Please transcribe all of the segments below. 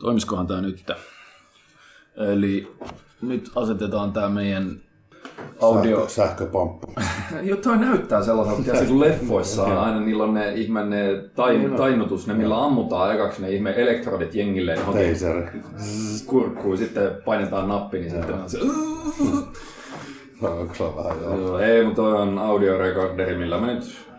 Toimiskohan tää nyt? Eli nyt asetetaan tää meidän audio... Sähkö, sähköpamppu. Jo, toi näyttää sellaiselta, tiedätkö, kun leffoissa on aina niillä on ne ihme ne tain, tainnutus, ne millä ammutaan ekaksi ne ihme elektrodit jengille johonkin Taseri. zzz, kurkkuun, sitten painetaan nappi, niin sitten on se... Onko se vähän joo. Joo, Ei, mutta toi on audiorekorderi, millä me nyt...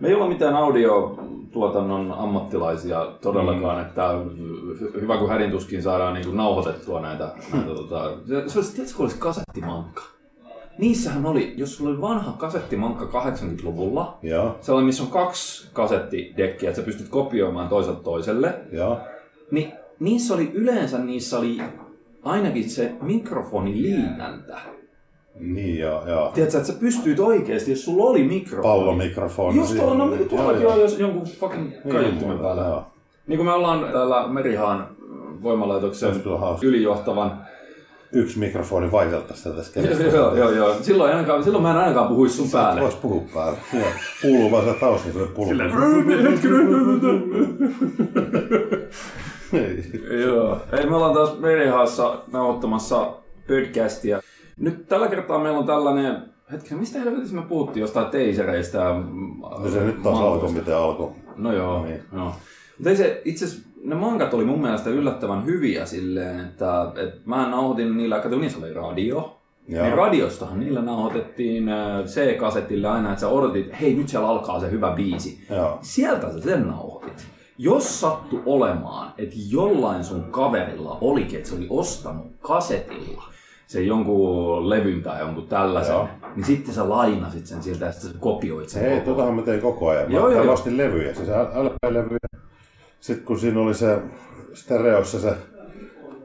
Me ei olla mitään audiotuotannon ammattilaisia todellakaan, mm. että hy- hyvä kun hädintuskin saadaan niin kuin nauhoitettua näitä. näitä tota... Se olisi, tiedätkö, kun olisi kasettimankka? Niissähän oli, jos sulla oli vanha kasettimankka 80-luvulla, Joo, sellainen, missä on kaksi kasettidekkiä, että sä pystyt kopioimaan toiselta toiselle, joo. niin niissä oli yleensä, niissä oli ainakin se mikrofoniliinäntä. Niin joo, joo. Tiedätkö, että sä pystyit oikeasti, jos sulla oli mikrofoni. Pallomikrofoni. Just tuolla, no siinä. tuollakin Joo, jos jonkun fucking kaiuttimen Joo, päällä. joo. Niin kuin me ollaan täällä Merihaan voimalaitoksen kyllä hauska. ylijohtavan. Yksi mikrofoni vaihdeltaisiin tätä tässä kädestä. joo, joo, joo. Silloin, ainakaan, silloin mä en ainakaan puhuisi sun päälle. Voisi puhua päälle. Joo. Kuuluu vaan se taustalla se pullo. Ei. Joo. Ei, me ollaan taas Merihaassa nauhoittamassa podcastia. Nyt tällä kertaa meillä on tällainen... Hetkinen, mistä helvetissä me puhuttiin jostain teisereistä? ja, No se nyt taas alkoi, miten alkoi. No joo, Niin. joo. Mutta se, itse asiassa ne mangat oli mun mielestä yllättävän hyviä silleen, että, että mä nauhoitin niillä, kato niissä oli radio. Joo. Niin radiostahan niillä nauhoitettiin äh, C-kasetille aina, että sä odotit, hei nyt siellä alkaa se hyvä biisi. Joo. Sieltä sä sen nauhoitit. Jos sattu olemaan, että jollain sun kaverilla olikin, että se oli ostanut kasetilla se jonkun levyn tai jonkun tällaisen, Joo. niin sitten sä lainasit sen sieltä ja sitten sä kopioit sen Ei, koko. totahan mä tein koko ajan. Mä Joo, joo, ostin levyjä, siis LP-levyjä. Sitten kun siinä oli se stereossa se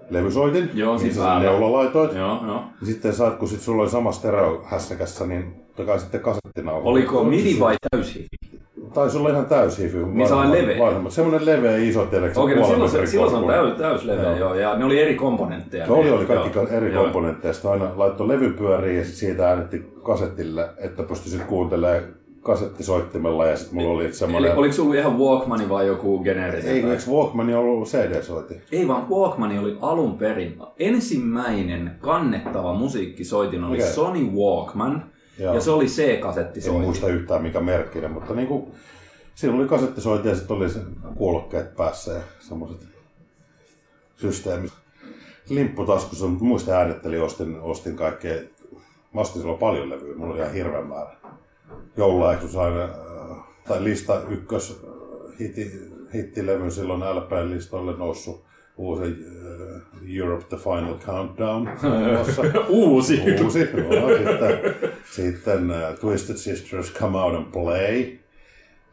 levysoitin, Joo, niin siis sä päällä. neula laitoit. Joo, joo. Ja sitten saat, kun sit sulla oli sama stereo hässäkässä, niin totta sitten kasettinauha. Oliko midi vai täysi? Taisi olla ihan täys hifi. Niin sellainen leveä? Vanhemmat. Semmoinen leveä iso, tiedätkö? Okei, no puolen silloin, se, silloin se on korkuinen. täys, täysleveä, Joo. joo. Ja ne oli eri komponentteja. Se oli, ne. oli kaikki Joo. eri. Sitten aina laittoi levyn pyöriin ja siitä äänetti kasetille, että pystyisit kuuntelemaan kasettisoittimella. Ja sitten mulla oli Eli semmoinen... oliko sulla ihan Walkmani vai joku geneerinen? Ei, eikö Walkman ollut CD-soitin? Ei vaan Walkmani oli alun perin ensimmäinen kannettava musiikkisoitin oli Okei. Sony Walkman. Joo. Ja se oli En C-kasettisoitin. muista yhtään mikä merkkinen, mutta niinku, siinä oli kasettisoitin ja sitten oli se kuulokkeet päässä ja semmoiset systeemit. Limpputaskussa, mutta muista äänettelin, ostin, ostin kaikkea. Mä ostin silloin paljon levyjä, mulla oli ihan hirveän määrä. Joululaiksu sain, äh, tai lista ykkös äh, hitti, hittilevyn silloin LP-listoille noussut uusi Europe The Final Countdown. Uusi. Uusi, joo. Sitten, sitten uh, Twisted Sisters Come Out and Play.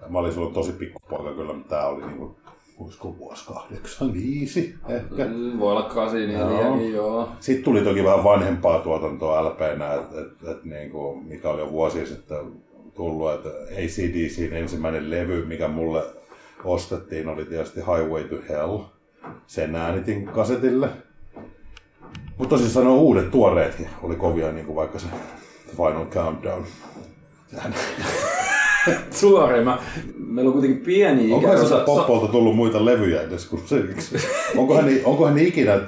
Mä olin silloin tosi pikkupoika kyllä, mutta tää oli niinku, olisiko vuosi 85 ehkä. Mm, Voi olla kasi, Joo. niin joo. Sitten tuli toki vähän vanhempaa tuotantoa LPnä, että et, et, niinku, mikä oli jo vuosia sitten tullut, että ACDCin ensimmäinen levy, mikä mulle ostettiin, oli tietysti Highway to Hell. Sen äänitin kasetille. Mutta tosissaan nuo uudet tuoreet oli kovia, niin kuin vaikka se Final Countdown. Sehän, Suoraan. Mä, meillä on kuitenkin pieni ikä. sieltä Poppolta tullut muita levyjä edes kuin se yksi? Onkohan, ne, onkohan ne ikinä äh,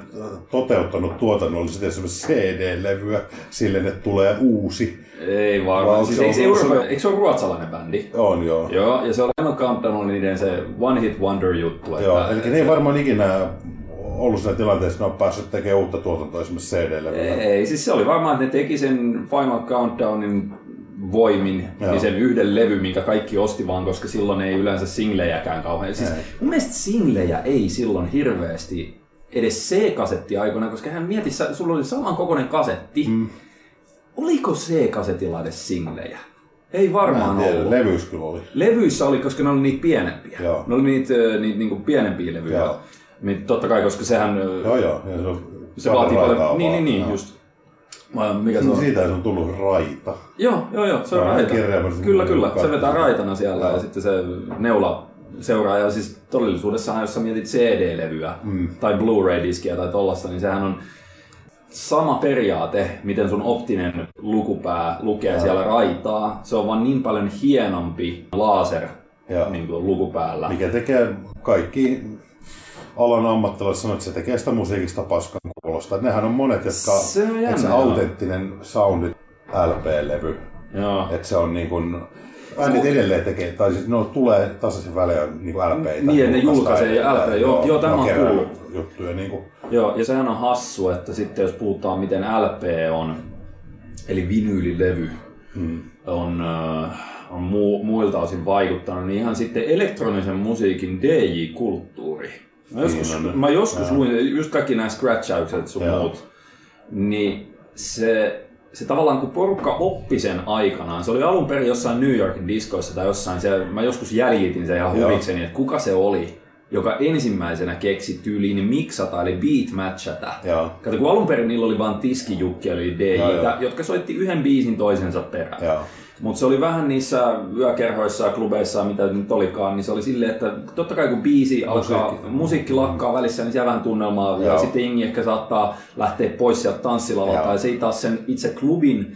toteuttanut tuotannollisesti esimerkiksi CD-levyä silleen, että tulee uusi? Ei varmaan. onko Siis, se- eikö, se onko se- Euroopan, eikö se ole ruotsalainen bändi? On joo. Joo, ja se Final Countdown oli niiden se One Hit Wonder juttu. Joo, että, eli ne ei varmaan ikinä ollut siinä tilanteessa, että ne on päässyt tekemään uutta tuotantoa esimerkiksi CD-levyllä. Ei, siis se oli varmaan, että ne teki sen Final Countdownin voimin, Joo. niin sen yhden levy, minkä kaikki osti vaan, koska silloin ei yleensä singlejäkään kauhean. Siis Ei. mun mielestä singlejä ei silloin hirveästi edes C-kasetti aikoina, koska hän mieti, sulla oli saman kokoinen kasetti. Mm. Oliko C-kasetilla edes singlejä? Ei varmaan tiedä, ollut. levyys kyllä oli. Levyissä oli, koska ne oli niitä pienempiä. Joo. Ne oli niitä, niitä niinku pienempiä levyjä. Joo. Niin totta kai, koska sehän... Joo, joo. Ja se, on se vaatii paljon... Niin, niin, niin, Joo. just. Vai Mikä se Niin on? Siitä se on tullut raita. Joo, joo, joo, se on raita. Kyllä, kyllä. Se vetää raitana siellä ja sitten se neula seuraa. Ja siis todellisuudessahan, jos sä mietit CD-levyä mm. tai Blu-ray-diskiä tai tollasta, niin sehän on sama periaate, miten sun optinen lukupää lukee siellä raitaa. Se on vaan niin paljon hienompi laser Joo. niin kuin lukupäällä. Mikä tekee kaikki alan ammattilaiset sanoo, että se tekee sitä musiikista paskan kuulosta. Nehän on monet, jotka... Se on jännä, se joo. autenttinen soundi LP-levy. Joo. Että se on niin kuin... Bändit edelleen tekee, tai siis ne tulee tasaisin välein niin LPitä. Niin, ne julkaisee LP, joo, joo, tämä ne on kuullut. Juttuja, niin kuin, Joo, ja sehän on hassu, että sitten jos puhutaan miten LP on, eli vinyylilevy, mm, on, äh, on mu, muilta osin vaikuttanut, niin ihan sitten elektronisen musiikin DJ-kulttuuri. Mä joskus, mä joskus luin, just kaikki nämä scratchaukset sun Joo. muut, niin se, se tavallaan kun porukka oppi sen aikanaan, se oli alun perin jossain New Yorkin diskoissa tai jossain, se, mä joskus jäljitin sen ihan huvikseni, että kuka se oli, joka ensimmäisenä keksi tyyliin miksata eli beat matchata. joo, Kato, kun alun perin niillä oli vain tiskijukki, eli. DJitä, jotka soitti yhden biisin toisensa perään. joo. Mutta se oli vähän niissä yökerhoissa ja klubeissa, mitä nyt olikaan, niin se oli silleen, että totta kai kun biisi alkaa, musiikki, musiikki lakkaa välissä, niin siellä vähän tunnelmaa, ja Joo. sitten jengi ehkä saattaa lähteä pois sieltä tanssilavalta, Joo. ja se ei taas sen itse klubin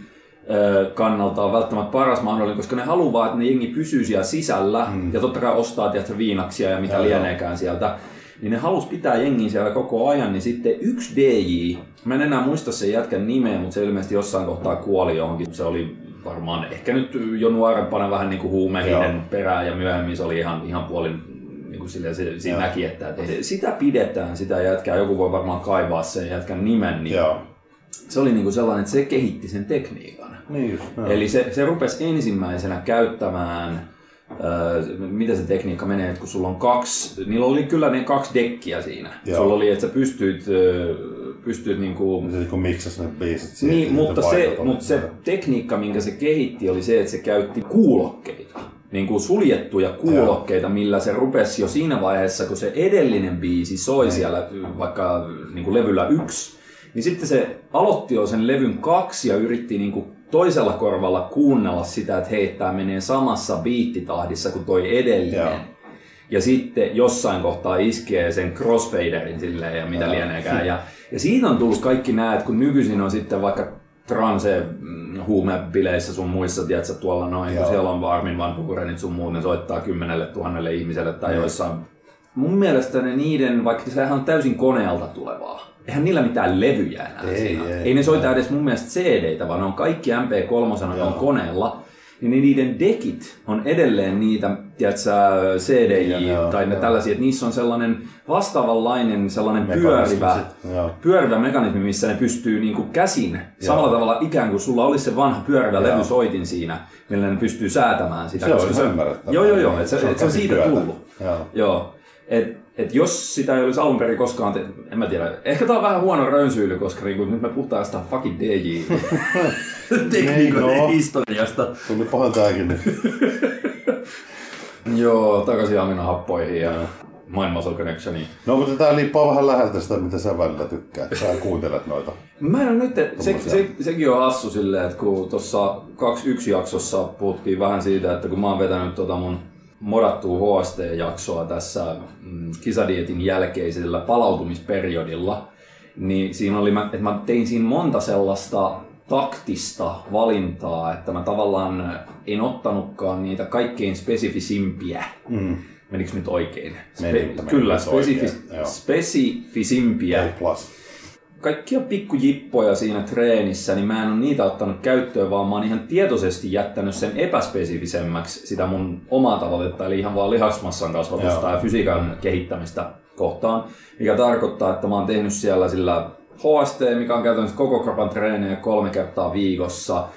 kannalta on välttämättä paras mahdollinen, koska ne haluaa, että ne jengi pysyy siellä sisällä, mm. ja totta kai ostaa tiedätkö, viinaksia ja mitä Joo, lieneekään sieltä, niin ne halus pitää jengin siellä koko ajan, niin sitten yksi DJ, mä en enää muista sen jätkän nimeä, mutta se ilmeisesti jossain kohtaa kuoli johonkin. Se oli varmaan ehkä nyt jo nuorempana vähän niin kuin huumehinen Joo. perään ja myöhemmin se oli ihan, ihan puolin niin kuin silleen, se, siinä Joo. näki, että, että sitä pidetään, sitä jätkää, joku voi varmaan kaivaa sen jätkän nimen, niin Joo. se oli niin kuin sellainen, että se kehitti sen tekniikan. Niin. Eli se, se rupesi ensimmäisenä käyttämään, äh, miten se tekniikka menee, että kun sulla on kaksi, niillä oli kyllä ne kaksi dekkiä siinä. Joo. Sulla oli, että sä pystyit, äh, pystyit niinku, Se niin miksas ne biisit siihen. niin, että mutta, se, mutta se tekniikka, minkä se kehitti, oli se, että se käytti kuulokkeita. Niin kuin suljettuja kuulokkeita, millä se rupesi jo siinä vaiheessa, kun se edellinen biisi soi siellä vaikka niin kuin levyllä yksi, niin sitten se aloitti jo sen levyn kaksi ja yritti niin kuin toisella korvalla kuunnella sitä, että hei, tämä menee samassa biittitahdissa kuin toi edellinen. Joo. Ja sitten jossain kohtaa iskee sen crossfaderin silleen ja mitä Joo. lieneekään. Ja, ja siitä on tullut kaikki nämä, että kun nykyisin on sitten vaikka transe mm, huumebileissä sun muissa, tiedätkö, tuolla noin, kun Joo. siellä on Armin Van Burenit sun muut, ne soittaa kymmenelle tuhannelle ihmiselle tai Niin. joissain. Mun mielestä ne niiden, vaikka sehän on täysin koneelta tulevaa, eihän niillä mitään levyjä enää Ei, siinä. ei, ei ne soita edes mun mielestä CD-tä, vaan ne on kaikki MP3 on koneella. Niin niiden dekit on edelleen niitä, tiedätkö, CDJ Joo, tai ne joo. tällaisia, että niissä on sellainen vastaavanlainen sellainen pyörivä, joo. pyörivä mekanismi, missä ne pystyy niinku käsin samalla tavalla ikään kuin sulla olisi se vanha pyörivä Joo. levysoitin siinä, millä ne pystyy säätämään sitä. Se on ymmärrettävää. Joo, joo, joo, että se, Se on et se on siitä tullut. Joo. Joo. Et, et jos sitä ei olisi alun perin koskaan tehty, en mä tiedä. Ehkä tää on vähän huono rönsyily, koska niinku, nyt me puhutaan sitä fucking DJ tekniikoiden Niin, no. historiasta. Tuli pahan tääkin nyt. Joo, takaisin aminohappoihin ja Mind Muscle Connectioniin. No, mutta tää liippaa vähän läheltä sitä, mitä sä välillä tykkäät. Sä kuuntelet noita. Mä en ole nyt, se, se, sekin on hassu silleen, että kun tuossa 21 jaksossa puhuttiin vähän siitä, että kun mä oon vetänyt tota mun modattua HST-jaksoa tässä mm, kisadietin jälkeisellä palautumisperiodilla, niin siinä oli, että mä tein siinä monta sellaista taktista valintaa, että mä tavallaan en ottanutkaan niitä kaikkein spesifisimpiä. Mm. Menikö nyt oikein? Meni, meni kyllä, nyt oikein, spesifisimpiä plus. Kaikkia pikkujippoja siinä treenissä, niin mä en ole niitä ottanut käyttöön, vaan mä oon ihan tietoisesti jättänyt sen epäspesifisemmäksi sitä mun omaa tavoitetta, eli ihan vaan lihasmassan kasvatusta Joo. ja fysiikan kehittämistä kohtaan, mikä tarkoittaa, että mä oon tehnyt siellä sillä HST, mikä on käytännössä koko kropan treenejä kolme kertaa viikossa,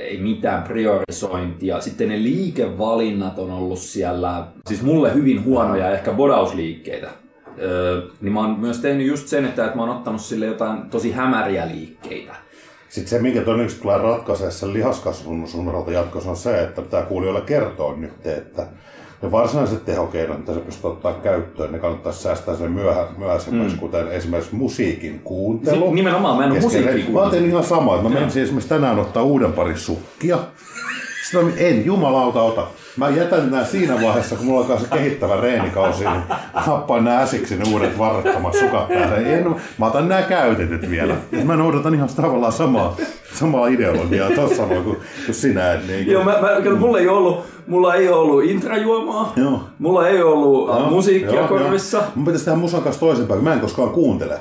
ei mitään priorisointia. Sitten ne liikevalinnat on ollut siellä, siis mulle hyvin huonoja ehkä bodausliikkeitä. Öö, niin mä oon myös tehnyt just sen, että, että mä oon ottanut sille jotain tosi hämäriä liikkeitä. Sitten se, minkä todennäköisesti tulee ratkaisee sen lihaskasvun suunnalta jatkossa, on se, että pitää kuulijoille kertoa nyt, että ne varsinaiset tehokeinot, mitä se pystyy ottaa käyttöön, ne kannattaisi säästää sen myöhä, myöhäisemmäksi, mm. kuten esimerkiksi musiikin kuuntelu. Si- nimenomaan, mä en oo Kesken- musiikkia Mä oon tehnyt ihan samaa, että mä menisin esimerkiksi tänään ottaa uuden parin sukkia. Sitten mä, en jumalauta ota. Mä jätän nää siinä vaiheessa, kun mulla alkaa se kehittävä reenikausi, niin happaan nää äsiksi ne uudet varrettomat sukat päälle. En, mä otan nää käytetyt vielä. Et mä noudatan ihan tavallaan samaa, samaa ideologiaa tuossa kuin, kuin sinä. Niin Joo, mä, mä, mulla ei ollut, mulla ei ollut intrajuomaa, Joo. mulla ei ollut Joo, musiikkia joo, korvissa. joo. Mun pitäisi tehdä musan kanssa toisinpäin, kun mä en koskaan kuuntele.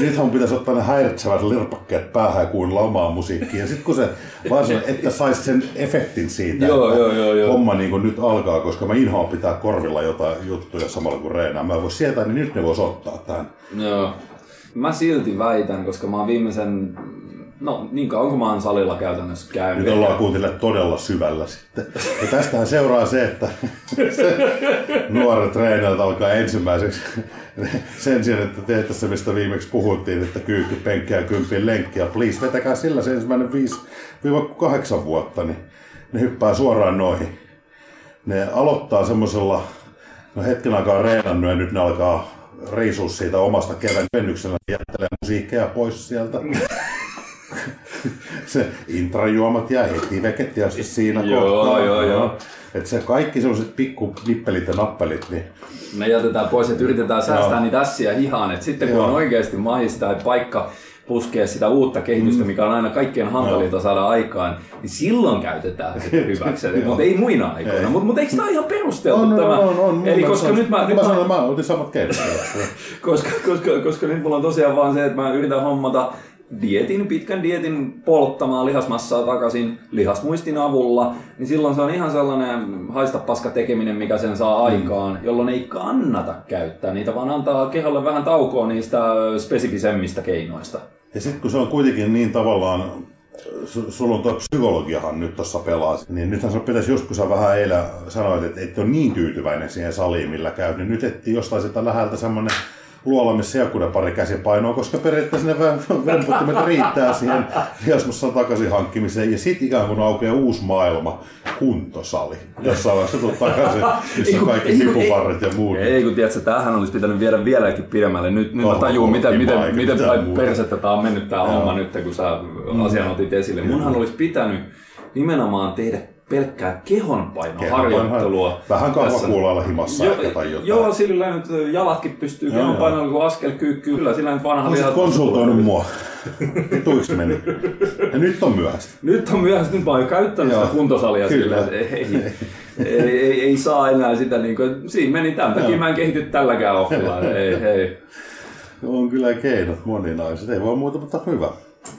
Nythän mun pitäisi ottaa ne häiritsevät lirpakkeet päähän ja kuunnella omaa musiikkia. Ja sitten kun se, vaan se, että saisi sen efektin siitä, Joo, että joo, joo, joo. homma niin nyt alkaa, koska mä inhoan pitää korvilla jotain juttuja samalla kuin reenaa. Mä en voi sietää, niin nyt ne vois ottaa tähän. Joo. Mä silti väitän, koska mä oon viimeisen, no niin kauan kuin mä oon salilla käytännössä käynyt. Nyt ollaan kuuntelemaan todella syvällä sitten. Ja tästähän seuraa se, että se nuoret treenaajat alkaa ensimmäiseksi sen sijaan, että teette se, mistä viimeksi puhuttiin, että kyykky, penkki ja kympin lenkki ja please, vetäkää sillä se ensimmäinen 5-8 vuotta, niin ne hyppää suoraan noihin. Ne aloittaa semmoisella, no hetken aikaa reenannut ja nyt ne alkaa riisua siitä omasta kevennyksellä ja jättelee musiikkeja pois sieltä se intrajuomat ja heti vekettiasti siinä Joo, kohtaa. joo, joo. Et se kaikki sellaiset pikku nippelit ja nappelit, niin Ne jätetään pois, että yritetään säästää Joo. niitä ässiä hihaan. Et sitten kun Joo. on oikeasti mahista ja paikka puskee sitä uutta kehitystä, mikä on aina kaikkien hankalinta saada aikaan, niin silloin käytetään sitä hyväksi. Mutta ei muina aikoina. Mutta mut eikö tämä ihan perusteltu on, tämä? on, on, Eli koska nyt mä, nyt mä, mä, sanoin, mä otin samat koska, koska, koska nyt mulla on tosiaan vaan se, että mä yritän hommata dietin, pitkän dietin polttamaan lihasmassaa takaisin lihasmuistin avulla, niin silloin se on ihan sellainen haista paska tekeminen, mikä sen saa aikaan, jolloin ei kannata käyttää niitä, vaan antaa keholle vähän taukoa niistä spesifisemmistä keinoista. ja sitten kun se on kuitenkin niin tavallaan, su- sulla on tuo psykologiahan nyt tuossa pelaa, niin nythän se pitäisi just kun sä vähän eilen sanoit, että et ole niin tyytyväinen siihen saliin, millä käy, niin nyt etsii jostain sitä läheltä semmoinen luola, missä joku pari käsipainoa, koska periaatteessa ne vem- vemputtimet riittää siihen Jasmussa takaisin hankkimiseen. Ja sitten ikään kuin aukeaa uusi maailma, kuntosali. Jossain vaiheessa tulet takaisin, missä on kaikki hipuvarret ja muut. Ei kun tiedätkö, tämähän olisi pitänyt viedä vieläkin pidemmälle. Nyt, nyt mä Oho, tajun, miten, miten, miten päin persettä tää on mennyt tää homma nyt, kun sä asian otit esille. Munhan olisi pitänyt nimenomaan tehdä pelkkää kehonpainoharjoittelua. Vähän kahvakuulalla himassa Jo, ehkä tai jotain. joo, sillä nyt jalatkin pystyy Joo, kehonpainolla, kun askel kyykkyy. Kyllä sillä nyt vanha Olisit konsultoinut mua. Vituiksi meni. Ja nyt on myöhäistä. Nyt on myöhässä, nyt mä oon jo käyttänyt sitä kuntosalia sillä, ei, ei, ei, ei, saa enää sitä, niin kuin, siinä meni tämän takia, mä en kehity tälläkään offilla. ei, ei. On kyllä keinot moninaiset. Ei voi muuta, mutta hyvä.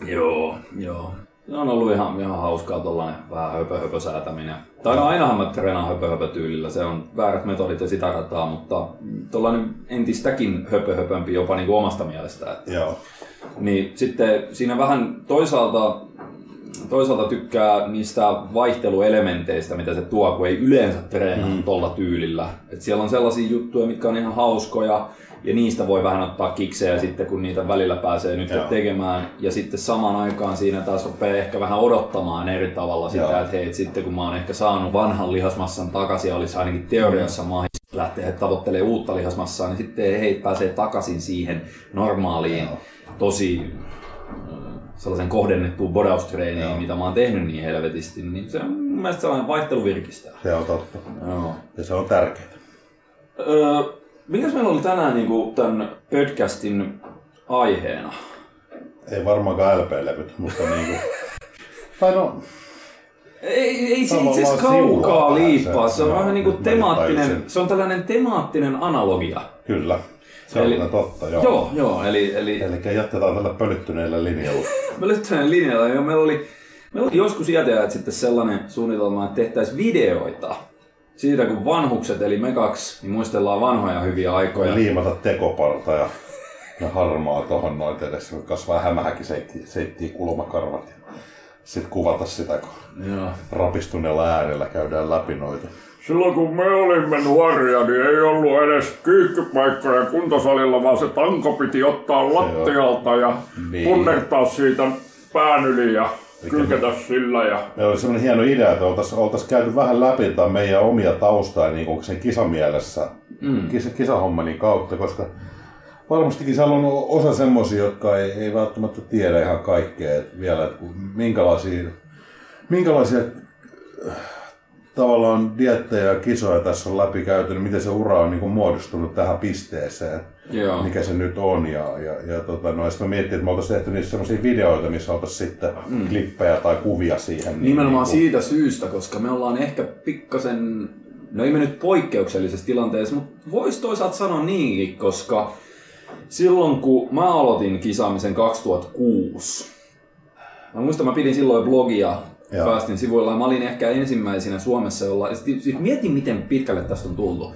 Joo, joo. Se on ollut ihan, ihan hauskaa tollanen vähän höpö, höpö säätäminen. Tai no ainahan mä treenaan höpö, höpö tyylillä, se on väärät metodit ja sitä rataa, mutta tollanen entistäkin höpö, höpömpi jopa niin kuin omasta mielestä. Että, Joo. niin sitten siinä vähän toisaalta, toisaalta tykkää niistä vaihteluelementeistä, mitä se tuo, kun ei yleensä treenaa mm. tolla tyylillä. Et siellä on sellaisia juttuja, mitkä on ihan hauskoja, ja niistä voi vähän ottaa kiksejä sitten, kun niitä välillä pääsee nyt Joo. tekemään. Ja sitten samaan aikaan siinä taas rupeaa ehkä vähän odottamaan eri tavalla sitä, Joo. että hei, et sitten kun mä oon ehkä saanut vanhan lihasmassan takaisin, ja olisi ainakin teoriassa mahis lähteä tavoittelemaan uutta lihasmassaa, niin sitten hei, pääsee takaisin siihen normaaliin, Joo. tosi äh, sellaisen kohdennettuun bodaustreeniin, Joo. mitä mä oon tehnyt niin helvetisti, niin se on mun mielestä sellainen vaihtelu virkistää. Se on totta. Joo. Ja se on tärkeää. Öö, mikäs meillä oli tänään niin tämän podcastin aiheena? Ei varmaankaan LP-levyt, mutta niinku... Tai no, Ei, ei se itse asiassa kaukaa liippaa, se, se on joo, vähän niin kuin tajusin. temaattinen, se on tällainen temaattinen analogia. kyllä. Se on Eli- kyllä totta, joo. Joo, joo, eli, eli Eli jatketaan tällä pölyttyneellä linjalla. Me löydetään linjalla ja meillä oli, meillä oli joskus jätäjät sitten sellainen suunnitelma, että tehtäisiin videoita siitä, kun vanhukset, eli me kaksi, niin muistellaan vanhoja hyviä aikoja. Ja liimata tekoparta ja, ja harmaa tuohon noin edessä, kun kasvaa hämähäkin seitti, seittii kulmakarvat. Ja sitten kuvata sitä, kun Joo. rapistuneella äärellä käydään läpi noita. Silloin kun me olimme nuoria, niin ei ollut edes kyykkypaikkoja kuntosalilla, vaan se tanko piti ottaa lattialta ja Niin. punnertaa siitä pään yli ja kylketä sillä. Ja... Meillä oli sellainen hieno idea, että oltaisiin oltais käyty vähän läpi tätä meidän omia taustaa niin kuin sen kisamielessä, mm. kisa, kisahommanin kautta, koska varmastikin siellä on osa semmoisia, jotka ei, ei välttämättä tiedä ihan kaikkea että vielä, että minkälaisia, minkälaisia tavallaan diettejä ja kisoja tässä on läpikäyty, niin miten se ura on niin kuin muodostunut tähän pisteeseen, Joo. mikä se nyt on. Ja, ja, ja tota, no, sitten mä mietin, että me oltaisiin tehty niissä sellaisia videoita, missä oltaisiin sitten mm. klippejä tai kuvia siihen. niin- Nimenomaan niin kuin- siitä syystä, koska me ollaan ehkä pikkasen, no ei me nyt poikkeuksellisessa tilanteessa, mutta voisi toisaalta sanoa niinkin, koska silloin kun mä aloitin kisaamisen 2006, mä muistan mä pidin silloin blogia Joo. Fastin sivuilla ja mä olin ehkä ensimmäisenä Suomessa, jolla, siis mietin miten pitkälle tästä on tullut.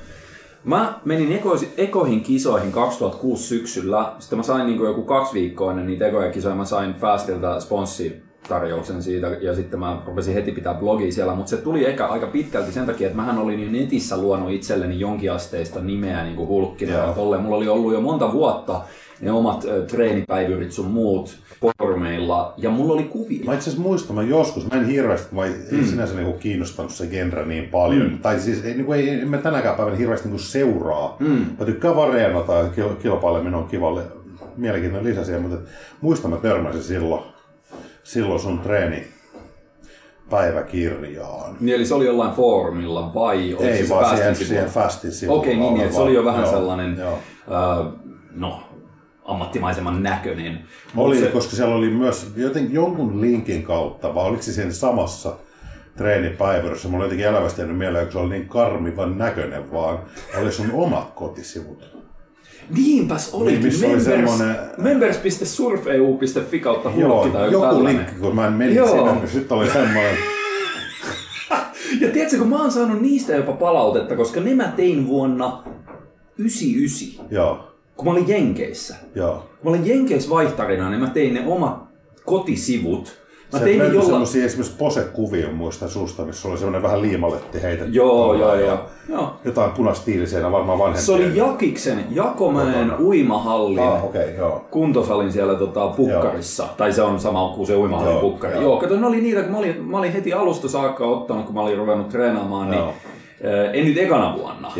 Mä menin ekoisi, ekoihin kisoihin 2006 syksyllä. Sitten mä sain niin joku kaksi viikkoa ennen niitä ekoja kisoja. Mä sain Fastilta sponssitarjouksen siitä ja sitten mä rupesin heti pitää blogia siellä. Mutta se tuli eka aika pitkälti sen takia, että mähän olin jo netissä luonut itselleni jonkinasteista nimeä niin kuin hulkkina ja tolleen. Mulla oli ollut jo monta vuotta ne omat ö, treenipäivyrit sun muut foorumeilla ja mulla oli kuvia. Mä itse asiassa muistan, mä joskus, mä en hirveästi, ei mm. sinänsä niinku kiinnostanut se genre niin paljon. Mm. Tai siis ei, niinku, ei, en mä tänäkään päivänä hirveästi niinku seuraa. Mm. Mä tykkään vareenata ja kil, kilpaileminen on kiva, mielenkiintoinen lisä siihen, mutta muistan mä törmäsin silloin, silloin sun treeni päiväkirjaan. Niin, eli se oli jollain foorumilla vai oliko Ei se vaan siihen, siihen fastin sivulla. Okei, niin, niin, että se oli jo vähän Joo, sellainen, Joo. Äh, no, ammattimaisemman näköinen. Oli, se, koska siellä oli myös joten, jonkun linkin kautta, vai oliko se siinä samassa treenipäivässä, mulla on jotenkin elävästi jäänyt mieleen, kun se oli niin karmivan näköinen, vaan oli sun omat kotisivut. niinpäs olikin. Niin, missä oli members, semmonen- members.surfeu.fi kautta Joo, tai joku tällainen. linkki, kun mä en meni Joo. sinne, niin sitten oli semmoinen, Ja tiedätkö, kun mä oon saanut niistä jopa palautetta, koska ne mä tein vuonna 99, joo, kun mä olin Jenkeissä. joo. Kun mä olin Jenkeissä vaihtarina, niin mä tein ne omat kotisivut. Mä Se tein ne löytyi jolla... semmosia esimerkiksi posekuvia muista susta, missä oli semmoinen vähän liimaletti heitetty. Joo, joo, joo. joo. Jotain punastiiliseenä varmaan vanhempia. Se oli Jakiksen Jakomäen Kotona. uimahallin Ah, okay, joo. kuntosalin siellä tota, pukkarissa. Joo. Tai se on sama kuin se uimahallin Joo, pukkari. Joo. joo. kato, ne oli niitä, kun mä olin, mä olin heti alusta saakka ottanut, kun mä olin ruvennut treenaamaan, niin Joo. äh, en nyt ekana vuonna.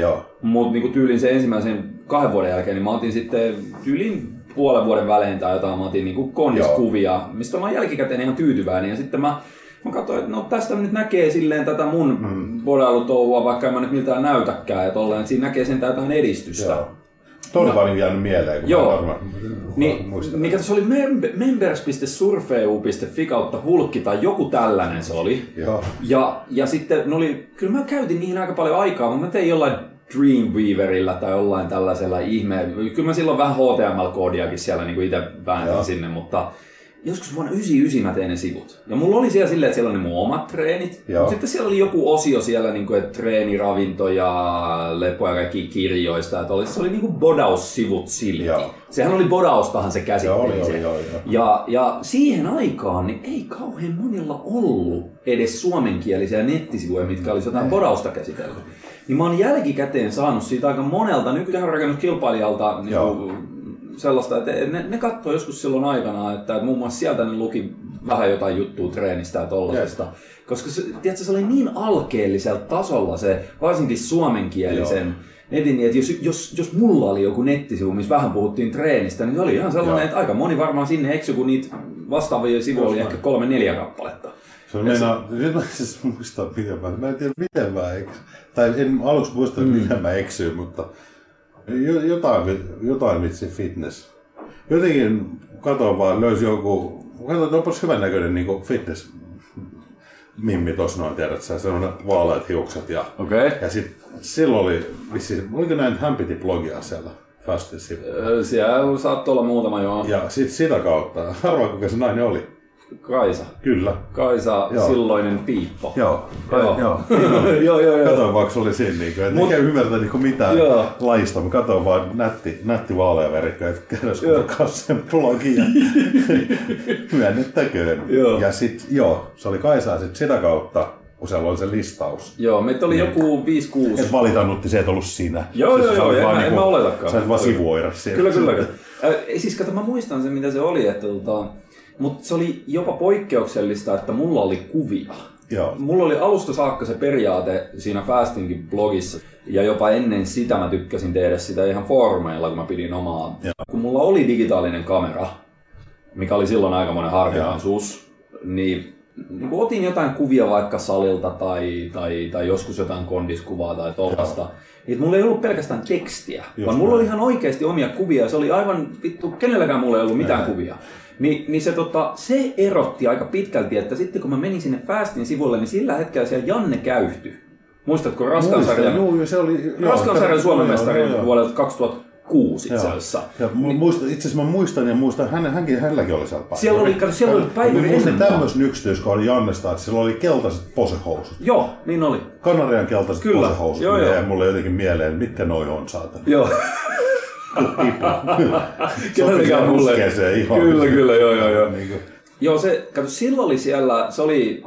Mutta niin tyylin sen ensimmäisen kahden vuoden jälkeen, niin mä otin sitten tyylin puolen vuoden välein tai jotain, mä otin niin kondiskuvia, mistä mä oon jälkikäteen ihan tyytyväinen. Ja sitten mä, mä katsoin, että no tästä nyt näkee silleen tätä mun mm. bodailutouhua, vaikka en mä nyt miltään näytäkään ja tolleen, että siinä näkee sen jotain edistystä. Joo. Tuo oli vaan niin jäänyt mieleen, kun Joo. varmaan Niin, muistan. mikä se oli mem- members.surfeu.fi kautta hulkki tai joku tällainen se oli. Joo. Ja, ja sitten ne oli, kyllä mä käytin niihin aika paljon aikaa, mutta mä tein jollain Dreamweaverillä tai jollain tällaisella ihme. Kyllä mä silloin vähän HTML-koodiakin siellä niin itse väänsin Joo. sinne, mutta joskus vuonna 99 mä tein ne sivut. Ja mulla oli siellä silleen, että siellä oli mun omat treenit. Joo. Mutta sitten siellä oli joku osio siellä, niin kuin, että treeni, ravinto ja lepo ja kaikki kirjoista. Että oli, se oli niin kuin bodaussivut silti. Joo. Sehän oli bodaustahan se käsitteli. Joo, oli, joo, joo. Ja, ja siihen aikaan niin ei kauhean monilla ollut edes suomenkielisiä nettisivuja, mitkä olisi jotain bodausta käsitellyt. Niin mä oon jälkikäteen saanut siitä aika monelta nykyään rakennuskilpailijalta niin sellaista, että ne, ne katsoi joskus silloin aikana, että, muun muassa sieltä ne luki vähän jotain juttua treenistä ja tollasesta. Koska se, tiedätkö, se oli niin alkeellisella tasolla se, varsinkin suomenkielisen Joo. netin, että jos, jos, jos mulla oli joku nettisivu, missä vähän puhuttiin treenistä, niin se oli ihan sellainen, Joo. että aika moni varmaan sinne eksy, kun niitä vastaavia sivuja oli ehkä kolme neljä kappaletta. Se on meinaa, nyt mä siis muistan miten mä, mä en tiedä miten mä eksyin. Tai en aluksi muista, mm. miten mä eksyin, mutta jo- jotain, jotain vitsi fitness. Jotenkin katoin vaan, löysi joku, katsoin, että onpas hyvän näköinen niin fitness mimmi tossa noin, tiedät sä, sellainen vaaleat hiukset ja, Okei. ja sit silloin oli, vissi, oliko näin, hän piti blogia siellä Fastissa. Okay. Siellä saattoi olla muutama joo. Ja sit sitä kautta, arvaa kuka se nainen oli. Kaisa. Kyllä. Kaisa, Joo. silloinen piippo. Joo. Joo. joo. joo, joo, joo. Katoin vaan, kun se oli siinä, niin kuin, Mut- eikä ymmärtä niin mitään Joo. lajista. Mä katsoin vaan nätti, nätti vaalea verikko, että kerrosko takas sen blogin. ja Myönnettäköön. Joo. Ja sit, joo, se oli Kaisaa sit sitä kautta, kun siellä oli se listaus. Joo, meitä oli joku 5-6. Et valitannutti, se et ollut sinä. Joo, Siis joo, joo, en mä- en niinku- mä oletakaan. Sä et vaan sivuoida siellä. Kyllä, kyllä. kyllä. Äh, siis kato, mä muistan sen, mitä se oli, että tota, mutta se oli jopa poikkeuksellista, että mulla oli kuvia. Joo. Mulla oli alusta saakka se periaate siinä Fastingin blogissa, ja jopa ennen sitä mä tykkäsin tehdä sitä ihan foorumeilla, kun mä pidin omaa. Joo. Kun mulla oli digitaalinen kamera, mikä oli silloin aikamoinen harvinaisuus, niin niin kuin otin jotain kuvia vaikka salilta tai, tai, tai joskus jotain kondiskuvaa tai tollasta, niin mulla ei ollut pelkästään tekstiä, Just vaan mulla näin. oli ihan oikeasti omia kuvia se oli aivan vittu, kenelläkään mulla ei ollut mitään Näin. kuvia. Ni, niin se, tota, se erotti aika pitkälti, että sitten kun mä menin sinne Fastin sivulle, niin sillä hetkellä siellä Janne käyhtyi. Muistatko Raskan Muistan, sarjan, Joo, se oli... joo, Raskan sarjan Suomen joo, mestari joo, joo. vuodelta 2006 itse Joo. asiassa. Ja mu- muista, itse asiassa mä muistan ja muistan, hän, hänkin, hänelläkin oli siellä päivä. Siellä oli- kato, siellä oli muistan ennen mua. tämmöisen yksityiskohdan Jannesta, että sillä oli keltaiset posehousut. Joo, niin oli. Kanarian keltaiset Kyllä, posehousut. joo, ne joo. mulle jotenkin mieleen, mitkä noi on saatana. Joo. Kenelläkään mulle. Ihan. Kyllä, kyllä, joo, joo, joo. Niin Joo, se, kato, silloin oli siellä, se oli,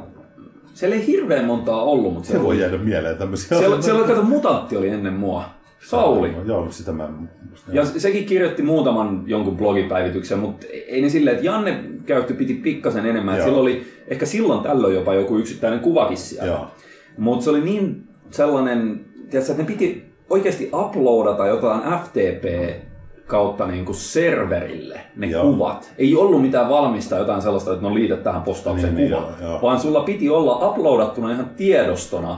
siellä ei hirveän montaa ollut, mutta se siellä, voi oli, jäädä mieleen tämmöisiä. siellä, siellä oli, kato, mutantti oli ennen mua. Sauli. Joo, mutta sitä mä en muista. Ja sekin kirjoitti muutaman jonkun blogipäivityksen, mutta ei ne silleen, että Janne käytti piti pikkasen enemmän. Että Joo. Sillä oli ehkä silloin tällöin jopa joku yksittäinen kuvakin siellä. Joo. Mutta se oli niin sellainen, tiedätkö, että ne piti oikeasti uploadata jotain FTP kautta niin kuin serverille ne Joo. kuvat. Ei ollut mitään valmista jotain sellaista, että no liitä tähän postaukseen Niin, kuva. niin, joo, joo. Vaan sulla piti olla uploadattuna ihan tiedostona.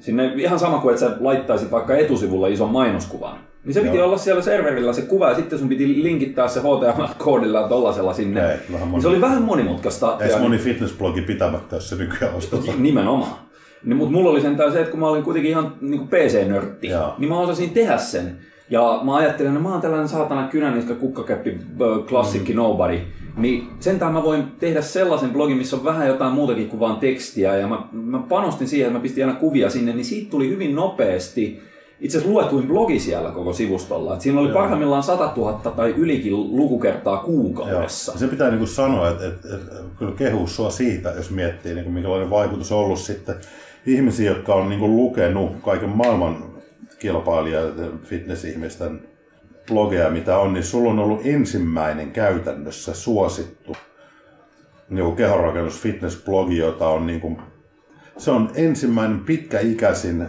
Sinne ihan sama kuin, että sä laittaisit vaikka etusivulla ison mainoskuvan. Niin se piti Joo. olla siellä serverillä se kuva ja sitten sun piti linkittää se HTML-koodilla ja tollasella sinne. Ei, vähän niin se oli vähän monimutkaista. Ei se moni fitnessblogi pitämättä, jos se nykyään ostetaan. Nimenomaan. Niin, mutta mulla oli sentään se, että kun mä olin kuitenkin ihan niin PC-nörtti, Joo. niin mä osasin tehdä sen. Ja mä ajattelin, että mä oon tällainen saatana kynäniska kukkakäppi klassikki nobody. Niin sentään mä voin tehdä sellaisen blogin, missä on vähän jotain muutakin kuin vaan tekstiä. Ja mä, mä panostin siihen, että mä pistin aina kuvia sinne, niin siitä tuli hyvin nopeasti itse asiassa luetuin blogi siellä koko sivustolla. Et siinä oli parhaimmillaan 100 000 tai ylikin lukukertaa Joo. kuukaudessa. Se pitää niinku sanoa, että, että, että kyllä kehuu sua siitä, jos miettii, niin minkälainen vaikutus on ollut sitten ihmisiä, jotka on niinku lukenut kaiken maailman kilpailijat, fitness-ihmisten blogeja, mitä on, niin sulla on ollut ensimmäinen käytännössä suosittu niin kehonrakennus fitness-blogi, jota on niinku, se on ensimmäinen pitkäikäisin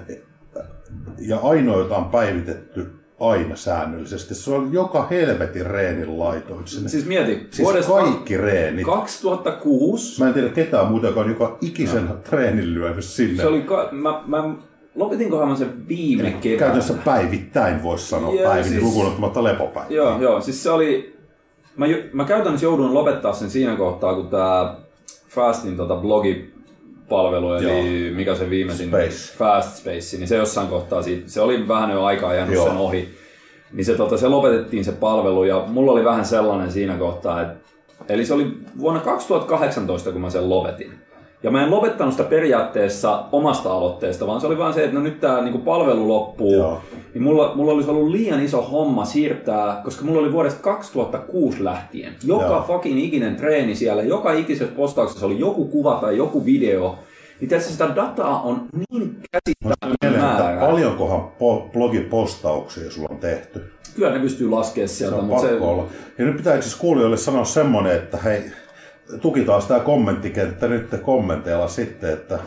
ja ainoa, jota on päivitetty aina säännöllisesti. Se on joka helvetin reenin laitoin sinne. Siis mieti, Siis vuodesta kaikki reenit. 2006 Mä en tiedä ketään muuta, joka on joka ikisen treenin lyönyt sinne. Se oli, ka- mä, mä lopetinkohan mä sen viime keväänä. Käytännössä päivittäin voisi sanoa Joo, päivin, siis- lukuun ottamatta lepopäivää. Joo, joo, siis se oli, mä, mä käytännössä jouduin lopettaa sen siinä kohtaa, kun tää Fastin tota blogipalvelu, eli Joo. mikä se viimeisin, Space. Fast Space, niin se jossain kohtaa siitä, se oli vähän jo aikaa jäänyt Joo. sen ohi. Niin se, tota, se lopetettiin se palvelu ja mulla oli vähän sellainen siinä kohtaa, että eli se oli vuonna 2018, kun mä sen lopetin. Ja mä en lopettanut sitä periaatteessa omasta aloitteesta, vaan se oli vaan se, että no nyt tämä niinku palvelu loppuu. Joo. Niin mulla, mulla olisi ollut liian iso homma siirtää, koska mulla oli vuodesta 2006 lähtien. Joka Joo. fucking ikinen treeni siellä, joka ikisessä postauksessa oli joku kuva tai joku video. Niin tässä sitä dataa on niin käsittämätön määrä. paljonkohan po- blogipostauksia sulla on tehty? Kyllä ne pystyy laskemaan Se sieltä, on mutta pakko se, olla. Ja nyt pitää itse asiassa kuulijoille sanoa semmonen, että hei, tukitaan sitä kommenttikenttä nyt kommenteilla sitten, että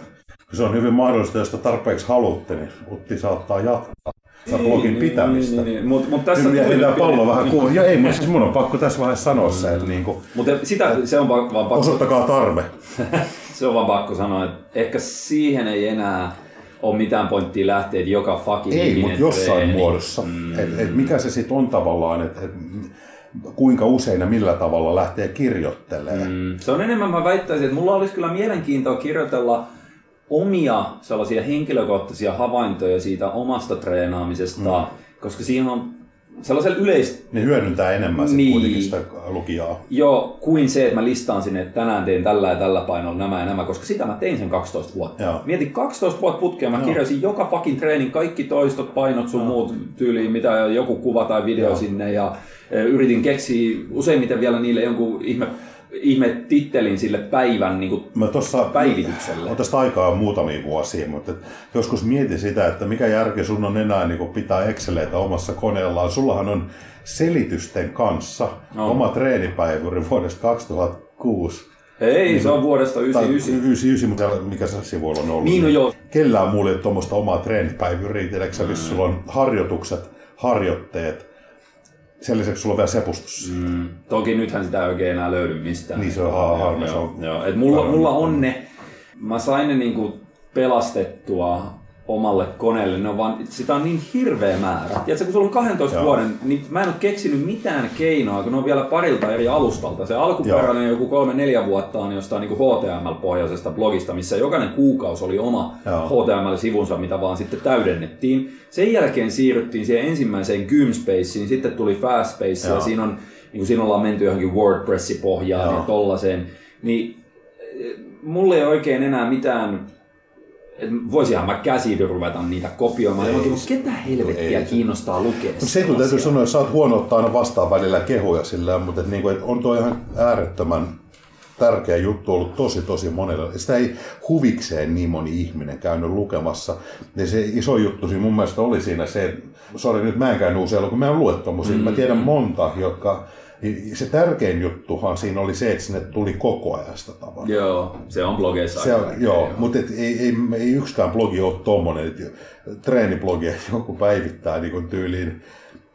se on hyvin mahdollista, jos tarpeeksi haluatte, niin Utti saattaa jatkaa sitä blogin pitämistä. Niin, niin, niin. Mutta mut tässä Nyt tuli pallo vähän kuulla. Ja ei, mutta siis mun on pakko tässä vaiheessa sanoa se, että niin kuin, Mutta sitä, se on vaan, pakko, osoittakaa tarve. se on vaan pakko sanoa, että ehkä siihen ei enää ole mitään pointtia lähteä, että joka fucking Ei, mutta jossain treeni. muodossa. Mm. Et, et mikä se sitten on tavallaan, että et, kuinka usein ja millä tavalla lähtee kirjoittelemaan. Mm. Se on enemmän, mä väittäisin, että mulla olisi kyllä mielenkiintoa kirjoitella omia sellaisia henkilökohtaisia havaintoja siitä omasta treenaamisesta, mm. koska siihen on sellaisella yleis... Ne hyödyntää enemmän Niin. kuitenkin sitä lukijaa. Jo, kuin se, että mä listaan sinne, että tänään teen tällä ja tällä painolla nämä ja nämä, koska sitä mä tein sen 12 vuotta. Joo. Mieti 12 vuotta putkeen, mä Joo. kirjasin joka fucking treenin, kaikki toistot, painot sun muut tyyliin, mitä joku kuva tai video Joo. sinne ja e, yritin keksiä useimmiten vielä niille jonkun ihme, ihme tittelin sille päivän niin kuin Mä tossa, päivitykselle. on tästä aikaa muutamia vuosia, mutta joskus mietin sitä, että mikä järki sun on enää niin pitää Exceleitä omassa koneellaan. Sullahan on selitysten kanssa No. oma treenipäivyri vuodesta 2006. Ei, se on vuodesta Tai 99. 99, mutta mikä se sivuilla on ollut? Niin, no joo. Kellään muulla ei ole tuommoista omaa treenipäivyriä, tiedätkö mm. missä sulla on harjoitukset, harjoitteet. Sen lisäksi sulla on vielä sepustus. Mm. Toki nythän sitä ei oikein enää löydy mistään. Niin se on ha- harmi, Joo, joo. Et mulla, mulla on ne, mä sain ne niinku pelastettua omalle koneelle, ne on vaan, sitä on niin hirveä määrä. Tiedätkö, kun sulla on 12 Joo. vuoden, niin mä en ole keksinyt mitään keinoa, kun ne on vielä parilta eri alustalta. Se alkuperäinen joku kolme neljä vuotta on jostain niin HTML-pohjaisesta blogista, missä jokainen kuukausi oli oma Joo. HTML-sivunsa, mitä vaan sitten täydennettiin. Sen jälkeen siirryttiin siihen ensimmäiseen Gymspaceen, sitten tuli Fastspace ja Joo. siinä, on, niin kuin siinä ollaan menty johonkin WordPress-pohjaan Joo. ja tollaiseen. Niin eh, mulla ei oikein enää mitään et voisinhan mä käsin ruveta niitä kopioimaan. Ei. Mutta ketä helvettiä Ei. kiinnostaa lukea Se kun täytyy sanoa, että sä oot huono ottaa aina vastaan välillä kehuja sillä, mutta et niinku, et on tuo ihan äärettömän tärkeä juttu ollut tosi tosi monelle. Sitä ei huvikseen niin moni ihminen käynyt lukemassa. Ja se iso juttu siinä mun mielestä oli siinä se, että sori nyt mä en käynyt usealla, kun mä en lue tommosia. Mm, mä tiedän monta, jotka se tärkein juttuhan siinä oli se, että sinne tuli koko ajan sitä tavaraa. Joo, se on blogeissa Se on, tärkeä, joo, mutta et ei, ei, ei, yksikään blogi ole tommonen. Treeniblogi, että joku päivittää niin tyyliin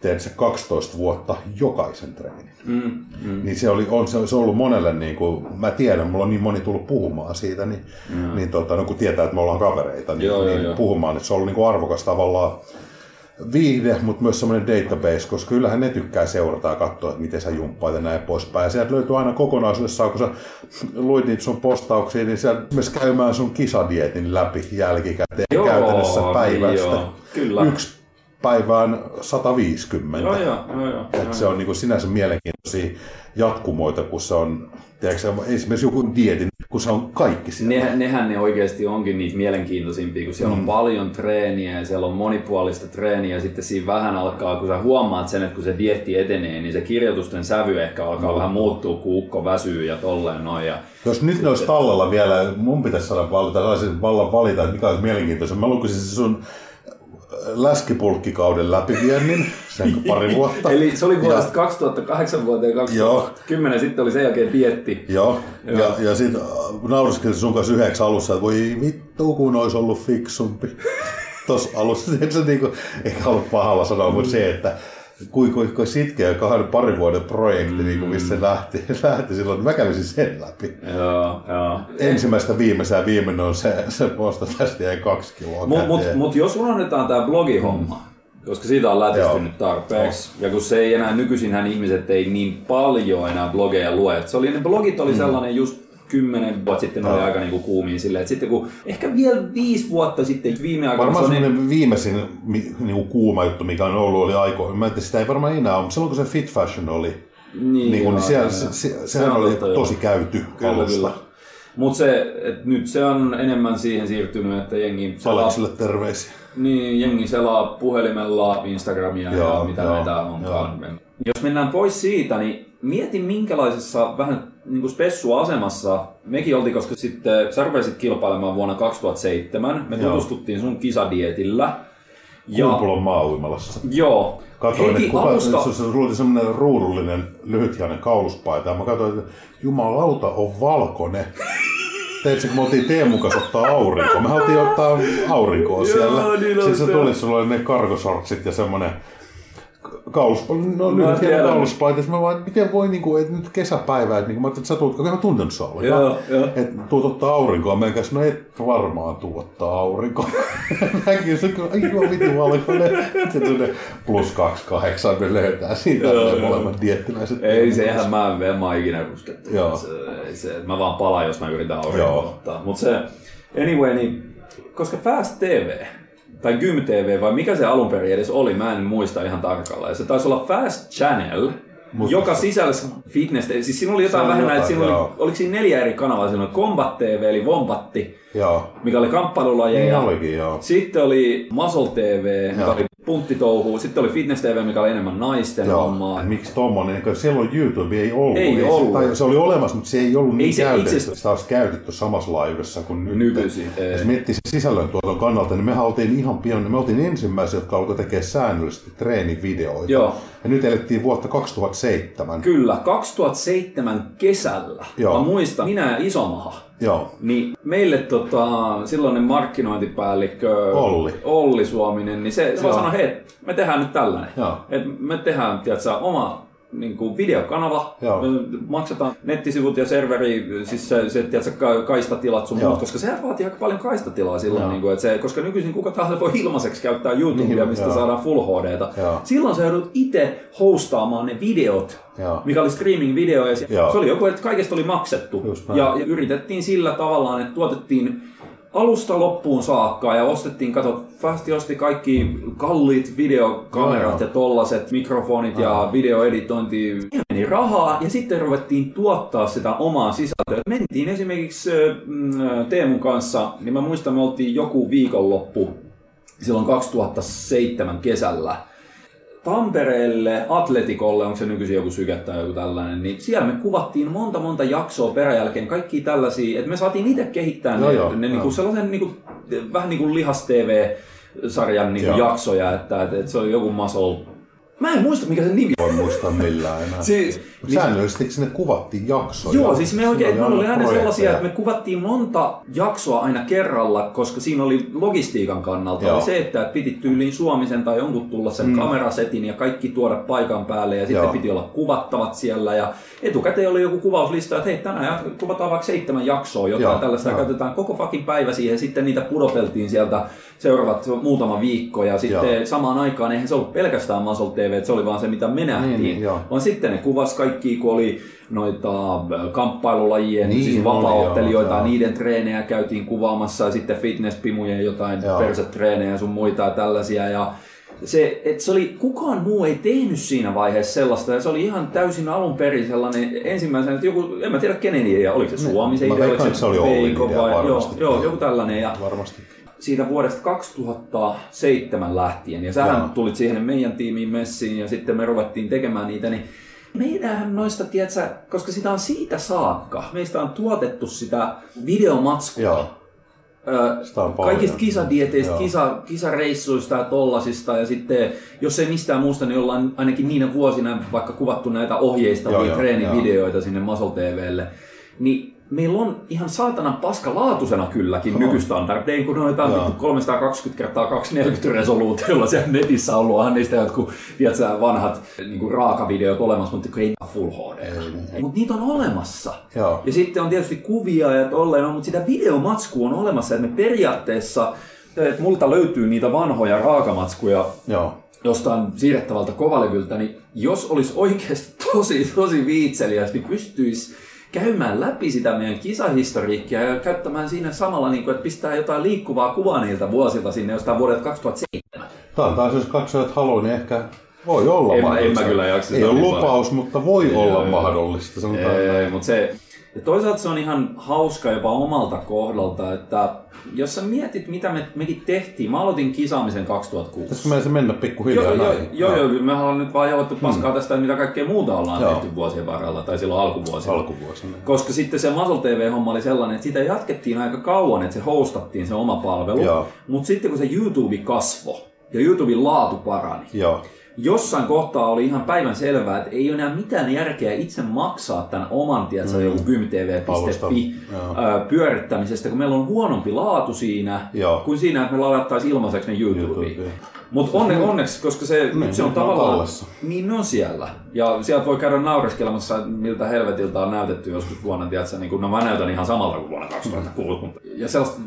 teet se 12 vuotta jokaisen treenin. Mm, mm. Niin se, oli, on, se, se on ollut monelle, niin kuin, mä tiedän, mulla on niin moni tullut puhumaan siitä, niin, mm. niin tota, no, kun tietää, että me ollaan kavereita, niin, Joo, joo, niin joo. puhumaan, että se on ollut niin kuin arvokas tavallaan viihde, mutta myös semmoinen database, koska kyllähän ne tykkää seurata ja katsoa, että miten sä jumppaat ja näin poispäin. Ja sieltä löytyy aina kokonaisuudessaan, kun sä luit niitä sun postauksia, niin sieltä myös käymään sun kisadietin läpi jälkikäteen Joo, käytännössä niin päivästä. joo, kyllä. Yksi päivään 150. Joo, joo, joo, joo, Et joo, se on niinku sinänsä mielenkiintoisia jatkumoita, kun se on tiedätkö, esimerkiksi joku dietin, kun se on kaikki siellä. Ne, nehän ne oikeasti onkin niitä mielenkiintoisimpia, kun siellä mm. on paljon treeniä ja siellä on monipuolista treeniä ja sitten siinä vähän alkaa, kun sä huomaat sen, että kun se dietti etenee, niin se kirjoitusten sävy ehkä alkaa vähän muuttua, kun ukko väsyy ja tolleen noin. Ja Jos nyt ne olisi tallella vielä, mun pitäisi saada valita, saisin vallan valita, että mikä olisi mielenkiintoista. Mä lukisin se sun läskipulkkikauden läpiviennin, sen pari vuotta. Eli se oli Ja- vuodesta 2008 vuoteen 2010, sitten oli sen jälkeen dietti. Joo, Joo. ja, ja sitten nauriskelin sun kanssa yhdeksän alussa, että voi vittu kun olisi ollut fiksumpi. Tuossa alussa, et se niinku, eikä ollut pahalla sanoa, mutta se, että kuinka kui, kui sitkeä kahden parin vuoden projekti, niin kuin missä se lähti, lähti silloin, niin mä kävisin sen läpi. Joo, joo. Ensimmäistä viimeiseen ja viimeinen on se, se posta tästä jäi kaksi kiloa Mutta mut, mut jos unohdetaan tämä blogihomma, mm. koska siitä on lätistynyt tarpeeksi, ja kun se ei enää, nykyisinhän ihmiset ei niin paljon enää blogeja lue. Et Se oli, ne blogit oli sellainen just kymmenen vuotta sitten, ne oli Joo. aika niinku kuumiin silleen, että sitten kun ehkä vielä viisi vuotta sitten, viime aikoina Varmaan se on niin, semmoinen viimeisin niinku kuuma juttu, mikä on ollut, oli aikoina. Mä en tiedä, sitä ei varmaan enää ole, mutta silloin kun se Fit Fashion oli, niin, niin, niin, joo, niin siellä, joo. se, se, Se sehän on oli totta, joo. tosi käyty Kyllä, alusta. Mutta se, et nyt se on enemmän siihen siirtynyt, että jengi selaa, Aleksille terveisiä. niin, jengi selaa puhelimella Instagramia Joo, ja mitä joo, näitä onkaan. Jos mennään pois siitä, niin mieti minkälaisessa vähän niin kuin spessuasemassa mekin oltiin, koska sitten sä rupesit kilpailemaan vuonna 2007. Me Joo. tutustuttiin sun kisadietillä. Ja, Kumpulon maa-uimalassa. joo, Katoin, heti että kuka, alusta... se, se oli semmoinen ruudullinen lyhythiainen kauluspaita. Ja mä katsoin, että jumalauta on valkoinen. Teetkö, kun me oltiin Teemun kanssa ottaa aurinkoa. Me haluttiin ottaa aurinkoa siellä. niin on Sitten se se. tuli, sulla oli ne kargosortsit ja semmoinen kauluspaita, no lyhyt tiedän. kauluspaita. Sitten mä vaan, että miten voi, niin kuin, että nyt kesäpäivä, että niin, mä ajattelin, että sä tulet, kun mä tuntenut sua ollenkaan. Joo, joo. Että tuut ottaa aurinkoa, mä käs, no et varmaan tuu ottaa aurinkoa. Mäkin se, kun aivan vitin valkoinen. Sitten tuli plus 28, me löytää siitä joo. molemmat diettiläiset. Ei sehän mä en, mä ikinä ruskettu. Joo. Se, se, mä vaan palaan, jos mä yritän aurinkoa ottaa. Mut se, anyway, niin, koska Fast TV, tai Gym TV, vai mikä se alun perin edes oli, mä en muista ihan tarkalleen. Se taisi olla Fast Channel, Mut- joka sisälsi fitness, siis siinä oli jotain vähän näitä, siinä oli, oliko siinä neljä eri kanavaa, siinä oli Combat TV, eli Vombatti, Joo. mikä oli kamppailulajeja. Niin olikin, joo. Sitten oli Muscle TV, Joo. oli punttitouhua. Sitten oli Fitness TV, mikä oli enemmän naisten Joo. hommaa. Miksi tommonen, kun silloin YouTube ei ollut. Ei se- ollut. Tai se oli olemassa, mutta se ei ollut niin Ei se käytetty. itse- Sitä olisi käytetty samassa laajuudessa kuin nyt. Nykyisin, ei. Jos miettii sen sisällöntuoton kannalta, niin me oltiin ihan pian, me oltiin ensimmäisiä, jotka alkoi tekemään säännöllisesti treenivideoita. Joo. Ja nyt elettiin vuotta 2007. Kyllä, 2007 kesällä. Joo. Mä muistan, minä ja Isomaha. Joo. Niin meille tota, silloinen markkinointipäällikkö Olli. Olli Suominen, niin se, se vaan sanoi, hei, me tehdään nyt tällainen. Joo. Et me tehdään, tiedätkö, oma niin kuin videokanava, Joo. maksetaan nettisivut ja serveri, siis se, se tiedätkö, ka- kaistatilat sun Joo. muut, koska sehän vaatii aika paljon kaistatilaa silloin, Joo. niin kuin, että se, koska nykyisin kuka tahansa voi ilmaiseksi käyttää YouTubea, Niin, mistä joo. saadaan Full HDta. Joo. Silloin sä joudut itse hostaamaan ne videot, Joo. mikä oli streaming-video, ja se, se oli joku, että kaikesta oli maksettu. Just. Ja, ja yritettiin sillä tavallaan, että tuotettiin alusta loppuun saakka ja ostettiin, kato, Fasti osti kaikki kalliit videokamerat joo. ja tollaset mikrofonit ja videoeditointi. Ja meni rahaa ja sitten ruvettiin tuottaa sitä omaa sisältöä. Mentiin esimerkiksi mm, Teemun kanssa, niin mä muistan, me oltiin joku viikonloppu silloin 2007 kesällä. Tampereelle, Atletikolle, onko se nykyisin joku syke tai joku tällainen, niin siellä me kuvattiin monta monta jaksoa peräjälkeen, kaikki tällaisia, että me saatiin itse kehittää Joo, ne, joo, ne joo. niinku sellaisen niinku, vähän niin kuin lihas-TV-sarjan niinku Joo. jaksoja, että, että, että se oli joku muscle. Mä en muista mikä se nimi Voi muistaa millään enää. Siis, Mut Säännöllisesti sinne kuvattiin jaksoja. Joo, siis me oikein, meillä oli aina sellaisia, että me kuvattiin monta jaksoa aina kerralla, koska siinä oli logistiikan kannalta Joo. oli se, että piti tyyliin Suomisen tai jonkun tulla sen mm. kamerasetin ja kaikki tuoda paikan päälle ja sitten Joo. piti olla kuvattavat siellä ja etukäteen oli joku kuvauslista, että hei tänään kuvataan vaikka seitsemän jaksoa jotain Joo, tällaista ja joo. käytetään koko fucking päivä siihen, sitten niitä pudoteltiin sieltä seuraavat muutama viikko ja sitten Joo. samaan aikaan eihän se ollut pelkästään Muscle TV, että se oli vaan se mitä me nähtiin, Niin, niin, vaan sitten ne kuvas kaikki, kun oli noita äh, kamppailulajien, Niin, niin, siis vapaaottelijoita, joo, niiden treenejä käytiin kuvaamassa ja sitten fitnesspimujen jotain Joo. persetreenejä ja sun muita ja tällaisia. Ja se, et se oli, kukaan muu ei tehnyt siinä vaiheessa sellaista ja se oli ihan täysin alun perin sellainen ensimmäisenä, että joku, en mä tiedä kenen idea, oliko se Suomi se idea, oliko että se oli idea vai, joo, joo, joku tällainen. Ja Varmasti. Siitä vuodesta 2007 lähtien, ja sähän Joo. tulit siihen meidän tiimiin messiin, ja sitten me ruvettiin tekemään niitä, niin meidähän noista, tiedätkö, koska sitä on siitä saakka, meistä on tuotettu sitä videomatskua, Joo. Sitä on paljon. kaikista kisadieteistä, kisa, kisareissuista ja tollasista ja sitten, jos ei mistään muusta, niin ollaan ainakin niinä vuosina vaikka kuvattu näitä ohjeistavia Joo, joo, treenivideoita sinne Muscle TVlle, niin meillä on ihan saatanan paskalaatuisena kylläkin nykystandardein, kun on jotain Joo. vittu 320 kertaa 240 resoluutiolla siellä netissä ollut, onhan niistä jotkut, tiedätkö, vanhat niin raakavideot olemassa, mutta ei full HD. Mutta niitä on olemassa. Joo. Ja sitten on tietysti kuvia ja tolleen, no, mutta sitä videomatskua on olemassa, että me periaatteessa, että multa löytyy niitä vanhoja raakamatskuja Joo. jostain siirrettävältä kovalevyltä, niin jos olisi oikeasti tosi, tosi viitseliäs, niin pystyisi käymään läpi sitä meidän kisahistoriikkia ja käyttämään siinä samalla, niin kuin, että pistää jotain liikkuvaa kuvaa niiltä vuosilta sinne jostain vuodelta 2007. Tämä on taas, jos katsojat haluaa, niin ehkä voi olla En mahdollista. en mä kyllä jaksa Ei ole lupaus, mutta voi Ei, olla joo. mahdollista. Ei, näin. mutta se, ja toisaalta se on ihan hauska jopa omalta kohdalta, että jos sä mietit, mitä me, mekin tehtiin, mä aloitin kisaamisen 2006. Pitäisikö meidän se mennä pikkuhiljaa Joo, joo, joo, joo, me ollaan nyt vaan jauhettu paskaa tästä, mitä kaikkea muuta ollaan Joo. tehty vuosien varrella, tai silloin alkuvuosina. Alkuvuosina. Koska sitten se Muscle TV-homma oli sellainen, että sitä jatkettiin aika kauan, että se hostattiin se oma palvelu. Mutta sitten kun se YouTube kasvoi ja YouTuben laatu parani, Joo. Jossain kohtaa oli ihan päivän selvää, että ei ole enää mitään järkeä itse maksaa tämän oman, tiedätkö, mm. joku gymtv.fi pyörittämisestä, kun meillä on huonompi laatu siinä, Joo. kuin siinä, että me ladattaisiin ilmaiseksi ne YouTubeen. YouTubeen. Mutta onne, onneksi, koska se, nyt se on ne tavallaan... tallessa. Niin ne on siellä. Ja sieltä voi käydä naureskelemassa, miltä helvetiltä on näytetty joskus vuonna, tiedätkö, niin kuin, no mä näytän ihan samalta kuin vuonna 2006. Mutta, ja sellaista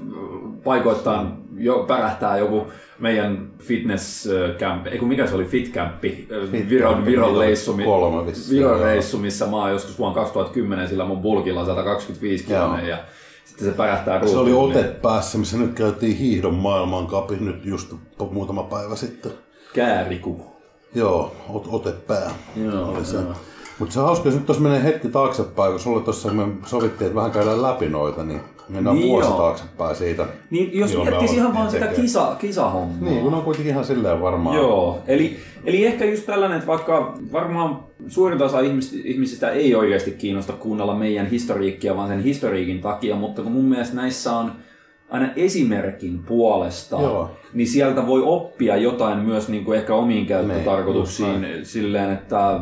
paikoittain jo pärähtää joku meidän fitness äh, camp, ei kun mikä se oli, fit campi, äh, Fit Viron, campi, Viron, vissiin, Viron reissu, missä mä oon joskus vuonna 2010 sillä mun bulkilla 125 Joo. kiloinen ja sitten se pärähtää Se oli ruutuun, ote päässä, missä nyt käytiin hiihdon maailmankapi nyt just muutama päivä sitten. niin Kääriku. Joo, ot, otepää Joo, oli se. Mutta se on hauska, jos nyt tuossa menee hetki taaksepäin, kun sulle tuossa me sovittiin, että vähän käydään läpi noita, niin mennään Niin vuosi joo. taaksepäin siitä. Niin jos me miettisi ihan vaan sitä kisa, kisahommaa. Niin, kun on kuitenkin ihan silleen varmaan. Joo, eli, eli ehkä just tällainen, että vaikka varmaan suurin osa ihmis- ihmisistä ei oikeasti kiinnosta kuunnella meidän historiikkia, vaan sen historiikin takia, mutta kun mun mielestä näissä on aina esimerkin puolesta, Joo. niin sieltä voi oppia jotain myös niin kuin ehkä omiin Niin, käyttötarkoituksiin silleen, että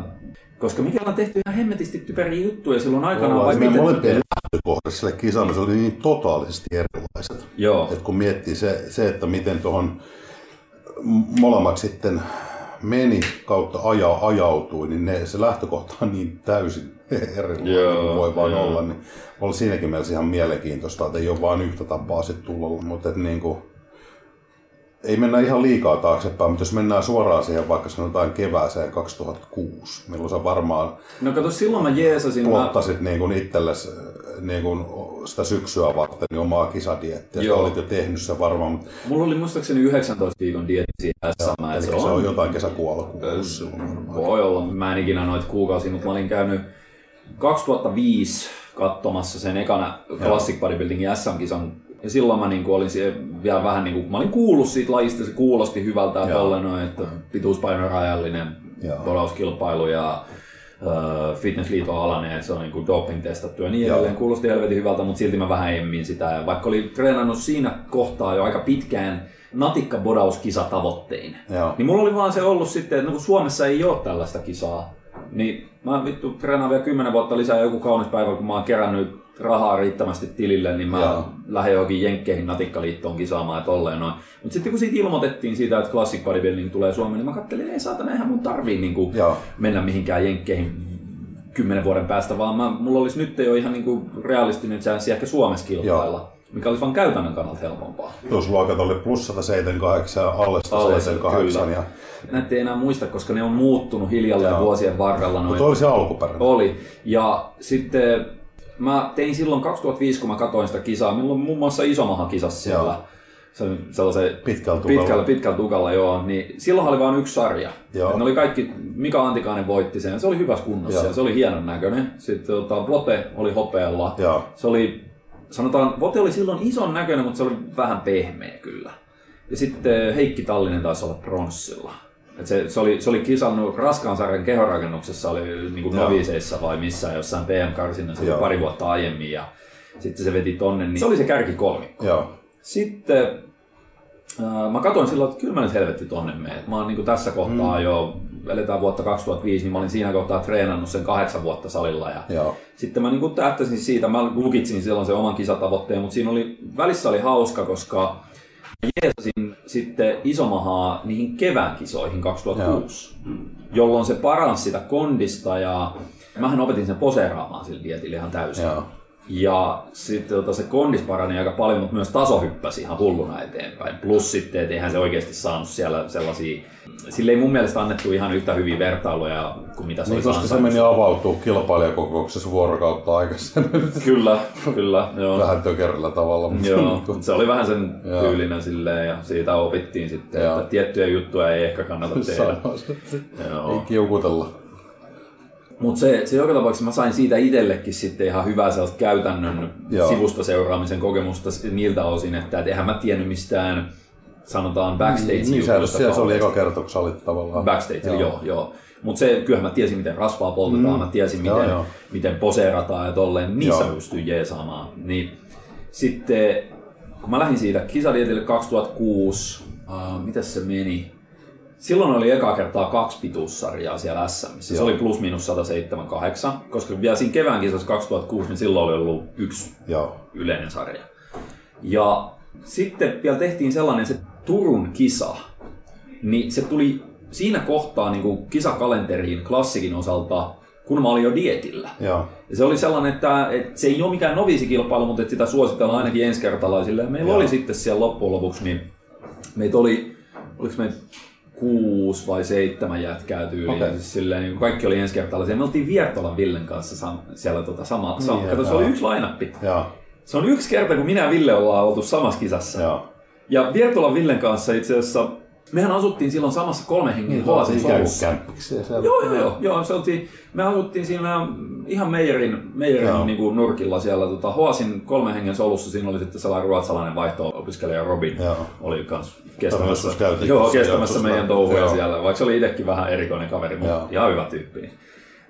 koska mikä on tehty ihan hemmetisti typeriä juttuja silloin aikanaan. Vai miten? molempien lähtökohdat sille kisaamiselle oli niin totaalisesti erilaiset. Joo. Et kun miettii se, se että miten tuohon molemmat sitten meni kautta aja, ajautui, niin ne, se lähtökohta on niin täysin erilainen Joo, kuin voi vaan joo. olla. Niin oli siinäkin mielessä ihan mielenkiintoista, että ei ole vain yhtä tapaa sitten tulla. Mutta et niin kuin, ei mennä ihan liikaa taaksepäin, mutta jos mennään suoraan siihen vaikka sanotaan kevääseen 2006, milloin sä varmaan No kato, silloin mä jeesasin. Mä, plottasit niin kuin itsellesi niin kuin sitä syksyä varten niin omaa kisadiettiä. Sä Joo. olit jo tehnyt sen varmaan, mutta mulla oli muistaakseni 19 viikon dietti siinä SM. eli että se on jotain kesäkuun varmaan. Voi olla, mä en ikinä noita kuukausia, mutta mä olin käynyt 2005 katsomassa sen ekana Classic Bodybuildingin SM-kisan. Ja silloin mä niin olin siellä vielä vähän niin kuin, mä olin kuullut siitä lajista, se kuulosti hyvältä ja Joo. tolleen noin, että pituuspaino rajallinen Joo. bodauskilpailu ja äh, fitnessliiton alainen, että se on niin doping testattu ja niin Joo. edelleen. Kuulosti helvetin hyvältä, mutta silti mä vähän emmin sitä. Ja vaikka oli treenannut siinä kohtaa jo aika pitkään natikka bodauskisatavoittein, Joo. niin mulla oli vaan se ollut sitten, että no kun Suomessa ei ole tällaista kisaa, niin mä vittu treenaan vielä 10 vuotta lisää joku kaunis päivä, kun mä oon kerännyt rahaa riittävästi tilille, niin mä Joo. lähden johonkin Jenkkeihin natikkaliittoon kisaamaan ja tolleen noin. Mutta sitten kun siitä ilmoitettiin siitä, että Classic Bodybuilding tulee Suomeen, niin mä katselin, ei saatana, eihän mun tarvii niinku Joo. mennä mihinkään Jenkkeihin kymmenen vuoden päästä, vaan mä, mulla olisi nyt jo ihan niinku realistinen chanssi ehkä Suomessa kilpailla, mikä olisi vaan käytännön kannalta helpompaa. Tuusluokat oli plus 178 ja alle Alle, 178. kyllä. Ja, Näitä ei enää muista, koska ne on muuttunut hiljalleen Joo. vuosien varrella. Noin. mutta oli se alkuperäinen. Oli. Ja sitten mä tein silloin 2005, kun mä katsoin sitä kisaa, milloin muun muassa Isomahan kisassa siellä. Joo. Se, sellaisen Pitkällä tukalla. pitkällä, pitkällä tukalla, joo. Niin silloin oli vain yksi sarja. Joo. Ne oli kaikki, Mika Antikainen voitti sen, se oli hyvässä kunnossa Joo. ja se oli hienon näköinen. Sitten tota, Vote oli hopealla. Joo. Se oli, sanotaan, Vote oli silloin ison näköinen, mutta se oli vähän pehmeä kyllä. Ja sitten Heikki Tallinen taisi olla pronssilla. Et se, se, oli, se oli kisannut raskaan sarjan kehorakennuksessa, oli niin kuin noviseissa vai missään jossain PM-karsinnassa pari vuotta aiemmin. Ja sitten se veti tonne, niin se oli se kärkikolmikko. Joo. Sitten äh, mä katsoin silloin, että kyllä mä nyt helvetti tonne menen. Mä oon niin tässä kohtaa mm. jo, eletään vuotta 2005, niin mä olin siinä kohtaa treenannut sen kahdeksan vuotta salilla. Ja Joo. sitten mä niin tähtäsin siitä, mä lukitsin silloin sen oman kisatavoitteen, mutta siinä oli, välissä oli hauska, koska mä jeesasin sitten Isomahaa niihin kevään kisoihin 2006, jolloin se paransi sitä kondista ja mähän opetin sen poseeraamaan sillä dietillä ihan täysin. Joo. Ja sitten tota, se kondis parani aika paljon, mutta myös taso hyppäsi ihan hulluna eteenpäin. Plus sitten, että eihän se oikeasti saanut siellä sellaisia... Sille ei mun mielestä annettu ihan yhtä hyviä vertailuja kuin mitä se Niin, olisi koska se meni avautuu kilpailijakokouksessa vuorokautta aikaisemmin. Kyllä, kyllä, joo. Vähän tökerillä tavalla. Mutta Joo, se oli vähän sen tyylinen silleen ja siitä opittiin sitten, Joo. että tiettyjä juttuja ei ehkä kannata tehdä. Sanoa se. Ei kiukutella. Mutta se, se joka tapauksessa mä sain siitä itsellekin sitten ihan hyvää sellaista käytännön Joo. sivusta seuraamisen kokemusta niiltä osin, että et eihän mä tiennyt mistään sanotaan backstage Niin, se, se, se oli eka kerta, kun sä olit tavallaan. Backstage, joo, joo. joo. Mutta se, kyllähän mä tiesin, miten rasvaa poltetaan, mm. mä tiesin, Joo, miten, joo. miten poseerataan ja tolleen, niissä Joo. pystyy jeesaamaan. Niin, sitten kun mä lähdin siitä kisadietille 2006, uh, miten se meni? Silloin oli eka kertaa kaksi pituussarjaa siellä SM. Se oli plus miinus 178, koska vielä siinä kevään kisassa 2006, niin silloin oli ollut yksi Joo. yleinen sarja. Ja sitten vielä tehtiin sellainen se Turun kisa, niin se tuli siinä kohtaa niin kuin kisakalenteriin klassikin osalta, kun mä olin jo dietillä. Joo. Ja se oli sellainen, että, että se ei ole mikään noviisikilpailu, mutta että sitä suositellaan ainakin ensikertalaisille. Ja meillä Joo. oli sitten siellä loppujen lopuksi, niin meitä oli, oliko meitä kuusi vai seitsemän jätkää tyyliin. Okay. Siis silleen, niin kaikki oli ensikertalaisia. Me oltiin Viertolan Villen kanssa sam- siellä tota sama, sama. Niin, Kato, se oli yksi lainappi. Joo. Se on yksi kerta, kun minä ja Ville ollaan oltu samassa kisassa. Joo. Ja Viertolan Villen kanssa itse asiassa, mehän asuttiin silloin samassa kolmen hengen Niin, ja siellä. Joo, joo, joo. joo se oltiin, me asuttiin siinä ihan meijerin, meijerin niin kuin nurkilla siellä tota, Hoasin kolmen hengen solussa. Siinä oli sitten sellainen ruotsalainen vaihto-opiskelija Robin. Joo. Oli kans kestämässä, joo, kestämässä meidän touhuja Joo. siellä. Vaikka se oli itsekin vähän erikoinen kaveri, mutta Joo. ihan hyvä tyyppi. Niin.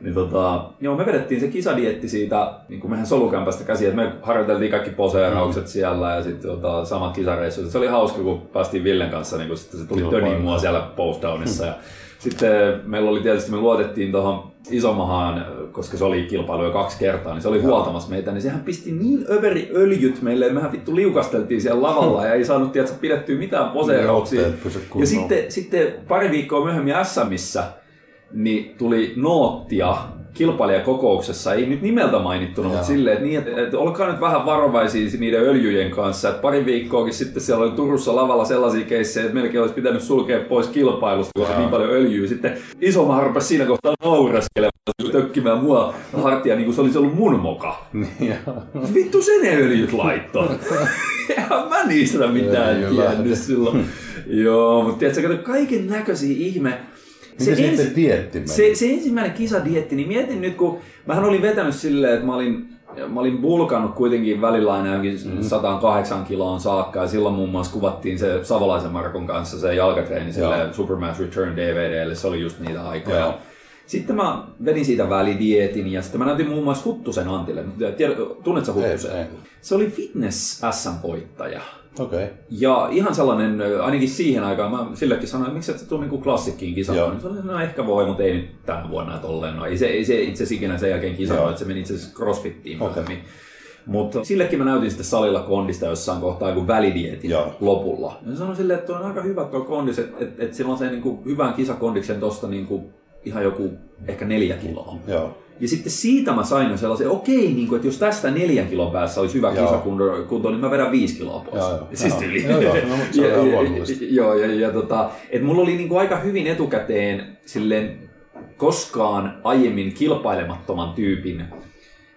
Niin tota, joo, me vedettiin se kisadietti siitä niin kuin meidän solukämpästä käsiin, että me harjoiteltiin kaikki poseeraukset mm. siellä ja sitten tota, samat kisareissut. Se oli hauska, kun päästiin Villen kanssa, niin kun sitten se tuli töniin mua siellä postdownissa ja sitten meillä oli tietysti, me luotettiin tuohon Isomahaan, koska se oli kilpailu jo kaksi kertaa, niin se oli huoltamassa meitä, niin sehän pisti niin överi öljyt meille, että mehän vittu liukasteltiin siellä lavalla ja ei saanut tiedätkö, pidettyä mitään poseerauksia. Ja sitten, sitten pari viikkoa myöhemmin SMissä niin tuli noottia kilpailijakokouksessa, ei nyt nimeltä mainittuna, mutta silleen, että, niin, että, että olkaa nyt vähän varovaisia niiden öljyjen kanssa. Että pari viikkoakin sitten siellä oli Turussa lavalla sellaisia keissejä, että melkein olisi pitänyt sulkea pois kilpailusta, kun oli niin paljon öljyä. Sitten Isomaa rupesi siinä kohtaa naureskelemaan, tökkimään mua hartia, niin kuin se olisi ollut mun moka. Niin. Vittu se ne öljyt laittoi. Eihän mä niistä mitään tiennyt silloin. Joo, mutta tiedätkö, kaiken näköisiä ihme. Miten se sitten dieetti meni? se, se ensimmäinen kisadietti, niin mietin nyt, kun mähän olin vetänyt silleen, että mä olin, mä olin bulkannut kuitenkin välillä aina johonkin Mhm. 108 kiloon saakka, ja silloin muun muassa kuvattiin se Savolaisen Markon kanssa se jalkatreeni sille. Superman's Return DVDlle, se oli just niitä aikoja. Joo. Sitten mä vedin siitä välidietin ja sitten mä näytin muun muassa Huttusen Antille. Tiedä, tunnetko Huttusen? Ei, ei. Se oli fitness SM-voittaja. Okei. Ja ihan sellainen, ainakin siihen aikaan, mä sillekin sanoin, että miksi et sä tuu niinku klassikkiin Joo. kisaamaan. Se oli, no ehkä voi, mutta ei nyt tänä vuonna tolleen. No, ei, se, ei se itse asiassa ikinä sen jälkeen kisannut, että se meni itse asiassa crossfittiin myöhemmin. Mutta sillekin mä näytin sitten salilla kondista jossain kohtaa joku välidietin Joo. lopulla. Ja sanoin silleen, että tuo on aika hyvä tuo kondis, että et, et sillä on se niinku hyvän kisakondiksen tosta niinku ihan joku ehkä neljä kiloa. Joo. Ja sitten siitä mä sain jo sellaisen, okei, niin kuin, että jos tästä neljän kilon päässä olisi hyvä Joo. kisakunto, kunto, niin mä vedän viisi kiloa pois. Joo, joo. Siis Joo. tyyli. Joo, joo. No, mutta se on Ja- ja-. Joo, ja, ja tota, että mulla oli niin kuin aika hyvin etukäteen silleen koskaan aiemmin kilpailemattoman tyypin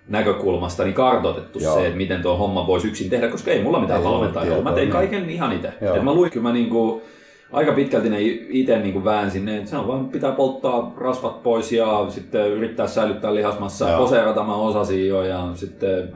näkökulmasta niin kartoitettu Joo. se, että miten tuo homma voisi yksin tehdä, koska ei mulla mitään valmentajaa. Mä tein kaiken ihan itse. Mä luin, kyllä mä niinku, aika pitkälti ne itse niinku väänsin ne, että se on vaan pitää polttaa rasvat pois ja sitten yrittää säilyttää lihasmassa. Joo. Poseerata mä osasin jo ja sitten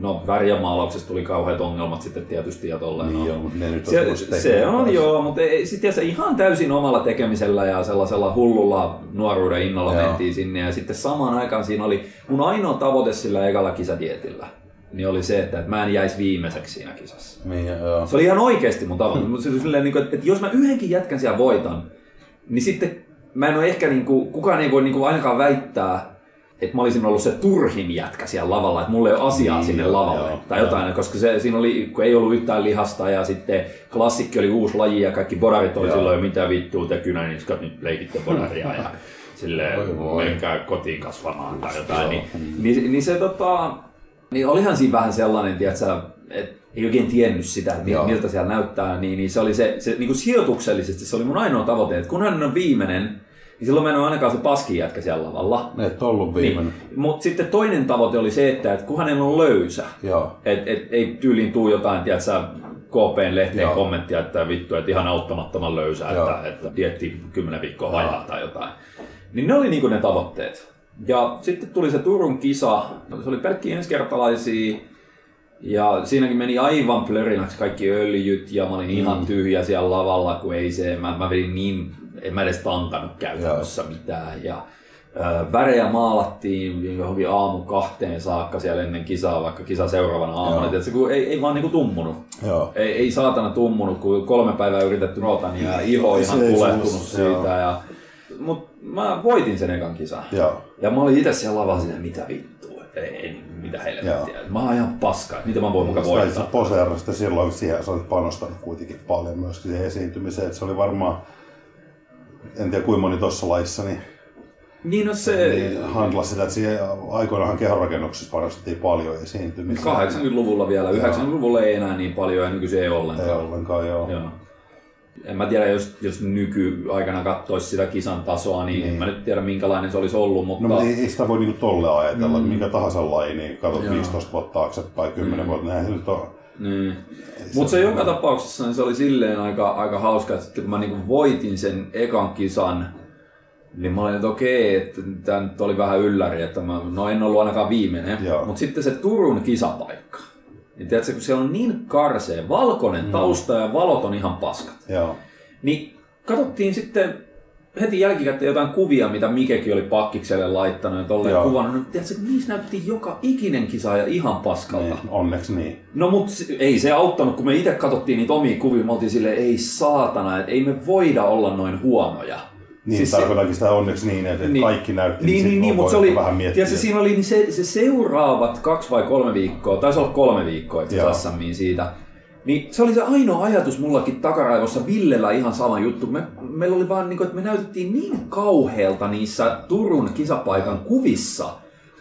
no väriämaalauksessa tuli kauheat ongelmat sitten tietysti ja tolleen. Niin no. joo, mutta ne nyt on Se, se on kanssa. joo, mutta ei, sit tiedätkö, ihan täysin omalla tekemisellä ja sellaisella hullulla nuoruuden innolla Joo. mentiin sinne. Ja sitten samaan aikaan siinä oli mun ainoa tavoite sillä ekalla kisadietillä. Niin oli se, että, mä en jäisi viimeiseksi siinä kisassa. Niin, joo. Se oli ihan oikeasti mun tavoite. Mutta silleen, niin kuin, että, jos mä yhdenkin jätkän siellä voitan, niin sitten mä en ole ehkä, niin kuin, kukaan ei voi niin kuin ainakaan väittää, että mä olisin ollut se turhin jätkä siellä lavalla, että mulla ei ole asiaa Niin, sinne joo, lavalle joo, tai jotain, koska se, siinä oli, kun ei ollut yhtään lihasta ja sitten klassikki oli uusi laji ja kaikki bodarit oli Joo. silloin jo mitä vittua te kynäniskat nyt leikitte bodaria ja silleen menkää kotiin kasvamaan tai jotain, niin, niin, niin se tota, niin olihan siinä vähän sellainen, tiedätkö, että ei oikein tiennyt sitä, että Joo. miltä siellä näyttää, niin, niin se oli se, se niin kuin sijoituksellisesti se oli mun ainoa tavoite, että kunhan hän on viimeinen, niin silloin mä en ole ainakaan se paskin jätkä siellä lavalla. Ne et ollut viimeinen. Niin. Mutta sitten toinen tavoite oli se, että, että kunhan hän on löysä, Joo. et, et, ei tyyliin tuu jotain, tiedätkö, KPn lehteen Joo. kommenttia, että vittu, että ihan auttamattoman löysä, Joo. että, että dietti 10 viikkoa vajaa tai jotain. Niin ne oli niinku ne tavoitteet. Ja sitten tuli se Turun kisa, se oli pelkkiä ensikertalaisia, ja siinäkin meni aivan plörinäksi kaikki öljyt, ja mä olin Mm. ihan tyhjä siellä lavalla, kun ei se, mä, mä vedin niin, en mä edes tantanut käytännössä mitään. Ja, ö, värejä maalattiin johonkin aamu kahteen saakka siellä ennen kisaa, vaikka kisa seuraavana aamuna. Joo. Tiedätkö, kun ei, ei vaan niinku tummunut. Joo. Ei, ei saatana tummunut, kun kolme päivää yritetty rota, niin ja iho ihan tulehtunut siitä. Ja, mut mä voitin sen ekan kisan. Joo. Ja mä olin itse siellä lavalla siinä, mitä vittua, ei, ei mitä helvettiä. Mä oon ihan paska, mitä mä voin mukaan voittaa. poseerasta silloin siihen sä olit panostanut kuitenkin paljon myöskin siihen esiintymiseen. Että se oli varmaan, en tiedä kuinka moni tuossa laissa, niin, Niin no se, niin handlasi sitä, että siihen aikoinaanhan kehonrakennuksessa panostettiin paljon esiintymiseen. 80-luvulla vielä, 90-luvulla ei enää niin paljon ja nykyisin ei ollenkaan. Ei ollenkaan, joo. Joo. En mä tiedä, jos, jos nykyaikana katsoisi sitä kisan tasoa, niin, en mä nyt tiedä minkälainen se olisi ollut, mutta... No, mutta ei, ei sitä voi niinku tolle ajatella, mm. mikä tahansa laji, niin katsot Joo. 15 vuotta taaksepäin, 10 mm. vuotta, näin se nyt on. Niin. Mutta se joka tapauksessa niin se oli silleen aika, aika hauska, että sitten kun mä niinku voitin sen ekan kisan, niin mä olin, että okei, että tämä nyt oli vähän ylläri, että mä, no en ollut ainakaan viimeinen. Mutta sitten se Turun kisapaikka. Niin tiedätkö, kun siellä on niin karsee, valkoinen tausta ja valot on ihan paskat. Joo. Niin katsottiin sitten heti jälkikäteen jotain kuvia, mitä Mikekin oli pakkikselle laittanut ja tolleen Joo. kuvannut. Niin tiedätkö, niissä näytti joka ikinen kisaaja ihan paskalta. Niin, onneksi niin. No mut se- ei se auttanut, kun me itse katsottiin niitä omia kuvia, me oltiin silleen, ei saatana, että ei me voida olla noin huonoja. Niin, Siis tarkoitankin sitä onneksi niin, että Niin. niin, kaikki näytti, Niin, niin, niin voi mutta se oli, vähän miettiä. ja se siinä oli niin se, se seuraavat kaksi vai kolme viikkoa, taisi olla kolme viikkoa itse asiassa siitä. Niin se oli se ainoa ajatus mullakin takaraivossa, Villellä ihan sama juttu. Me, meillä oli vaan niin kuin, että me näytettiin niin kauhealta niissä Turun kisapaikan kuvissa.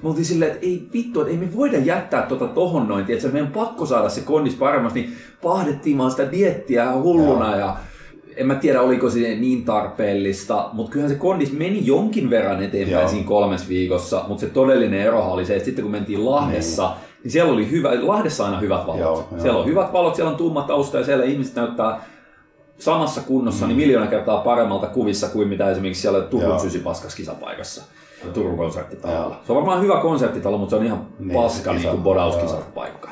Me oltiin silleen, että ei vittu, että ei me voida jättää tuota tohon noin, että meidän pakko saada se kondis paremmaksi, niin pahdettiin vaan sitä diettiä hulluna ja en mä tiedä oliko se niin tarpeellista, mutta kyllähän se kondis meni jonkin verran eteenpäin Joo. siinä kolmes viikossa, mutta se todellinen erohan oli se, että sitten kun mentiin Lahdessa, niin, niin siellä oli hyvä, Lahdessa aina hyvät valot. Joo, siellä on hyvät valot, siellä on tumma tausta ja siellä ihmiset näyttää samassa kunnossa niin miljoona kertaa paremmalta kuvissa kuin mitä esimerkiksi siellä Turun. Sysipaskas kisapaikassa. Turun konserttitalolla. Se on varmaan hyvä konserttitalo, mutta se on ihan Niin, paska niin bodauskisapaikka.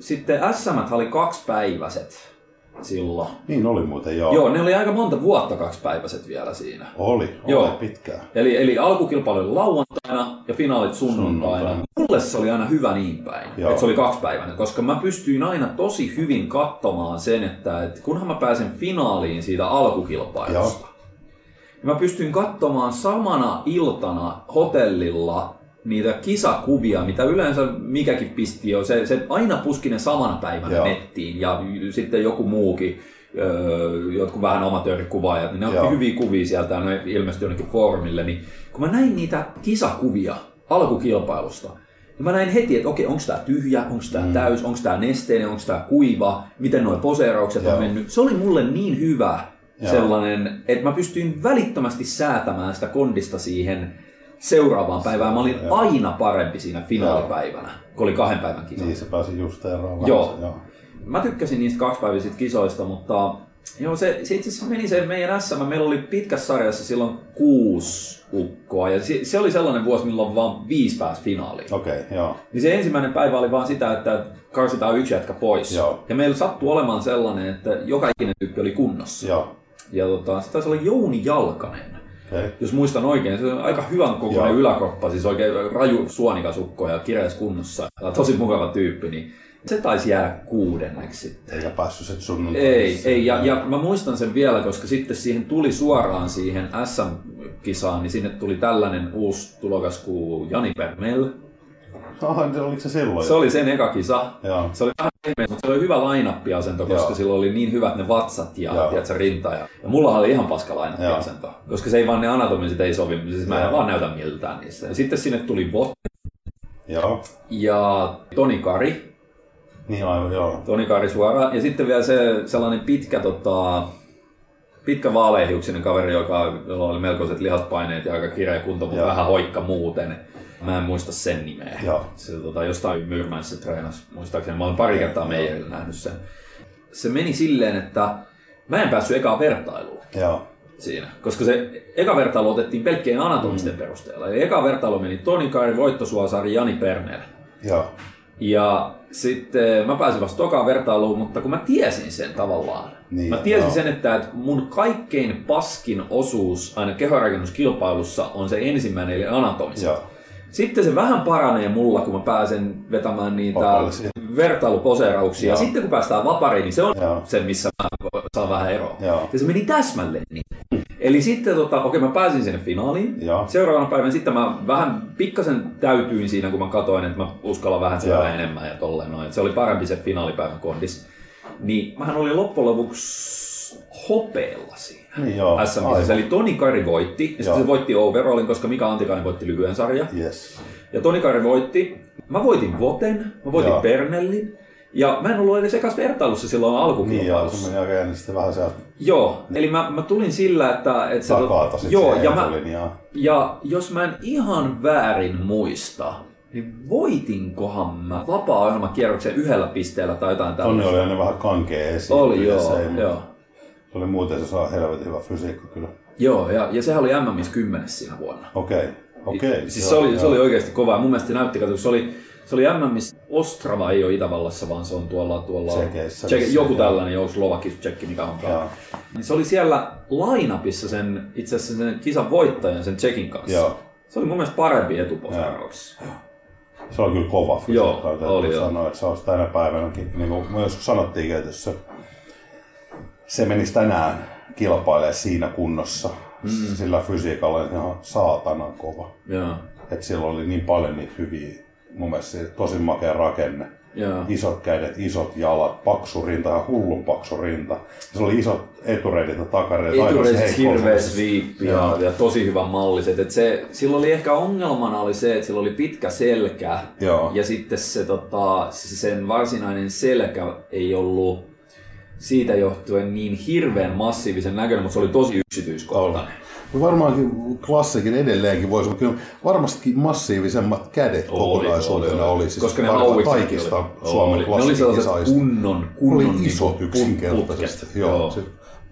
Sitten SM oli kaksipäiväiset silloin. Niin oli muuten, joo. Joo, ne oli aika monta vuotta kaksipäiväiset vielä siinä. Oli, Joo. oli pitkään. Eli, eli alkukilpailu oli lauantaina ja finaalit sunnuntaina. Sunnuntaina. Mulle se oli aina hyvä niin päin, Joo. että se oli kaksipäiväinen, koska mä pystyin aina tosi hyvin katsomaan sen, että, että kunhan mä pääsen finaaliin siitä alkukilpailusta, niin mä pystyin katsomaan samana iltana hotellilla niitä kisakuvia, mitä yleensä mikäkin pisti jo. Se, se aina puski ne samana päivänä Joo. nettiin ja sitten joku muukin, öö, jotkut vähän amatöörikuvaajat, niin ne otti Joo. hyviä kuvia sieltä ne ilmestyi jonnekin foorumille. Niin kun mä näin niitä kisakuvia alkukilpailusta, niin mä näin heti, että okei, onko tää tyhjä, onko tää mm. täys, onko tää nesteinen, onko tää kuiva, miten nuo poseeraukset on Joo. mennyt. Se oli mulle niin hyvä Joo. sellainen, että mä pystyin välittömästi säätämään sitä kondista siihen seuraavaan päivään. Mä olin Joo. aina parempi siinä finaalipäivänä, kun oli kahden päivän kisa. Niin se pääsi just eroon. Joo. joo. Mä tykkäsin niistä kaksipäiväisistä kisoista, mutta joo, se, se itse asiassa meni se meidän SM. Meillä oli pitkässä sarjassa silloin kuusi ukkoa ja se, se oli sellainen vuosi, milloin vaan viisi pääsi finaaliin. Okei, okay, joo. Niin se ensimmäinen päivä oli vaan sitä, että karsitaan yksi jätkä pois. Joo. Ja meillä sattui olemaan sellainen, että joka ikinen tyyppi oli kunnossa. Joo. Ja tota, se taisi olla Jouni Jalkanen. Okay. Jos muistan oikein, se on aika hyvän kokoinen Joo. yläkroppa, siis oikein raju suonikasukko ja kireässä kunnossa. Tosi mukava tyyppi, niin se taisi jäädä kuudenneksi sitten. Eikä päässyt sen sunnuntaina. Ei, ei ja, ja mä muistan sen vielä, koska sitten siihen tuli suoraan siihen SM-kisaan, niin sinne tuli tällainen uusi tulokas kuin Jani Permel. Aha, niin oliko se silloin? Se oli sen eka kisa. Joo. Se oli vähän ihme, mutta se oli hyvä line-up-asento, koska Joo. sillä oli niin hyvät ne vatsat ja Joo. tiedätkö, rinta. Ja, ja mulla oli ihan paska line-up-asento, koska se ei vaan ne anatomiset ei sovi, siis mä en Joo. vaan näytä miltään niissä. Ja sitten sinne tuli Bot Joo. ja Toni Kari, Niin aivan, joo. Toni Kari suoraan. Ja sitten vielä se sellainen pitkä, tota, pitkä vaaleahiuksinen kaveri, joka, jolla oli melkoiset lihaspaineet ja aika kireä kunto, mutta Joo. vähän hoikka muuten. Mä en muista sen nimeä. Joo. Se tota, jostain Myrmässä treenasi, muistaakseni. Mä olen pari kertaa Meijerillä nähnyt sen. Se meni silleen, että mä en päässyt ekaan vertailuun Joo. siinä. Koska se eka vertailu otettiin pelkkien anatomisten mm. perusteella. Eli eka vertailu meni Toni Kari, Voittosuosari, Jani Perner. Joo. Ja sitten mä pääsin vasta tokaan vertailuun, mutta kun mä tiesin sen tavallaan. Niin, mä tiesin joo. sen, että, että mun kaikkein paskin osuus aina kehorakennuskilpailussa on se ensimmäinen eli anatomiset. Joo. Sitten se vähän paranee mulla, kun mä pääsen vetämään niitä Vapaallisia. vertailuposeerauksia. Ja Joo. sitten kun päästään vapariin, niin se on Joo. se, missä mä saan vähän eroa. Joo. Ja se meni täsmälleen niin. Eli sitten, tota, okei, mä pääsin sinne finaaliin. Joo. Seuraavana päivänä sitten mä vähän pikkasen täytyin siinä, kun mä katsoin, että mä uskallan vähän syödä enemmän ja tolleen noin. Se oli parempi se finaalipäivän kondis. Niin mähän olin loppujen lopuksi hopeella siinä. Niin joo. Eli Toni Kari voitti, ja sitten Joo. se voitti overallin, koska Mika Antikainen voitti lyhyen sarjan. Yes. Ja Toni Kari voitti. Mä voitin Voten, mä voitin Joo. Pernellin. Ja mä en ollut edes ekas vertailussa silloin Niin joo, alkukilpailussa. se meni sitten vähän sieltä Joo, eli mä, mä tulin sillä, että... että se, takaa sit joo, ja, mä, etulinjaan. ja jos mä en ihan väärin muista, niin voitinkohan mä vapaa-ohjelmakierroksen yhdellä pisteellä tai jotain Tonni tällaista. oli aina vähän kankea esiin. Oli, joo, se ei- joo. Oli muuten se saa helvetin hyvä fysiikka kyllä. Joo, ja, ja sehän oli MMS 10 siinä vuonna. Okei. Okei. Siis joo, se oli, se oli oikeasti kova. ja Mun mielestä se näytti, kun se oli, se oli MMS Ostrava, ei ole Itävallassa, vaan se on tuolla... tuolla Tsekeissä Tsek, vissiin, joku joo. tällainen, joku Slovakis, Tsekki, mikä onkaan. Niin se oli siellä lainapissa sen, itse asiassa sen kisan voittajan, sen Tsekin kanssa. Joo. Se oli mun mielestä parempi etuposeerauksessa. Se on kyllä kova fysiikka. Joo, oli sanoa, että se olisi tänä päivänäkin, niin kuin joskus sanottiin, että jos se, se menisi tänään kilpailemaan siinä kunnossa, mm. sillä fysiikalla oli ihan saatanan kova. Että sillä oli niin paljon niitä hyviä, mun mielestä tosi makea rakenne. Joo. Isot kädet, isot jalat, paksu rinta ja hullun paksu rinta. Se oli isot etureidit ja takareidit. heikko hirveä sviippi ja, ja, tosi hyvän malliset. Et se, sillä oli ehkä ongelmana oli se, että sillä oli pitkä selkä Joo. ja sitten se, tota, se- sen varsinainen selkä ei ollut siitä johtuen niin hirveän massiivisen näköinen, mutta se oli tosi yksityiskohtainen. No Varmaankin klassikin edelleenkin voisi olla kyllä varmastikin massiivisemmat kädet kokonaisuutena oli. Siis Koska ne kaikista oli. Suomen oli. Oli klassikisaista. kunnon, kunnon oli isot niinku yksinkertaisesti. putket. Joo. Joo.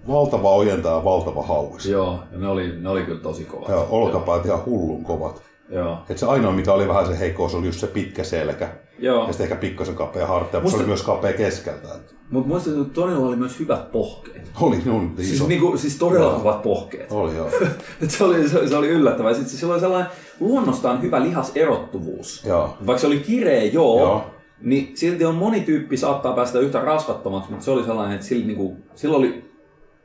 Valtava ojenta ja valtava hauis. Joo, ja ne oli, ne oli kyllä tosi kovat. Ja olkapäät ihan hullun kovat. Joo. Et se ainoa, mikä oli vähän se heikkous, oli just se pitkä selkä. Joo. Ja sitten ehkä pikkasen kapea hartia, mutta se oli myös kapea keskeltä. Mutta muistan, että Tonilla oli myös hyvät pohkeet. Oli ne Siis, iso. niinku, siis todella kovat pohkeet. Oli joo. Se, oli, se, se oli yllättävää. Sitten sillä oli sellainen luonnostaan hyvä lihaserottuvuus. Joo. Vaikka se oli kireä, joo, Joo. niin silti on moni tyyppi saattaa päästä yhtä rasvattomaksi, mutta se oli sellainen, että sillä, niinku, sillä oli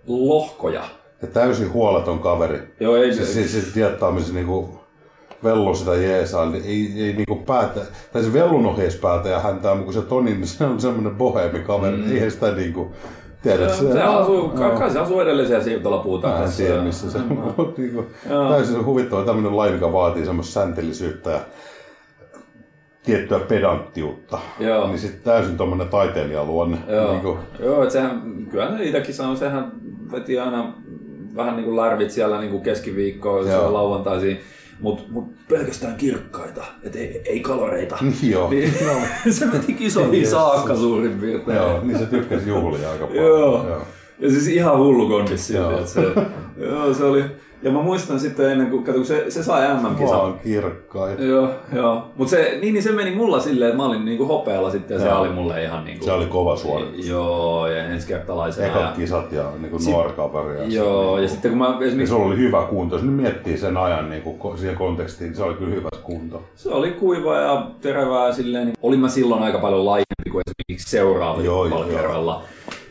lohkoja. Ja täysin huoleton kaveri. Joo, ei, Siis, siis, siis niinku vello sitä jeesaa, niin ei, ei niinku päätä, tai se vellun ohjeispäätä ja häntä, mutta kun se Toni, niin se on semmoinen boheemi kaveri, mm. eihän sitä niinku, tiedä, se, se asuu, kai, kai se asuu edelleen siellä siirtolapuuta. Mä en tiedä, missä se on. Mut niinku, täysin huvittava tämmöinen laji, mikä vaatii semmoista säntellisyyttä ja tiettyä pedanttiutta. Joo. Niin sitten täysin tuommoinen taiteilijaluonne. Joo, Niinku, Joo että sehän, kyllä se itsekin sanoi, sehän veti aina vähän niin kuin larvit siellä niin kuin keskiviikkoon lauantaisin, mutta mut pelkästään kirkkaita, et ei, ei kaloreita. Joo. Niin, se veti kisoihin saakka suurin piirtein. Joo, niin se tykkäsi juhlia aika paljon. Joo. Ja siis ihan hullu kondis silti, Joo. se, joo, se oli, ja mä muistan sitten ennen kuin, kato, kun se, se sai MM-kisan, Vaan kirkkaita. Joo, joo. Mutta se, niin, niin se meni mulla silleen, että mä olin niinku hopealla sitten ja se Joo. oli mulle ihan niinku... Se oli kova suoritus. Joo, ja ensikertalaisena. Ekat Ja, kisat ja niin kuin nuori kaveri. Ja joo, se, ja sitten kun mä ja esimerkiksi... sulla oli hyvä kunto. Jos nyt miettii sen ajan niin kuin, siihen kontekstiin, se oli kyllä hyvä kunto. Se oli kuiva ja terävää silleen. Niin olin mä silloin aika paljon laajempi kuin esimerkiksi seuraavalla Joo, joo. kerralla.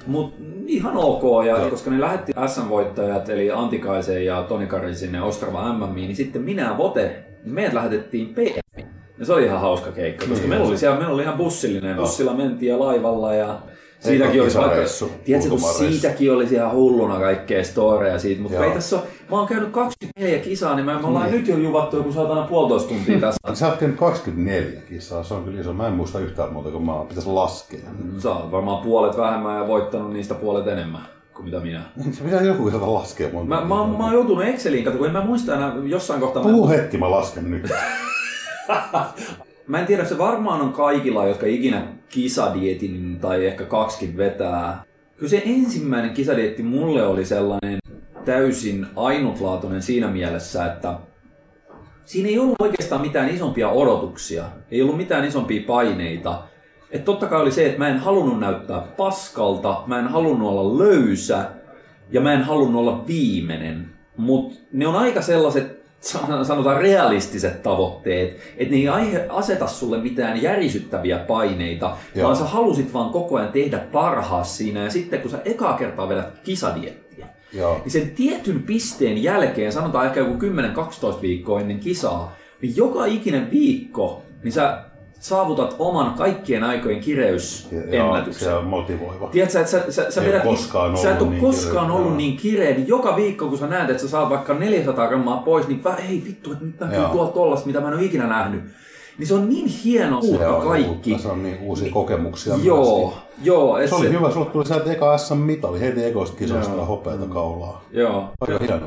Mutta ihan ok, ja koska ne lähetti SM-voittajat, eli Antikaisen ja Toni Karin sinne Ostrava MMiin, niin sitten minä Vote, niin meidät lähetettiin PM. Ja se oli ihan hauska keikka, koska Niin, meillä oli siellä, meillä oli ihan bussillinen, bussilla mentiin ja laivalla ja siitäkin olisi kisareissu tiedätkö, kun siitäkin olisi ihan hulluna kaikkea storeja siitä, mutta ei tässä ole, mä oon käynyt 24 kisaa, niin me, me ollaan nyt jo juvattu joku saatana puolitoista tuntia tässä. Sä oot käynyt 24 kisaa, se on kyllä iso. Mä en muista yhtään muuta, kun mä pitäisi laskea. Sä oot varmaan puolet vähemmän ja voittanut niistä puolet enemmän kuin mitä minä. Se pitää joku kisata laskea. Mä, mä, oon- mä oon joutunut Exceliin, kato, kun en mä muista enää jossain kohtaa. Mä, Puhu hetki, mä lasken nyt. mä en tiedä, se varmaan on kaikilla, jotka ikinä kisadietin tai ehkä kaksikin vetää. Kyllä se ensimmäinen kisadietti mulle oli sellainen täysin ainutlaatuinen siinä mielessä, että siinä ei ollut oikeastaan mitään isompia odotuksia, ei ollut mitään isompia paineita. Et totta kai oli se, että mä en halunnut näyttää paskalta, mä en halunnut olla löysä ja mä en halunnut olla viimeinen. Mutta ne on aika sellaiset, san- sanotaan realistiset tavoitteet, että ne ei aseta sulle mitään järisyttäviä paineita, Joo. vaan sä halusit vaan koko ajan tehdä parhaas siinä ja sitten kun sä ekaa kertaa vedät kisadiettiä, Joo. niin sen tietyn pisteen jälkeen, sanotaan ehkä joku 10-12 viikkoa ennen kisaa, niin joka ikinen viikko, niin sä saavutat oman kaikkien aikojen Joo, kireysennätyksen. se on motivoiva. Tiedätkö, että sä, sä, sä, vedät, ole koskaan sä et ole niin koskaan kireä. ollut Joo. niin kireä, niin joka viikko kun sä näet, että sä saat vaikka 400 grammaa pois, niin vä, ei vittu, että nyt näkyy Joo. tuolla tollasta, mitä mä en ole ikinä nähnyt. Niin se on niin hieno Se uutta kaikki. uutta, Se on niin uusia kokemuksia Joo, myöskin. Joo. et Se oli hyvä, sulla tuli sieltä eka SM-mitali heti ekoista kisoista Joo. hopeata kaulaa. Joo. Aika hieno.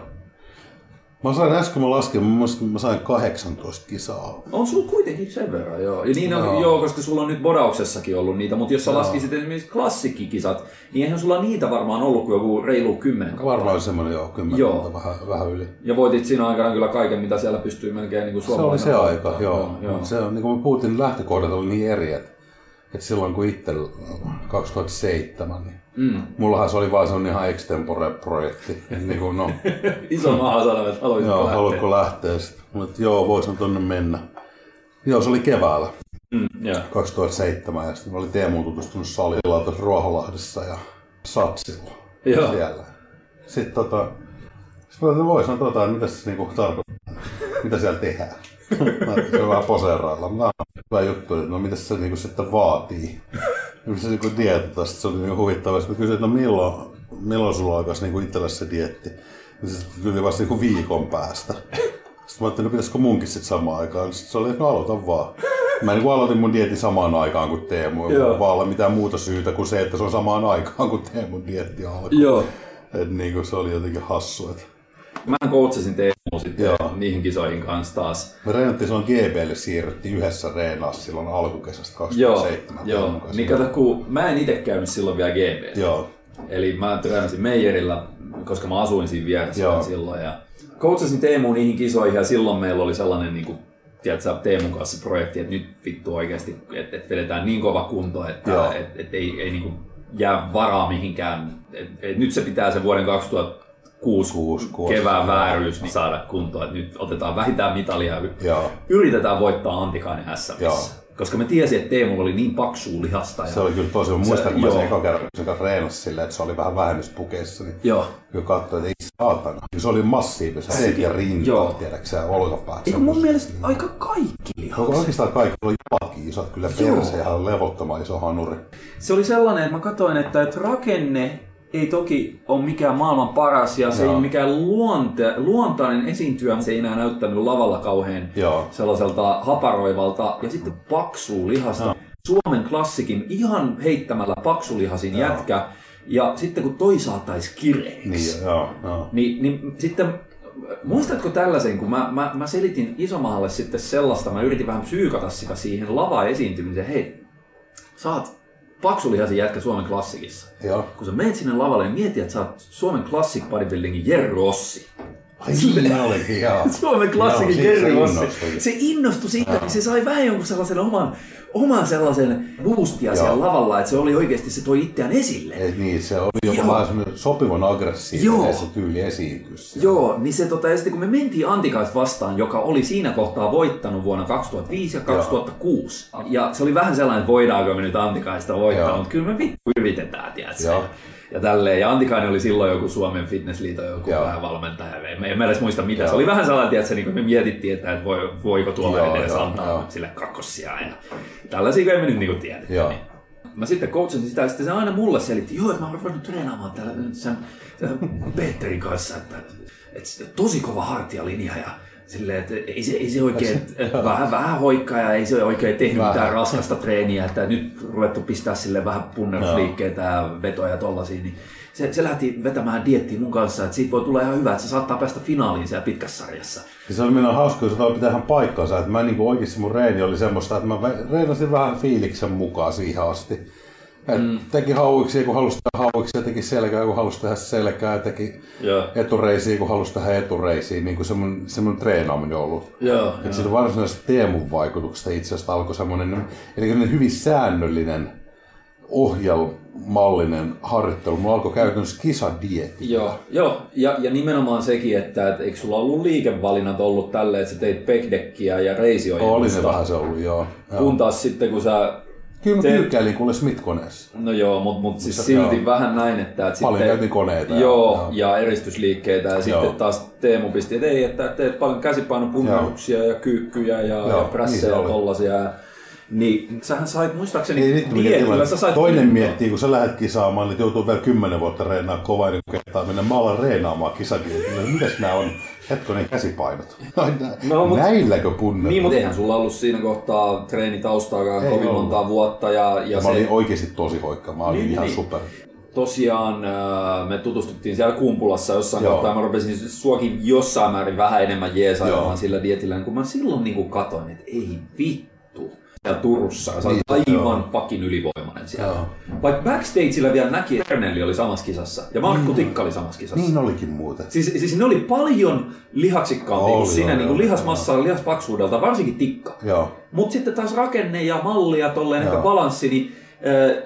Mä sain äsken, mä laskin, mä, mä sain 18 kisaa. On sulla kuitenkin sen verran, joo. Ja niin on, Joo. joo. koska sulla on nyt bodauksessakin ollut niitä, mutta jos sä laskisit esimerkiksi klassikkikisat, niin eihän sulla niitä varmaan ollut kuin joku reilu kymmenen kautta. Varmaan semmoinen joo, kymmenen Joo. joo. vähän, vähän yli. Ja voitit siinä aikana kyllä kaiken, mitä siellä pystyy melkein niin kuin Se oli se aika, joo. joo. joo. Se on, niin kuin me puhuttiin, lähtökohdat oli niin eri, että, että silloin kun itse 2007, niin mm. mullahan se oli vaan semmoinen ihan extempore-projekti. niin kuin, no, Iso maha sanoo, että haluaisitko joo, lähteä. haluatko lähteä sitten? Mutta joo, voisin tonne mennä. Joo, se oli keväällä Mm, joo. 2007 ja sitten oli Teemu tutustunut salilla tuossa Ruoholahdessa ja Satsilla Joo. siellä. Sitten tota, Sitten mä ajattelin, voi sanoa tota, mitä se niinku tarkoittaa, mitä siellä tehdään. Se on vähän poseerailla. Mä hyvä juttu, että no mitä se niinku sitten vaatii. Ja se niinku tästä, se oli niinku huvittavaa. Sitten kysyin, että no milloin, milloin sulla alkaisi niinku itselle se dietti. Ja se tuli vasta niinku viikon päästä. Sitten mä ajattelin, no pitäisikö munkin sitten samaan aikaan. Sitten se oli, että no aloitan vaan. Mä niin aloitin mun dietin samaan aikaan kuin Teemu. Ei vaan olla mitään muuta syytä kuin se, että se on samaan aikaan kuin Teemun dietti alkoi. Joo. Et niin kuin se oli jotenkin hassu. Et Mä coachasin Teemu sitten Joo. niihin kisoihin kanssa taas. me reenattiin silloin GBlle siirryttiin yhdessä reenaassa silloin alkukesästä Joo, 2007. joo. Kanssa. Niin kato, kun mä en itse käynyt silloin vielä GB. Joo, Eli mä treenasin Meijerillä, koska mä asuin siinä vieressä Joo. silloin. Ja coachasin Teemuun niihin kisoihin ja silloin meillä oli sellainen niin kuin, tiedätkö, Teemun kanssa projekti, että nyt vittu oikeasti, että, että vedetään niin kova kunto, Joo. että, että, että ei, ei niin kuin jää varaa mihinkään. Että, että nyt se pitää sen vuoden 2006 Kuusi, kuusi. kevään vääryys niin saada kuntoon. Että nyt otetaan vähintään mitalia ja joo. yritetään voittaa Antikainen SMissä. Joo. Koska me tiesin, että Teemulla oli niin paksua lihasta. Ja... Se oli kyllä tosi, mä muistan, kun mä sen kerran sen kanssa reenasin silleen, että se oli vähän vähennyspukeissa, niin Joo. kun katsoi, että ei saatana. Se oli massiivisen Joo. rintaa, tiedätkö sä, olkapäät. Eikö mun mielestä aika kaikki lihat? Onko oikeastaan kaikki oli jalatkin isot, kyllä perse ihan levottoman iso hanuri. Se oli sellainen, että mä katsoin, että, että rakenne ei toki ole mikään maailman paras ja se Joo. ei ole mikään luonte, luontainen esiintyjä. Se ei enää näyttänyt lavalla kauhean Joo. sellaiselta haparoivalta. Ja sitten paksu lihasta. Suomen klassikin ihan heittämällä paksulihasin jätkä. Ja sitten kun toi saatais kireeksi. Niin, joo, joo. Niin, niin sitten, muistatko tällaisen, kun mä, mä, mä selitin Isomahalle sitten sellaista, mä yritin vähän psyykata sitä siihen lava-esiintymiseen, hei, sä oot paksulihaisen jätkä Suomen klassikissa. Joo. Kun sä menet sinne lavalle, niin mieti, että sä oot Suomen Classic Bodybuildingin Jerry Rossi. Ai siinä olikin, joo. Suomen klassikin Joo, Jerry se Rossi. Se innostui siitä, että se sai vähän jonkun sellaisen oman, oman sellaisen boostia Joo. siellä lavalla, että se oli oikeasti, se toi itseään esille. Ei niin, se oli jopa Joo. vähän semmoinen sopivan aggressiivinen Joo. se tyyli esiintyä siellä. Joo, niin se tota, ja sitten kun me mentiin Antikaista vastaan, joka oli siinä kohtaa voittanut vuonna 2005 ja 2006. Ja se oli vähän sellainen, että voidaanko me nyt Antikaista voittaa, Joo. mutta kyllä me vittu yritetään, tiedätkö? Ja tälleen. Ja Antikainen oli silloin joku Suomen fitnessliiton joku Joo. päävalmentaja. En, en mä edes muista mitä. Joo. Se oli vähän sellainen, tiedätkö, niin kuin me mietittiin, että et voi, voiko tuolla Joo, edes joo, antaa joo. sille kakkosia. Ja tällaisia kun ei me nyt niin tiedetty. Joo. Niin. Mä sitten coachasin sitä ja sitten se aina mulle selitti, joo, että mä oon ruvennut treenaamaan täällä sen, sen Petterin kanssa, että, että tosi kova hartialinja ja silleen, että ei se, ei se oikein, vähän, vähän hoikkaa ja ei se oikein tehnyt Vähän. mitään raskasta treeniä, että nyt ruvettu pistää sille vähän punnerusliikkeitä ja vetoja tollasia, niin se, se lähti vetämään diettiä mun kanssa, että siitä voi tulla ihan hyvä, että se saattaa päästä finaaliin siellä pitkässä sarjassa. Ja se oli minä hauska, kun se toi pitää ihan paikkaansa, että mä niinku oikeasti mun reeni oli semmoista, että mä reenasin vähän fiiliksen mukaan siihen asti. Et mm. Teki hauiksia, kun halusi tehdä hauiksia, teki selkää, kun halusi tehdä selkää, teki Joo. etureisiä, kun halusi tehdä etureisiä, niin kuin semmoinen, semmoinen treenaaminen on ollut. Joo, Et siitä varsinaisesta Teemun vaikutuksesta itse asiassa alkoi semmoinen, eli semmoinen hyvin säännöllinen ohjelmallinen harjoittelu. Mulla alkoi käytännössä kisadietti. Joo, joo. Ja, ja nimenomaan sekin, että, että eikö sulla ollut liikevalinnat ollut tälleen, että sä teit backdeckia ja Oli reisiojennusta. se vähän se ollut, joo. joo. Kun taas sitten kun sä... Kyllä mä Te- kyykkäilin kuule Smith-koneessa. No joo, mutta mut siis silti joo. vähän näin, että, että Paljon sitten... käytiin koneita ja- Joo, joo. ja eristysliikkeitä. Ja sitten Joo. taas Teemu pisti, että ei, että teet paljon käsipainopunneruksia ja kyykkyjä ja, Joo, ja niin prässejä se ja tollasia. Niin sähän sait muistaakseni mikä dietillä, tilanne. sä sait Toinen kuntoon. miettii, kun sä lähdet kisaamaan, niin joutuu vielä kymmenen vuotta reenaa kovaa kuin kehtaa mennä. Mä alan reenaamaan kisadietillä. Mitäs nää on? Hetkonen käsipainot. No, mut- Näilläkö punnet? Niin, mutta eihän sulla ollut siinä kohtaa treenitaustaakaan Ei kovin ollut. montaa vuotta. Ja, ja Ja se, mä olin oikeasti tosi hoikka. Mä olin Niin, ihan niin. super. tosiaan äh, me tutustuttiin siellä Kumpulassa jossain Joo. kohtaa. Mä rupesin suokin jossain määrin vähän enemmän jeesailemaan sillä dietillä, niin kun mä silloin niin katoin, että ei vittu. Ja Turussa, ja sä Niin, aivan fucking ylivoimainen siellä. Joo. Vaikka backstageillä vielä näki, että Ernelli oli samassa kisassa ja Markku Tikka oli samassa kisassa. Niin olikin muuten. Siis, siis ne oli paljon lihaksikkaampia kuin sinä, niin kuin oli, lihasmassa ja lihaspaksuudelta, varsinkin tikka. Joo. Mutta sitten taas rakenne ja malli ja tolleen ehkä Joo. balanssi, niin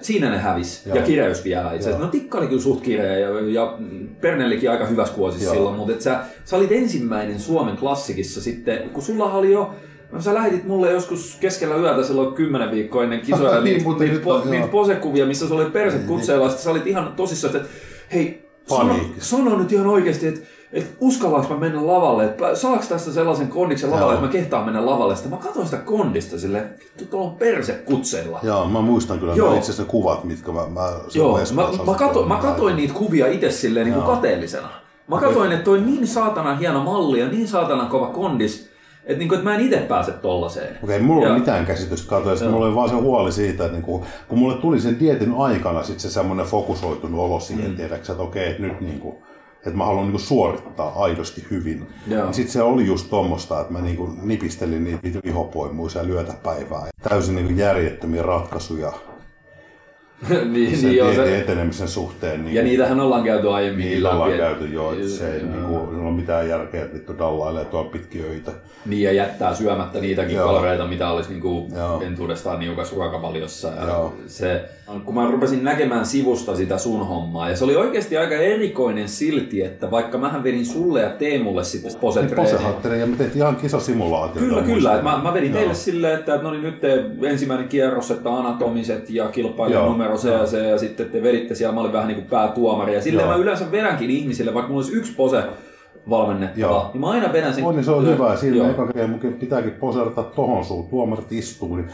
siinä ne hävis. Joo. Ja kireys vielä itse asiassa. Joo. No Tikka oli kyllä suht kireä ja, ja Pernellikin aika hyvässä kuosissa Joo. silloin, mutta sä, sä olit ensimmäinen Suomen klassikissa sitten, kun sulla oli jo No, sä lähetit mulle joskus keskellä yötä silloin kymmenen viikkoa ennen kisoja Niin, niitä, muuten niitä, nyt po, niitä posekuvia, missä sä olit perset kutseella, ja sitten sä olit ihan tosissaan, että hei, sano, sano nyt ihan oikeasti, että että uskallanko mä mennä lavalle, että saaks tästä sellaisen kondiksen lavalle, Joo. että mä kehtaan mennä lavalle. Sitten mä katsoin sitä kondista silleen, vittu tuolla on perse kutseilla. Joo, mä muistan kyllä Joo. Itse asiassa kuvat, mitkä mä, mä Joo, mä, mä, kato, mä katoin niitä kuvia itse silleen niin kuin kateellisena. Mä katoin, että toi on niin saatana hieno malli ja niin saatana kova kondis, että, niin kuin, että mä en itse pääse tollaseen. Okei, mulla ei Ja- ole mitään käsitystä katoista, mulla oli vaan se huoli siitä, että niinku, kun mulle tuli sen dietin aikana sit se semmoinen fokusoitunut olo siihen, mm. tiedätkö, että okei, että nyt niinku, että mä haluan niinku suorittaa aidosti hyvin. Sitten se oli just tuommoista, että mä niinku nipistelin niitä vihopoimuisia lyötäpäivää. Täysin niinku järjettömiä ratkaisuja niin, sen niin, dietin se, etenemisen suhteen. Niin ja niitähän ollaan käyty aiemmin. Niillä ollaan läpi, käyty jo, että se ei Joo. niinku, ei ole mitään järkeä, että vittu dallailee tuolla pitkin öitä. Niin ja jättää syömättä niitäkin Joo. kaloreita, mitä olisi niinku Joo. entuudestaan niukas ruokavaliossa. Ja Joo. se, kun mä rupesin näkemään sivusta sitä sun hommaa, ja se oli oikeasti aika erikoinen silti, että vaikka mähän vedin sulle ja Teemulle sitten Niin posetreenejä. posehattelin ja me tehtiin ihan kisasimulaatio. Kyllä, kyllä. Mä, mä vedin Joo. teille silleen, että no niin nyt te ensimmäinen kierros, että anatomiset ja kilpailija Joo. numero se ja se, ja sitten te veditte siellä, mä olin vähän niin kuin päätuomari. Ja silleen Joo. mä yleensä vedänkin ihmisille, vaikka mulla olisi yksi pose valmennettava, Joo. niin mä aina vedän sen. On, niin se on hyvä. Siinä eka kerran mun pitääkin poserata tohon suun. Tuomarit istuu. Niin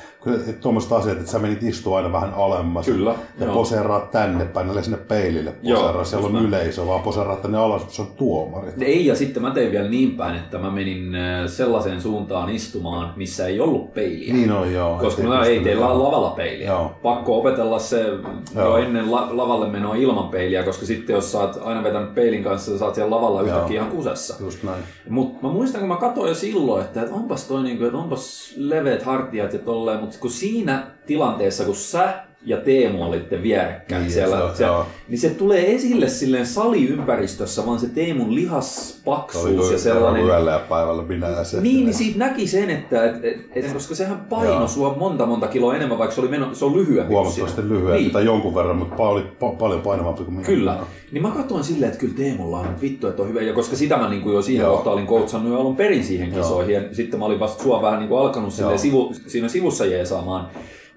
tuommoiset asiat, että sä menit istua aina vähän alemmas. Kyllä, Ja joo. poseeraat tänne päin, älä sinne peilille Joo, poseeraa. Siellä on näin. yleisö, vaan poseeraat tänne alas, kun se on tuomarit. Ei, ja sitten mä tein vielä niin päin, että mä menin äh, sellaiseen suuntaan istumaan, missä ei ollut peiliä. Niin on, joo. Koska mä ei teillä lavalla peiliä. Joo. Pakko opetella se jo Joo. ennen la- lavalle menoa ilman peiliä, koska sitten jos sä oot aina vetänyt peilin kanssa, sä saat siellä lavalla yhtäkkiä ihan kusessa. Just näin. Mutta mä muistan, kun mä katsoin jo silloin, että, että onpas toi niinku, että onpas leveät hartiat ja tolleen, mutta kun siinä tilanteessa, kun sä ja Teemu olitte vierekkäin Niin, siellä, se on- siellä joo. niin se tulee esille silleen saliympäristössä, vaan se Teemun Se lihaspaksuus ja kuin sellainen. yöllä ja päivällä minä ja se. Niin, niin siitä näki sen, että et, et, et, koska sehän paino Joo. sua monta monta kiloa enemmän, vaikka se oli meno, se on lyhyempi kuin Huomattavasti lyhyempi Niin. tai jonkun verran, mutta oli pa- paljon painavampi kuin minä. Kyllä. Niin mä katsoin silleen, että kyllä Teemulla on nyt vittu, että on hyvä. Ja koska sitä mä niin kuin jo siihen Joo. kohtaan olin coachannut jo alun perin siihen kisoihin. Ja sitten mä olin vasta sua vähän niin kuin alkanut silleen sivu, siinä sivussa jeesaamaan.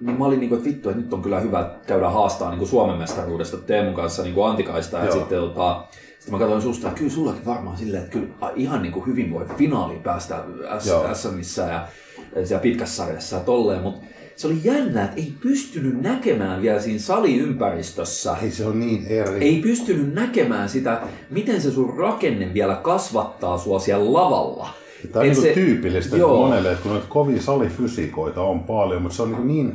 Niin mä olin niin kuin, että vittu, että nyt on kyllä hyvä käydä haastaa niin kuin Suomen mestaruudesta Teemun kanssa niin kuin Antikaista. Ja Joo. sitten tota, sitten mä katsoin susta, että kyllä sullakin varmaan silleen, että kyllä ihan niin kuin hyvin voi finaaliin päästä. SMissä ja siellä pitkässä sarjassa ja tolleen. Mutta se oli jännä, että ei pystynyt näkemään vielä siinä saliympäristössä Ei se on niin eri. ei pystynyt näkemään sitä, miten se sun rakenne vielä kasvattaa sua siellä lavalla. Tämä on niin se- tyypillistä joo. monelle, että kun noita kovia salifysikoita on paljon, mutta se on niin, niin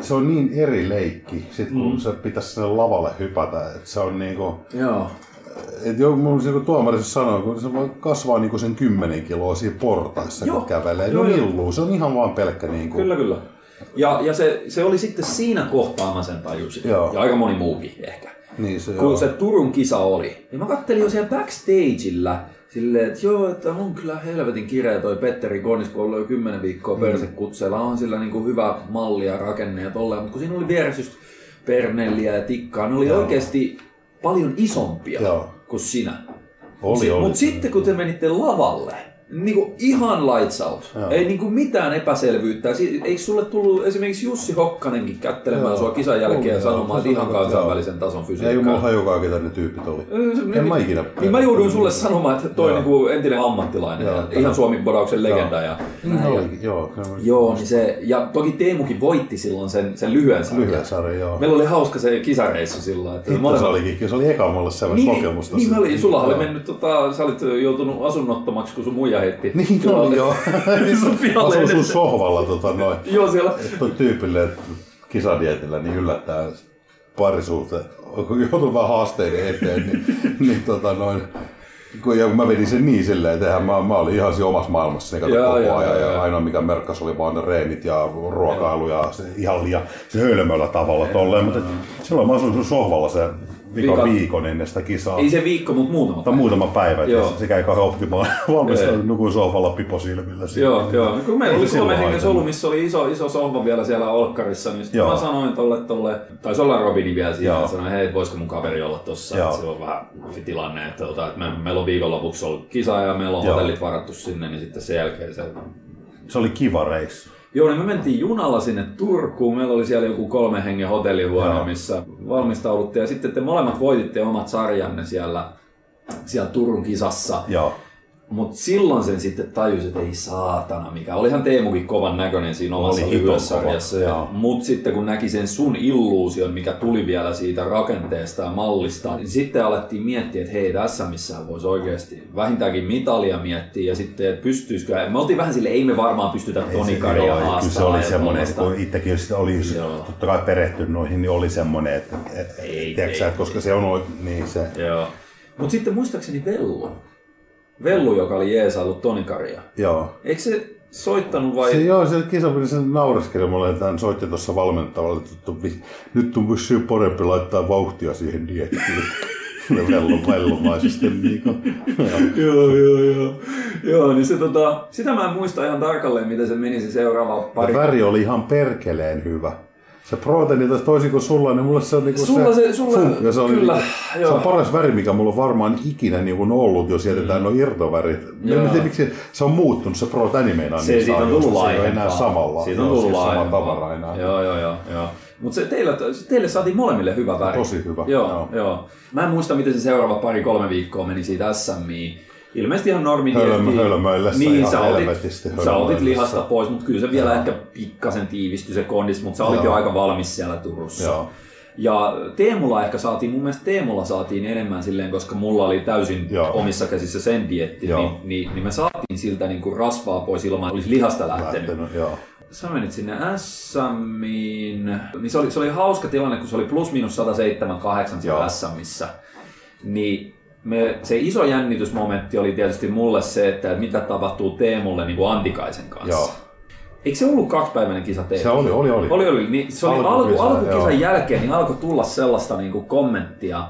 se on niin eri leikki, sit kun mm. se pitäisi sinne lavalle hypätä, että se on niinku, Joo. että jo, mun kun tuomari sanoo, kun se voi kasvaa niinku sen 10 kiloa siinä portaissa, Joo. kun kävelee, Joo, no illuu, se on ihan vaan pelkkä niinku, Kyllä, kyllä. Ja, ja se, se oli sitten siinä kohtaa mä sen tajusin. Joo. Ja aika moni muukin ehkä. niin se, Kun joo. se Turun kisa oli, niin mä kattelin jo siellä backstageillä silleen, että joo, että on kyllä helvetin kireä toi Petteri Konis, kun on ollut jo kymmenen viikkoa Mm. persekutseella, on sillä niinku hyvä malli ja rakenne ja tolleen, mutta kun siinä oli vieressä just Pernelliä ja Tikkaa, ne oli Joo. oikeasti paljon isompia Joo. kuin sinä. oli, oli. Mutta sitten kun te menitte lavalle, niinku ihan lights out. Joo. Ei niinku mitään epäselvyyttä. Si- Eikö sulle tullut esimerkiksi Jussi Hokkanenkin kättelemään Joo. sua kisan jälkeen ja sanomaan, että joo. ihan kansainvälisen tason ei fysiikkaa? mulla hajukaan, ketä ne tyypit oli. En mä ikinä Niin mä jouduin sulle sanomaan, että toi Joo. niinku entinen ammattilainen Joo, ja ihan Suomi bodauksen legenda. Ja, Niin näin. ja, joo. kyllä mä- joo, niin se, ja toki Teemukin voitti silloin sen, sen lyhyen sarjan. Lyhyen sarja, joo. Meillä oli hauska se kisareissu silloin. Että Hitto molemmat- se olikin, se oli eka mulle sellaista niin, kokemusta. niin, niin oli, sulla oli Joo. mennyt, tota, sä olit joutunut asunnottomaksi, kun sun muija heitti. Niin Sulla oli, joo. Sun pihalle Asuu sun sohvalla tota noin. Joo, siellä. Tuo tyypille että kisadietillä niin yllättää parisuhteen, kun joutuu vähän haasteiden eteen, niin, niin tota noin, kun, ja kun mä vedin sen niin silleen, että eihän mä, mä olin ihan siinä omassa maailmassa niin kato koko ajan, joo, ja joo. ainoa mikä merkkas oli vaan ne reenit ja ruokailu ja se ihan liian se hölmöllä tavalla tolleen, mutta silloin mä asuin sun sohvalla se vika Vika- viikon ennen sitä kisaa. Ei se viikko, mutta muutama. Tai muutama päivä, että Joo. sekä ei kauhean optimaalinen valmista, Ei. nukuin sohvalla pipo silmillä. siinä. Joo, joo. Kun meillä Ei oli se kolme hengen solu, missä oli iso, iso sohva vielä siellä olkkarissa, niin sitten mä sanoin tolle, tolle, taisi olla Robini vielä siinä, ja sanoin, hei, voisiko mun kaveri olla tossa, että se on vähän tilanne, että, että me, meillä on viikonlopuksi ollut kisa ja meillä on Joo. hotellit varattu sinne, niin sitten sen jälkeen se Se oli kiva reissu. Joo, niin me mentiin junalla sinne Turkuun. Meillä oli siellä joku kolme hengen hotellihuone, Joo. missä valmistauduttiin. Ja sitten te molemmat voititte omat sarjanne siellä siellä Turun kisassa. Joo. Mutta silloin sen sitten tajusi, että ei saatana mikä. Olihan Teemukin kovan näköinen siinä omassa kova, joo. Mutta sitten kun näki sen sun illuusion, mikä tuli vielä siitä rakenteesta ja mallista, niin sitten alettiin miettiä, että hei, tässä missään voisi oikeasti vähintäänkin mitalia miettiä. Ja sitten, että pystyisikö, me oltiin vähän sille, ei me varmaan pystytä Toni Karia Joo, kyllä haastamaan. se oli ja semmoinen, että kun itsekin jos oli Joo. totta kai perehtynyt noihin, niin oli semmoinen, että, että Ei, tiedätkö, sä, ei, koska se on niin se, Joo. Mutta sitten muistaakseni Vellu. Vellu, joka oli jeesaillut Toni Karia. joo. Eikö se soittanut vai? Se, joo, se kisapeli sen naureskeli mulle, että hän soitti tuossa valmentavalle, että nyt on vissiin parempi laittaa vauhtia siihen diettiin. Ne vellu, vellumaisesti. Niin kuin, joo. Joo, joo, joo. Joo, niin se tota, sitä mä en muista ihan tarkalleen, miten se meni se seuraava pari. Ja väri oli ihan perkeleen hyvä. Se proteiini taas toisin kuin sulla, niin mulle se on niinku Sulla se- sulla- funk, ja se, oli kyllä, niinku, se on paras väri, mikä mulla on varmaan ikinä niinku ollut, jos jätetään mm. nuo irtovärit. Joo. en tiedä, miksi se on muuttunut, se proteiini meinaa se, niistä siitä on tullut Se ei ole enää laajempaa. samalla. Siitä on tullut siis sama laajempaa. tavara enää. Joo, joo, joo. joo. Mutta se teille, teille saatiin molemmille hyvä väri. Tosi hyvä, Joo, joo. joo. Mä en muista, miten se seuraava pari-kolme viikkoa meni siitä SMI. Ilmeisesti ihan normi Hölmö- hölmöillessä niin, ihan sä otit, sä otit lihasta pois, mutta kyllä se vielä ehkä pikkasen tiivistyi se kondis, mutta sä olit jo aika valmis siellä Turussa. Joo. Ja Teemulla ehkä saatiin, mun mielestä Teemulla saatiin enemmän silleen, koska mulla oli täysin Joo. omissa käsissä sen dietti, Joo. niin, niin, niin, me saatiin siltä niin kuin rasvaa pois ilman, olisi lihasta lähtenyt. Lähtenyt, joo. Sä menit sinne SMiin, niin se oli, se oli hauska tilanne, kun se oli plus miinus 178 siellä Joo. SMissä. Niin me, se iso jännitysmomentti oli tietysti mulle se, että mitä tapahtuu Teemulle niin kuin Antikaisen kanssa. Joo. Eikö se ollut kaksipäiväinen kisa Teemu? Se oli, oli, oli. Oli, oli. Niin se oli alku, Alkukisa, alkukisan joo. jälkeen, niin alkoi tulla sellaista niin kuin kommenttia,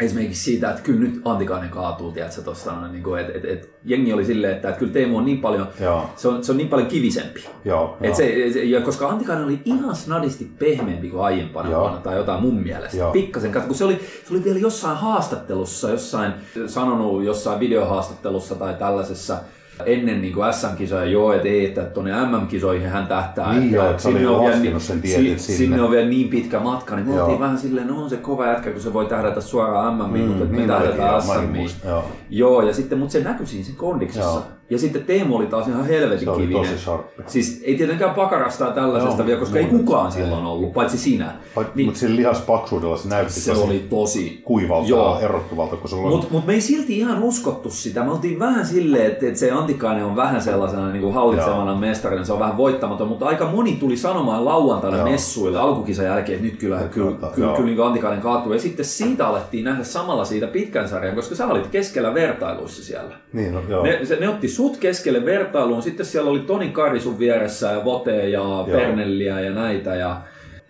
esimerkiksi siitä, että kyllä nyt Antikainen kaatuu, tiedätkö, tosta, niin kuin, että, että, että jengi oli silleen, että, että kyllä Teemu on niin paljon, Joo. se on, se on niin paljon kivisempi. Joo, Et se, se, ja koska Antikainen oli ihan snadisti pehmeämpi kuin aiempana Joo. vuonna tai jotain mun mielestä. Joo. Pikkasen, kun se oli, se oli vielä jossain haastattelussa, jossain sanonut jossain videohaastattelussa tai tällaisessa ennen niin kuin SM-kisoja, joo, et ei, että tuonne MM-kisoihin hän tähtää. Niin että että sinne on vielä niin- sen si- sinne. sinne on vielä niin pitkä matka, niin me oltiin vähän silleen, no on se kova jätkä, kun se voi tähdätä suoraan MM-iin, mutta niin me tähdätään muista, joo. Joo, ja sitten, mutta se näkyi siinä sen kondiksessa. Joo. Ja sitten Teemu oli taas ihan helvetin Se kivinen. tosi sharppi. Siis ei tietenkään pakarasta ja tällaisesta Joo, vielä, koska ei kukaan silloin ollut, paitsi sinä. Niin, Mutta sillä lihaspaksuudella se näytti se oli tosi kuivalta Joo. ja erottuvalta, kun sulla. Mutta mut me ei silti ihan uskottu sitä. Me oltiin vähän silleen, että, että se Antikainen on vähän sellaisena niin kuin hallitsevana mestarina, se on vähän voittamaton, mutta aika moni tuli sanomaan lauantaina Joo. messuille alkukisan jälkeen, että nyt kyllä, kyllä, kaataa, kyllä, joo. kyllä niin Antikainen kaatuu. Ja sitten siitä alettiin nähdä samalla siitä pitkän sarjan, koska sä olit keskellä vertailuissa siellä. Niin, no, joo. Ne, se, ne otti sut keskelle vertailuun, sitten siellä oli Toni Kari sun vieressä ja Vote ja Pernelliä ja näitä. Ja...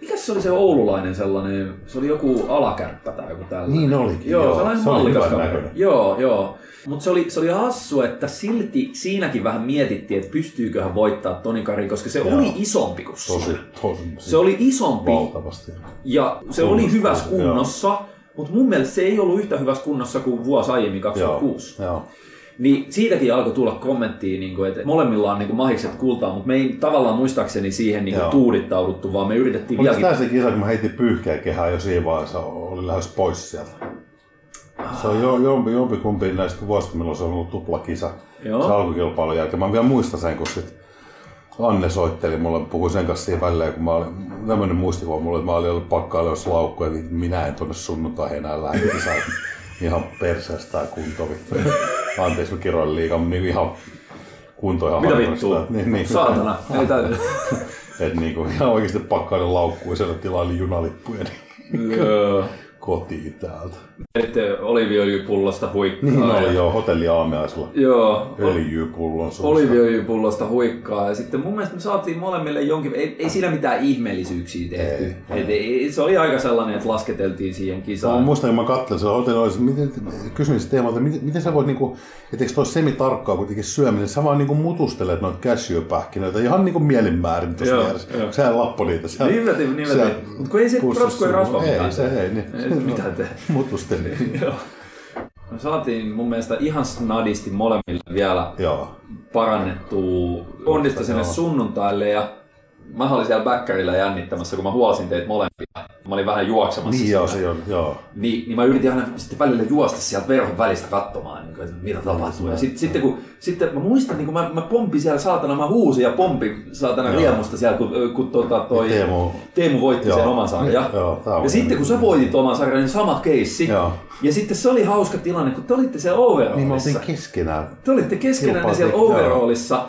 Mikä se oli se oululainen sellainen, se oli joku alakärppä tai joku tällainen. Niin olikin, Joo, joo. sellainen Se oli mallikas näköinen. Joo, joo. Mutta se oli, se oli hassu, että silti siinäkin vähän mietittiin, että pystyyköhän voittaa Toni Kari, koska se Joo. oli isompi kuin Tosi, sinä. tosi. Se oli isompi valtavasti. ja se oli Kunnossa, hyvässä joo. kunnossa, mutta mun mielestä se ei ollut yhtä hyvässä kunnossa kuin vuosi aiemmin 2006. Joo. Niin siitäkin alkoi tulla kommenttia, niin kuin, että molemmilla on niin kuin, mahikset kultaa, mutta me ei tavallaan muistaakseni siihen niin kuin, tuudittauduttu, vaan me yritettiin Oliko vieläkin... tämä se kisa, kun mä heitin pyyhkeä kehää jo siinä vaiheessa, oli lähes pois sieltä? Se on jo, jompi, jompi kumpi näistä vuosista, milloin se on ollut tuplakisa. Joo. Se alkukilpailun jälkeen. Mä vielä muistan sen, kun sit Anne soitteli mulle, puhui sen kanssa siinä välillä, kun mä olin, tämmönen muistikuva mulle, että mä olin ollut pakkailemassa laukkuja, niin minä en tonne sunnuntaihin enää lähde kisaan. Ihan perseestä kunto vittu. Anteeksi, mä kiroin liikaa, mutta niin ihan kunto ihan Mitä vittua? Niin, niin. Saatana. Ei tää... Että niinku ihan oikeesti pakkaiden laukkuun siellä tilaili junalippuja niin. Kotiin täältä. Ette oliviöljypullosta huikkaa. Niin ja- oli jo hotelli aamiaisella. Joo. Öljypullon suussa. Oliviöljypullosta huikkaa. Ja sitten mun mielestä me saatiin molemmille jonkin... Ei, ei siinä mitään ihmeellisyyksiä tehty. Ei, Et ei, se oli aika sellainen, että lasketeltiin siihen Mä kisaan. muistan, kun mä katselin siellä hotellilla, että miten, kysyin sitä teemalta, miten, miten sä voit, niinku, että eikö toi semi-tarkkaa kuitenkin syöminen, sä vaan niinku mutustelet noita cashewpähkinöitä ihan niinku mielinmäärin tuossa Joo, vieressä. joo. Sä lappo niitä. Sä, Niin niin vetin. Mut kun ei se pussissa prosku ei sun- rasva ei, mitään se ei, niin. Mitään tee. Mutusteli. Joo. Me saatiin mun mielestä ihan snadisti molemmille vielä Joo. parannettua kondista sinne sunnuntaille ja mä olin siellä bäkkärillä jännittämässä, kun mä huosin teitä molempia. Mä olin vähän juoksemassa. Niin joo, se on, joo. Niin, niin mä yritin aina sitten välillä juosta sieltä verhon välistä katsomaan, niin kuin, että mitä tapahtuu. Ja sit, sitten kun sitten mä muistan, niin kun mä, mä pompin siellä saatana, mä huusin ja pompin saatana Joo. riemusta siellä, kun, kun tota, toi Teemu- Teemu voitti Joo. sen oman sarjan. Joo, tää on- ja sitten kun sä voitit oman sarjan, niin sama keissi. Joo. Ja sitten se oli hauska tilanne, kun te olitte siellä overallissa. Niin me oltiin keskenään. Te olitte keskenään Kilpailtiin, siellä joo. overallissa,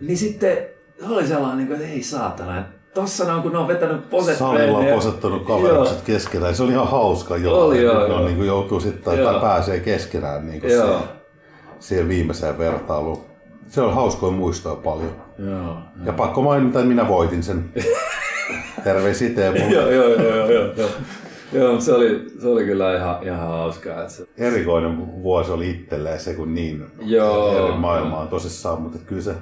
niin sitten oli sellainen, niin kuin, että ei saatana, tossa ne on, kun ne on vetänyt poset Salilla on posettanut Joo. kaverukset keskenään. Se oli ihan hauska jo. Oli, joo, joo. niin kuin joutuu sitten, Joo. tai pääsee keskenään niin kuin Joo. siihen, siihen viimeiseen vertailuun. Se on hauskoja muistoja paljon. Joo. Ja pakko mainita, että minä voitin sen. Terveisiä Teemu. Joo, joo, joo, joo, joo, joo. Joo, se oli, se oli kyllä ihan, ihan hauskaa. Että se... Erikoinen vuosi oli itselleen se, kun niin Joo. eri maailmaa on tosissaan, mutta kyllä se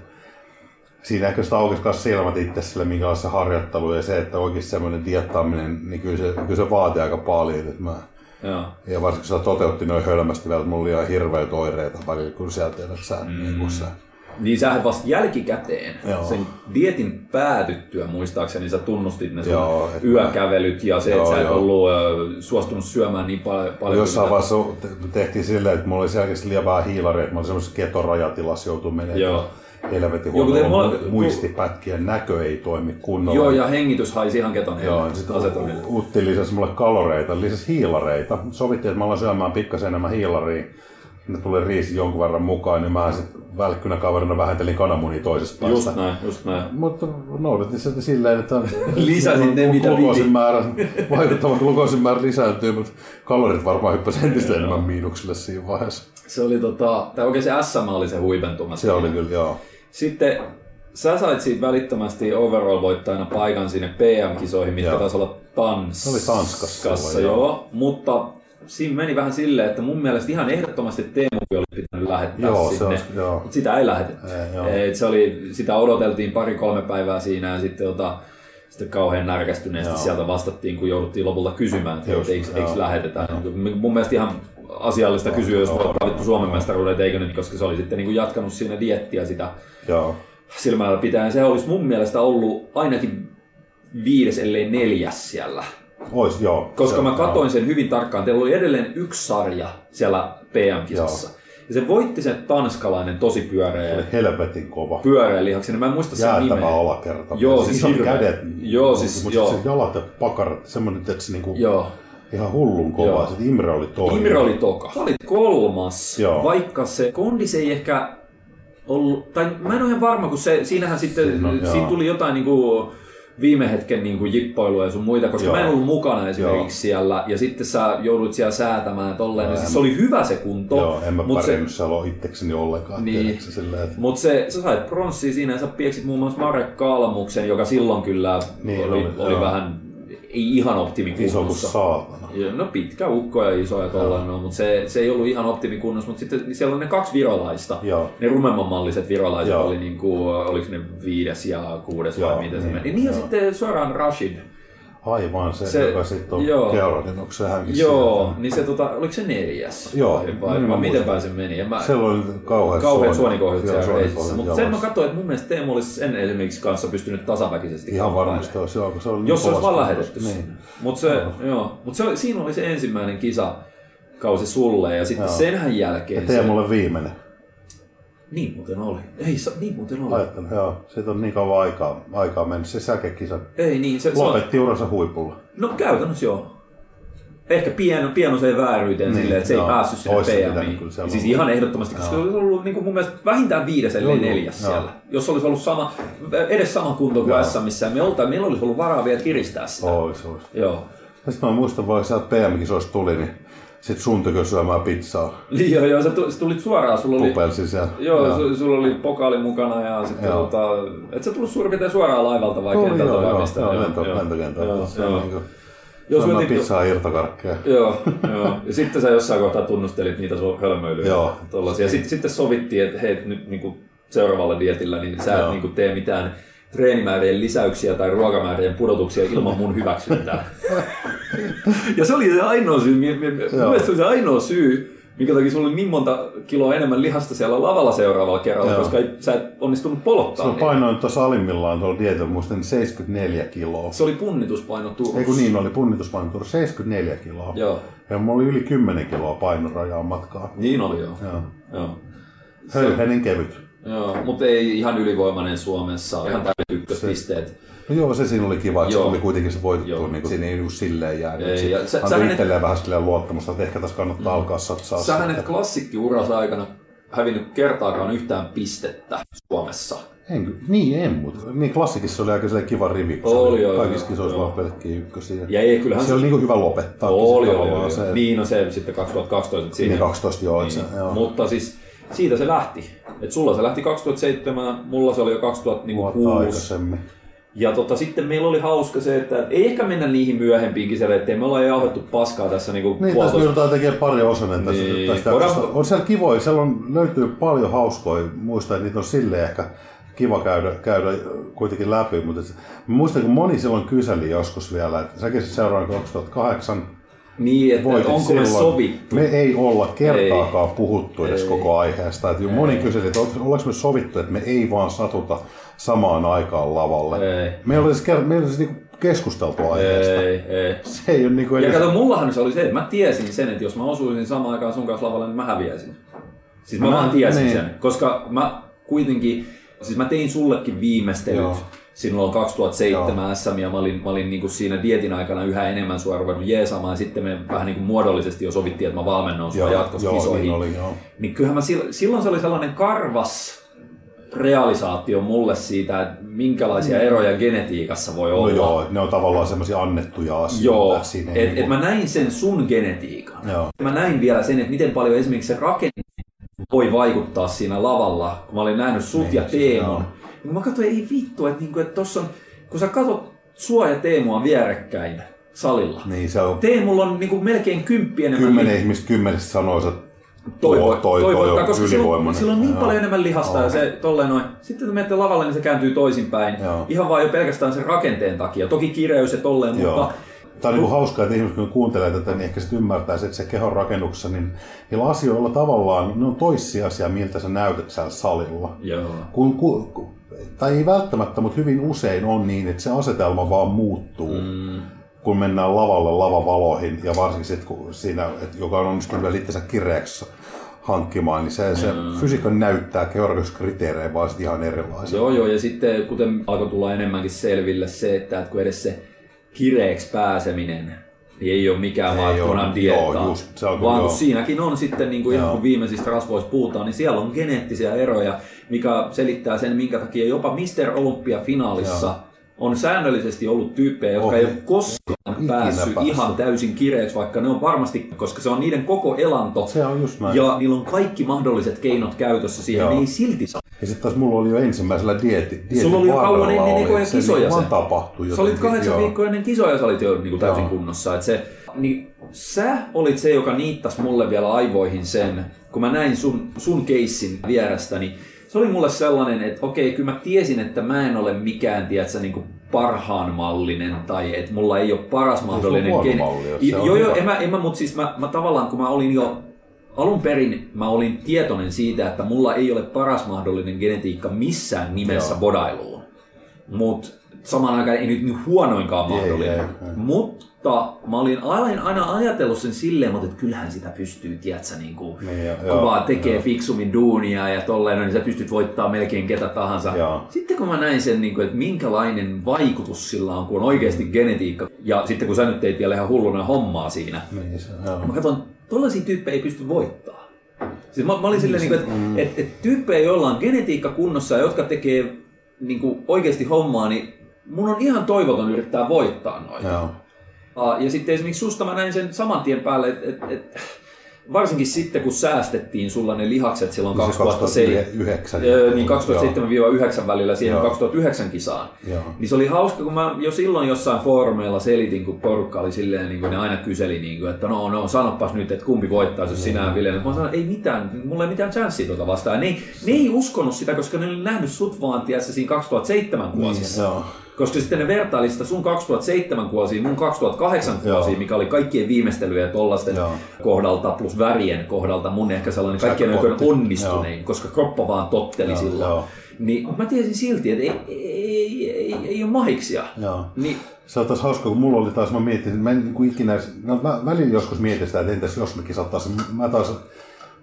siinä ehkä sitä aukesi myös silmät itse sille, minkälaista harjoittelua ja se, että oikeasti semmoinen diettaaminen, niin kyllä se, kyllä se vaatii aika paljon. Että mä, Joo. ja varsinkin kun sitä toteutti noin hölmästi vielä, että mulla oli ihan hirveitä oireita välillä, kun sieltä sä, mm. niin kun sä, Niin sähän vasta jälkikäteen, Joo. sen dietin päätyttyä muistaakseni, sä tunnustit ne sun Joo, et yökävelyt ja se, että sä et joo. ollut suostunut syömään niin paljon. paljon Jossain vaiheessa te- tehtiin silleen, että mulla oli selkeästi liian vähän hiilaria, että mä olin semmoisessa ketorajatilas joutuu menemään. Joo. Helvetin huono. Muistipätkien näkö ei toimi kunnolla. Joo, ja hengitys haisi ihan ketoneille. Joo, sitten asetonille. Utti lisäsi mulle kaloreita, lisäsi hiilareita. Sovittiin, että mä alan syömään pikkasen enemmän hiilaria. Ne tuli riisi jonkun verran mukaan, niin mä sitten välkkynä kaverina vähentelin kananmunia toisesta päästä. Just näin, just näin. Mutta noudatin sitä silleen, että Lisäsit ne, mitä piti. määrä, vaikuttava glukoosin määrä lisääntyy, mutta kalorit varmaan hyppäsi entistä enemmän miinukselle siinä vaiheessa. Se oli tota, tai oikein se SM oli se huipentuma. Se oli kyllä, joo. Sitten sä sait siitä välittömästi overall-voittajana paikan sinne PM-kisoihin, mitkä Joo. taisi olla Tanskassa. Se oli Tanskassa joo. joo. Mutta siinä meni vähän silleen, että mun mielestä ihan ehdottomasti Teemu oli pitänyt lähettää Joo, se sinne. olisi- joo. Mutta sitä ei lähetetty. Ei, joo. Et se oli, sitä odoteltiin pari-kolme päivää siinä ja sitten tota, sitten kauhean närkästyneesti Joo. sieltä vastattiin, kun jouduttiin lopulta kysymään, että Just, eikö, eikö joo. lähetetä. Mun mielestä ihan asiallista kysyä, jos vittu Suomen mestaruudet, eikö nyt, koska se oli sitten niin kuin jatkanut siinä diettiä sitä joo. silmällä pitäen. Se olisi mun mielestä ollut ainakin viides, ellei neljäs siellä. Ois, joo. Koska Se- mä katoin sen hyvin tarkkaan. Teillä oli edelleen yksi sarja siellä PM-kisassa. Ja se voitti sen tanskalainen tosi pyöreä, Oli helvetin kova. pyöreä lihaksinen. Mä en muista sen Jäätävä nimeä. alakerta. Joo, siis siis kädet. Joo, siis mutta joo. se jalat ja pakarat, semmoinen, että se niinku Joo. ihan hullun kova. Sitten Imre oli toinen. Imre oli toka. Sä olit kolmas, Joo. vaikka se kondis ei ehkä ollut, tai mä en ole ihan varma, kun se, siinähän sitten, Siinä on, siinä tuli jotain niinku viime hetken niinku jippoilua ja sun muita, koska Joo. mä en ollut mukana esimerkiksi Joo. siellä, ja sitten sä joudut siellä säätämään tolleen, niin en- siis se oli hyvä se kunto, Joo, en mä mut se, siellä itsekseni ollenkaan. Niin. että Mut se, sä sait pronssia siinä ja sä pieksit muun muassa Marek Kalmuksen, joka silloin kyllä Niin, oli, oli, oli vähän, ei ihan iso kuin optimikunnossa. saatana. Ja, No pitkä ukko ja iso ja tollainen on, mutta se, se ei ollut ihan optimikunnossa, mutta sitten siellä on ne kaksi virolaista. Joo. Ne rumemman malliset virolaiset Joo. oli niin kuin, oliko ne viides ja kuudes Joo, vai miten se niin, meni. Niin ja joo. sitten Soran Rashid. Aivan se, Se- se joka sitten on joo. Georgin, onko se hänkin Joo, sieltä? niin se tota, oliko se neljäs? Joo, vai, niin vai, miten päin se meni? En mä, Siellä oli kauheat, kauheat suoni- suonikohdut joo, siellä reisissä. Mutta sen mä katsoin, että mun mielestä Teemu olisi sen esimerkiksi kanssa pystynyt tasaväkisesti Ihan varmasti olisi, joo, se oli niin Jos se olisi vaan lähetetty Niin. Mutta se, joo. Mut se, oli- siinä oli se ensimmäinen kisakausi sulle ja sitten Joo. senhän Ja jälkeen se... Teemulle viimeinen. Niin muuten oli. Ei, sa- niin muuten oli. Ajattelin, joo, siitä on niin kauan aikaa, aikaa mennyt. Se säkekisa Ei niin, se, se on, lopetti uransa huipulla. No käytännössä joo. Ehkä pieno, pienoiseen vääryyteen Niin, silleen, että se ei joo. päässyt sinne Ois se pitänyt PMiin. kyllä Siis olla. ihan ehdottomasti, koska se olisi ollut niin kuin mun mielestä vähintään viides, ellei Joo, joo, neljäs joo. siellä. Jos olisi ollut sama, edes sama kunto kuin Joo. SMissä, me olta, meillä olisi ollut varaa vielä kiristää sitä. Ois, ois. Joo. Sitten mä muistan, vaikka sieltä PM-kisoista tuli, niin sit sun tykö syömään pizzaa. Joo, joo, sä tu- sä tulit suoraan, sulla oli... Pupelsi siellä. Joo, su- sulla oli pokaali mukana ja sitten Joo. tota, et sä tullut suurin piirtein suoraan laivalta vai Joo, kentältä joo, vai joo, mistä? joo, lento, lentokentältä. Joo, Se on joo. niinku- Jos mietit- pizzaa ja irtokarkkeja. Joo, joo. Ja sitten sä jossain kohtaa tunnustelit niitä sun hölmöilyjä. Joo. Tollasia. Sitten, sitten sovittiin, että hei, nyt niin kuin seuraavalla dietillä niin sä et Joo. niin kuin tee mitään treenimäärien lisäyksiä tai ruokamäärien pudotuksia ilman mun hyväksyntää. ja se oli se ainoa syy, mi- mi- mun Joo. mielestä se oli se ainoa syy, Minkä takia sulla oli niin monta kiloa enemmän lihasta siellä lavalla seuraavalla kerralla, Joo. koska ei, sä et onnistunut polottaa Silloin niitä. painoin tuossa alimmillaan tuolla dietillä muistan 74 kiloa. Se oli punnituspaino Turussa. Ei kun niin oli punnituspaino tuolla 74 kiloa. Joo, Ja mulla oli yli 10 kiloa painorajaa matkaa. niin oli joo. Joo. joo. Höyheinen kevyt. Joo, mutta ei ihan ylivoimainen Suomessa, ihan täydet ykköspisteet. No joo, se siinä oli kiva, että se tuli kuitenkin se voitettu, niin kuin, siinä ei niinku silleen jäänyt. Ei, ja sä- et- itselleen vähän silleen luottamusta, että ehkä tässä kannattaa mm. alkaa satsaa. Sähän et klassikki uras aikana hävinnyt kertaakaan yhtään pistettä Suomessa. En, niin en, mutta niin klassikissa oli aika kiva rivi, kun Oli, se joo, kaikissa kisoissa vaan pelkkiä ykkösiä. Ja ei, kyllähän se oli niinku hyvä lopettaa. Oli, oli, tavallaan oli. Se, Niin, no se sitten 2012. että Siinä siinä- 12 joo, niin. se, joo. Mutta siis siitä se lähti. Et sulla se lähti 2007, mulla se oli jo vuotta 2006. aikaisemmin. Ja tota, sitten meillä oli hauska se, että ei ehkä mennä niihin myöhempiin kisoihin, ettei me olla jauhettu paskaa tässä niinku Niin, tässä puolitoista. joudutaan tekemään pari osanen tästä, Niin. tästä Voidaan-. On siellä kivoja, siellä on, löytyy paljon hauskoja, muistan, että niitä on silleen ehkä kiva käydä, käydä kuitenkin läpi, mutta mä muistan, kun moni silloin kyseli joskus vielä, että säkin sit seuraan 2008 Niin, että voitit onko me silloin. sovittu. Me ei olla kertaakaan puhuttu edes Ei. koko aiheesta. Että moni kyseli, että ollaanko me sovittu, että me ei vaan satuta samaan aikaan lavalle. Ei. Me ei ole edes, ker- me ei ole edes niinku keskusteltu aiheesta. Ei, ei. Se ei ole niinku Ja edes... kato, mullahan se oli se, että mä tiesin sen, että jos mä osuisin samaan aikaan sun kanssa lavalle, niin mä häviäisin. Siis mä Mä- vaan tiesin niin. sen, koska mä kuitenkin, siis mä tein sullekin viimeistelyt Joo. Silloin 2007 SM ja mä olin, mä olin niinku siinä dietin aikana yhä enemmän sua ruvennut jeesaamaan ja sitten me vähän niinku muodollisesti jo sovittiin, että mä valmennan sua Joo, jatkossa joo, kisoihin. niin oli, joo. Niin kyllähän mä silloin, se oli sellainen karvas realisaatio mulle siitä, että minkälaisia eroja genetiikassa voi No olla. joo, ne on tavallaan semmoisia annettuja asioita. Joo, että et niinku- mä näin sen sun genetiikan. Joo. Mä näin vielä sen, että miten paljon esimerkiksi se rakenne voi vaikuttaa siinä lavalla, kun mä olin nähnyt sut Niin, ja Teemun. joo. Niin mä katsoin, ei vittu, että, niinku, että tossa on, kun sä katsot sua ja Teemua vierekkäin salilla. Niin se on Teemulla on niinku melkein kymppi enemmän kymmenen li- ihmistä kymmenestä sanoisi, että toivo, toi, toi, toivoittaa, toi on koska sillä on, sillä on niin Joo. paljon enemmän lihasta ja se tolleen noin. Sitten kun menette lavalle, niin se kääntyy toisinpäin. Joo. Ihan vaan jo pelkästään sen rakenteen takia. Toki kireys ja tolleen, Joo. mutta Tämä on niin hauskaa, että ihmiset kun kuuntelee tätä, niin ehkä sitten ymmärtää, että se kehon rakennuksessa, niin niillä asioilla tavallaan, ne on toissijaisia, miltä sä näytät siellä salilla. joo. Kun, kun, kun, tai ei välttämättä, mutta hyvin usein on niin, että se asetelma vaan muuttuu. Mm. kun mennään lavalle lavavaloihin ja varsinkin sit, kun siinä, et, joka on onnistunut vielä itsensä kireäksi hankkimaan, niin se, se Mm. fysiikka näyttää georgiskriteerejä vaan sit ihan erilaisia. Joo, joo, ja sitten kuten alkoi tulla enemmänkin selville se, että, että kun edes se kireeksi pääseminen ei ole mikään diettaa, joo, just, se on vaan joo. siinäkin on sitten, niin kuin ihan kun viimeisistä rasvoista puhutaan, niin siellä on geneettisiä eroja, mikä selittää sen, minkä takia jopa Mr. Olympia-finaalissa Joo. on säännöllisesti ollut tyyppejä, jotka Ohi. ei ole koskaan Ikinä päässyt päässyt. ihan täysin kireeksi, vaikka ne on varmasti, koska se on niiden koko elanto, Se on just näin. ja niillä on kaikki mahdolliset keinot käytössä siihen, Joo. ne ei silti saa. Ja sitten taas mulla oli jo ensimmäisellä dieti, dietin Sulla oli jo kauan ennen että se kisoja niin se. tapahtui Sä olit kahdeksan joo. viikkoa ennen kisoja, sä olit jo niin kuin täysin Joo. kunnossa. Et se, niin sä olit se, joka niittas mulle vielä aivoihin sen, kun mä näin sun, sun keissin vierestä, niin se oli mulle sellainen, että okei, kyllä mä tiesin, että mä en ole mikään, tiedätkö, niin kuin parhaan mallinen tai että mulla ei ole paras mahdollinen gene- malli, jos I- se on Joo, joo, en mä, en mä, mutta siis mä, mä tavallaan, kun mä olin jo alun perin mä olin tietoinen siitä, että mulla ei ole paras mahdollinen genetiikka missään nimessä Joo. bodailuun. Mutta samaan aikaan ei nyt niin huonoinkaan Ei, mahdollinen. ei, ei. Mutta mä olin aina, aina ajatellut sen silleen, mutta että kyllähän sitä pystyy, tiedätkö, niin kuin, Niin, kun joo, vaan tekee joo. fiksummin duunia ja tolleen, niin sä pystyt voittaa melkein ketä tahansa. Joo. Sitten kun mä näin sen, niin kuin, että minkälainen vaikutus sillä on, kun on oikeasti genetiikka, ja sitten kun sä nyt teit vielä ihan hulluna hommaa siinä, Niin, se, joo. Mä katson, tollaisia tyyppejä ei pysty voittaa. Siis mä, mä olin silleen, niin että et, et tyyppejä, joilla on genetiikka kunnossa ja jotka tekee niin kuin oikeasti hommaa, niin mun on ihan toivoton yrittää voittaa noita. Joo. Ah, Ja sitten esimerkiksi susta mä näin sen saman tien päälle, että et, et, varsinkin sitten kun säästettiin sulla ne lihakset silloin Niin se 2007, 2009. Öö, niin 2007-2009 välillä siihen Joo. 2009 kisaan. Joo. Niin se oli hauska, kun mä jo silloin jossain foorumeilla selitin, kun porukka oli silleen, niin kuin ne aina kyseli, niin kuin, että no, no, sanopas nyt, että kumpi voittaisi, jos sinä Ville. Mä sanoin, ei mitään, mulla ei mitään chanssiä tuota vastaan. Ne ei, ne ei uskonut sitä, koska ne oli nähnyt sut vaan, tiedätkö, siinä 2007 Niin, vuosissa. joo. Koska sitten ne vertaili sitä sun 2007 kuosia, mun 2008 Joo. kuosia, mikä oli kaikkien viimeistelyjä tollasten Joo. kohdalta plus värien kohdalta mun ehkä sellainen kaikkien aikojen onnistunein, koska kroppa vaan totteli Joo, silloin. joo. Niin mä tiesin silti, että ei, ei, ei, ei, ei ole mahiksia. Joo. Niin, Se on taas hauska, kun mulla oli taas, mä mietin, mä en niin kuin ikinä, no mä välillä joskus mietin sitä, että entäs jos me kisattaisiin. Mä taas,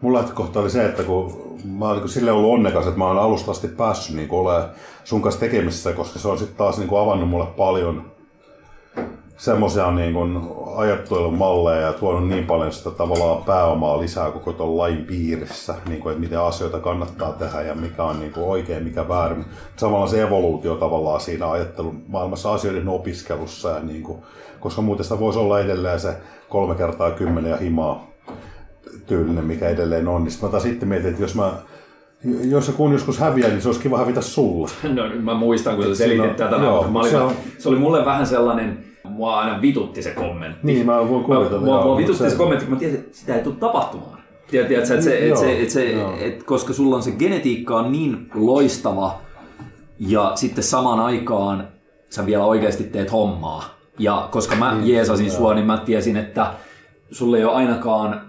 mun lähtökohta oli se, että kun mä oon niin sille ollut onnekas, että mä oon alusta asti päässyt niin olemaan sun kanssa tekemisissä, koska se on sitten taas niin kuin avannut mulle paljon semmoisia niin kuin ajattelumalleja ja tuonut niin paljon sitä tavallaan pääomaa lisää koko tuon lain piirissä, niin kuin, että miten asioita kannattaa tehdä ja mikä on niin kuin oikein, mikä väärin. Samalla se evoluutio tavallaan siinä ajattelun maailmassa asioiden opiskelussa, ja niin kuin, koska muuten sitä voisi olla edelleen se kolme kertaa kymmenen ja himaa tyylinen, mikä edelleen on. Niin mä taas sitten mietin, että jos mä jos se kun joskus häviää, niin se olisi kiva hävitä sulla. no, mä muistan, kun sä selitit tätä. joo, mä olin, se on- se oli mulle vähän sellainen, mua aina vitutti se kommentti. Niin, mä voin kuvitella. mua, joo, mua vitutti se- se kommentti, kun mä tiesin, että sitä ei tule tapahtumaan. Että se, et se, et se, Joo, et, koska sulla on se genetiikka on niin loistava ja sitten samaan aikaan sä vielä oikeasti teet hommaa. Ja koska mä Niin, jeesasin sua, niin mä tiesin, että sulla ei ole ainakaan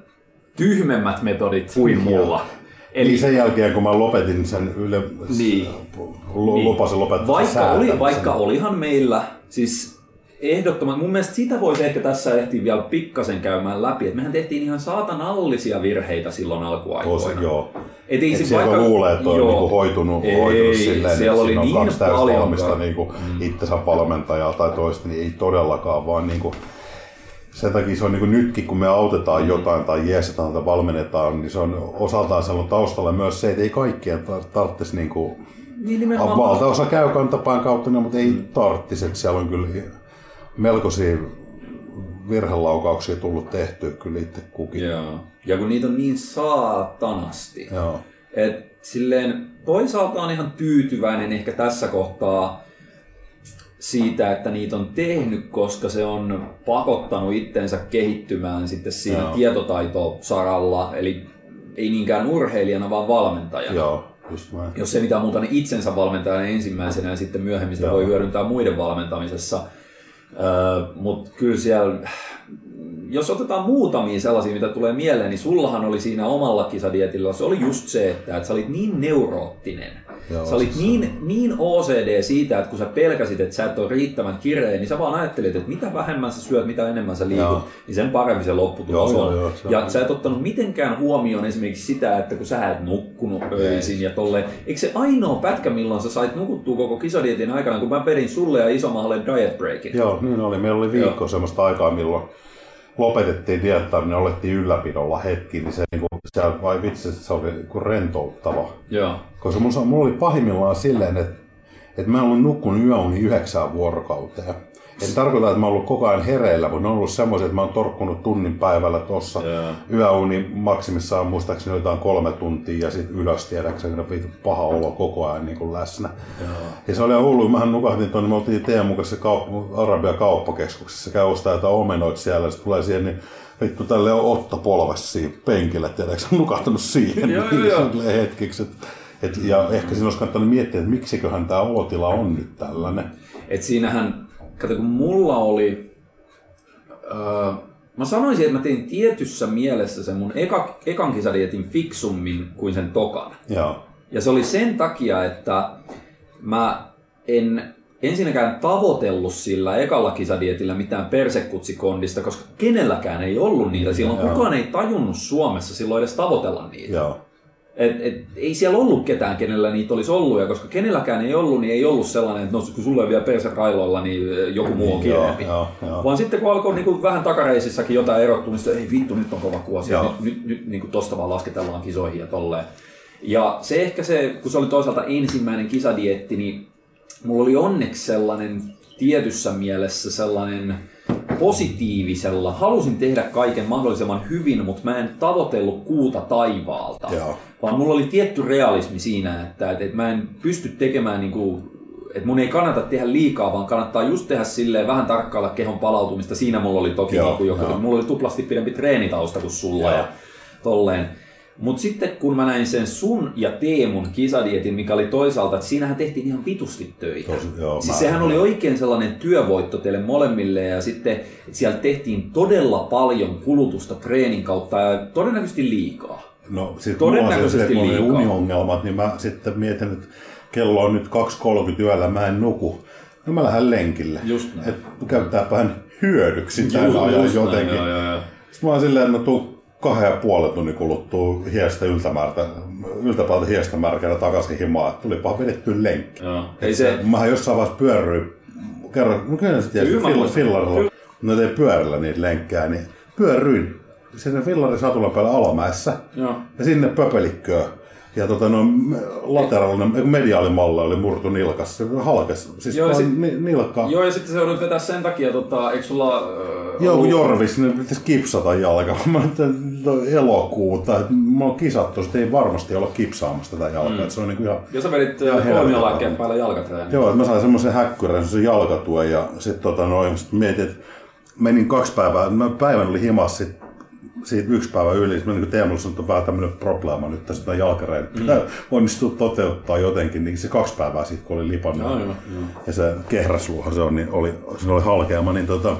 tyhmemmät metodit kuin mulla. Eli sen jälkeen, kun mä lopetin sen yle... Niin. Niin. lupasin lopettaa Vaikka, oli, vaikka olihan meillä, siis ehdottoman, mun mielestä sitä voisi ehkä tässä ehtiä vielä pikkasen käymään läpi, että mehän tehtiin ihan saatanallisia virheitä silloin Tosi, alkuaikoina. joo. Et ei Et siis vaikka- luulee, että on joo. niinku hoitunut, Ei, hoitunut silleen, siellä että oli on niin kaksi täysvalmista niinku itsensä valmentajaa tai toista, niin ei todellakaan, vaan niinku, sen takia se on niinku nytkin, kun me autetaan Mm. jotain tai jeesataan tai valmennetaan, niin se on osaltaan siellä taustalla myös se, että ei kaikkien tar- tarvitsisi niinku, Niin nimenomaan. valtaosa käy kantapään kautta, no, mutta ei tarvitsisi, että siellä on kyllä melkoisia virhelaukauksia tullut tehtyä kyllä itse kukin. Joo. Ja kun niitä on niin saatanasti. Joo. Et silleen toisaalta on ihan tyytyväinen ehkä tässä kohtaa siitä, että niitä on tehnyt, koska se on pakottanut itsensä kehittymään sitten siinä Joo. tietotaitosaralla, eli ei niinkään urheilijana, vaan valmentajana. Joo, just näin. Jos ei mitään muuta, niin itsensä valmentajana ensimmäisenä ja sitten myöhemmin sitä Joo. voi hyödyntää muiden valmentamisessa. Öö, Mutta kyllä siellä, jos otetaan muutamia sellaisia, mitä tulee mieleen, niin sullahan oli siinä omalla kisadietillä, se oli just se, että, että sä olit niin neuroottinen. Joo, sä olit niin, niin OCD siitä, että kun sä pelkäsit, että sä et ole riittävän kireä, niin sä vaan ajattelit, että mitä vähemmän sä syöt, mitä enemmän sä liikut, Joo. niin sen paremmin se lopputulos Joo, on. joo, joo, se on ja niin. sä et ottanut mitenkään huomioon esimerkiksi sitä, että kun sä et nukkunut öisin ja tolleen. Eikö se ainoa pätkä, milloin sä sait nukuttua koko kisadietin aikana, kun mä vedin sulle ja Isomahalle diet breakin? Joo, niin oli. Meillä oli viikko semmoista aikaa, milloin lopetettiin diettaminen, olettiin ylläpidolla hetki, niin se, niinku, se vai vitsi, se oli niinku rentouttava. Joo. Koska mulla, mulla oli pahimmillaan silleen, että, että mä en ollut nukkunut yöuni yhdeksään vuorokauteen. En tarkoita, että mä oon ollut koko ajan hereillä, mutta ne on ollut semmoisia, että mä oon torkkunut tunnin päivällä tossa. Joo. Yöuni maksimissaan muistaakseni jotain kolme tuntia ja sitten ylös tiedäkseni, että vitu paha olo koko ajan niin kuin läsnä. Ja se oli hullu. Mähän nukahtin tuonne, me oltiin Teemun kanssa kaup- Arabia kauppakeskuksessa, käy ostaa jotain omenoita siellä, sitten tulee siihen, niin vittu tälle on Otto polves siinä penkillä, tiedätkö, nukahtanut siihen Joo, joo, joo. hetkeksi. Et, et, ja ehkä siinä olisi kannattanut miettiä, että miksiköhän tämä olotila on nyt tällainen. Et siinähän, kato kun mulla oli, öö, mä sanoisin, että mä tein tietyssä mielessä sen mun eka, ekan kisadietin fiksummin kuin sen tokan. Joo, Ja se oli sen takia, että mä en ensinnäkään tavoitellut sillä ekalla kisadietillä mitään persekutsikondista, koska kenelläkään ei ollut niitä. Silloin Joo. kukaan ei tajunnut Suomessa silloin edes tavoitella niitä. joo. Et, et, ei siellä ollut ketään, kenellä niitä olisi ollut, ja koska kenelläkään ei ollut, niin ei ollut sellainen, että no, kun sulle on vielä perse railoilla, niin joku muu on Joo, kireempi. joo, joo. Vaan sitten kun alkoi niin kuin vähän takareisissakin jotain erottumista, ei vittu, nyt on kova kuosi, nyt, nyt, nyt niin kuin tosta vaan lasketellaan kisoihin ja tolleen. Ja se ehkä se, kun se oli toisaalta ensimmäinen kisadietti, niin mulla oli onneksi sellainen tietyssä mielessä sellainen positiivisella. Halusin tehdä kaiken mahdollisimman hyvin, mutta mä en tavoitellut kuuta taivaalta. Joo. Vaan mulla oli tietty realismi siinä, että, että, että mä en pysty tekemään niin kuin, että mun ei kannata tehdä liikaa, vaan kannattaa just tehdä silleen vähän tarkkailla kehon palautumista. Siinä mulla oli toki Joo, niin kuin joku, joo. mulla oli tuplasti pidempi treenitausta kuin sulla Joo. ja tolleen. Mutta sitten kun mä näin sen sun ja Teemun kisadietin, mikä oli toisaalta, että siinähän tehtiin ihan vitusti töitä. Tosi- joo, siis sehän oli oikein sellainen työvoitto teille molemmille ja sitten että siellä tehtiin todella paljon kulutusta treenin kautta ja todennäköisesti liikaa. No, siis Todennäköisesti mulla on se, että mulla liikaa. uniongelmat, niin mä sitten mietin, että kello on nyt 2.30 yöllä, mä en nuku. No mä lähden lenkille. Just näin. Et käyttääpähän hyödyksi tällä ajan näin, jotenkin. joo, joo, joo. Sitten mä oon silleen, että no tuu kahden ja puolen tunnin kuluttua hiestä yltämäärtä, yltäpäältä hiestä märkänä takaisin himaan. että Tulipa vedetty lenkki. Joo. Ei se, Mähän jossain vaiheessa pyörryin, kerran, no kyllä Kyllä mä fill- fillarilla, no tein pyörällä niitä lenkkejä, niin pyörryin sinne fillarin satulan päällä alamäessä joo. ja sinne pöpelikköön. Ja tota, no, lateraalinen, mediaalimalle oli murtu nilkas, se halkes, siis Joo, sit- ni, nilkka. Joo, ja sitten se joudut vetää sen takia, tota, eikö sulla... Joo, Jorvis, ne pitäisi kipsata jalka. Mä elokuuta, että mä oon kisattu, että ei varmasti olla kipsaamassa tätä jalkaa. Mm. Se on niinku ihan... Ja sä vedit Ihan kolmio helvetin lääkkeen päällä jalkatreeniä. Joo, että mä sain semmoisen häkkyrän, semmoisen jalkatuen ja sitten tota noin, sit mietin, että menin kaksi päivää, mä päivän oli himas sit, siitä yksi päivä yli, mä niin Teemulle sanoin, että on vähän tämmöinen probleema nyt tässä jalkareen. Mm. Onnistuu toteuttaa jotenkin, niin se kaksi päivää sitten, kun oli lipannut. Joo, joo. Ja se kehräsluuhan se on, niin oli, se oli halkeama, niin tota,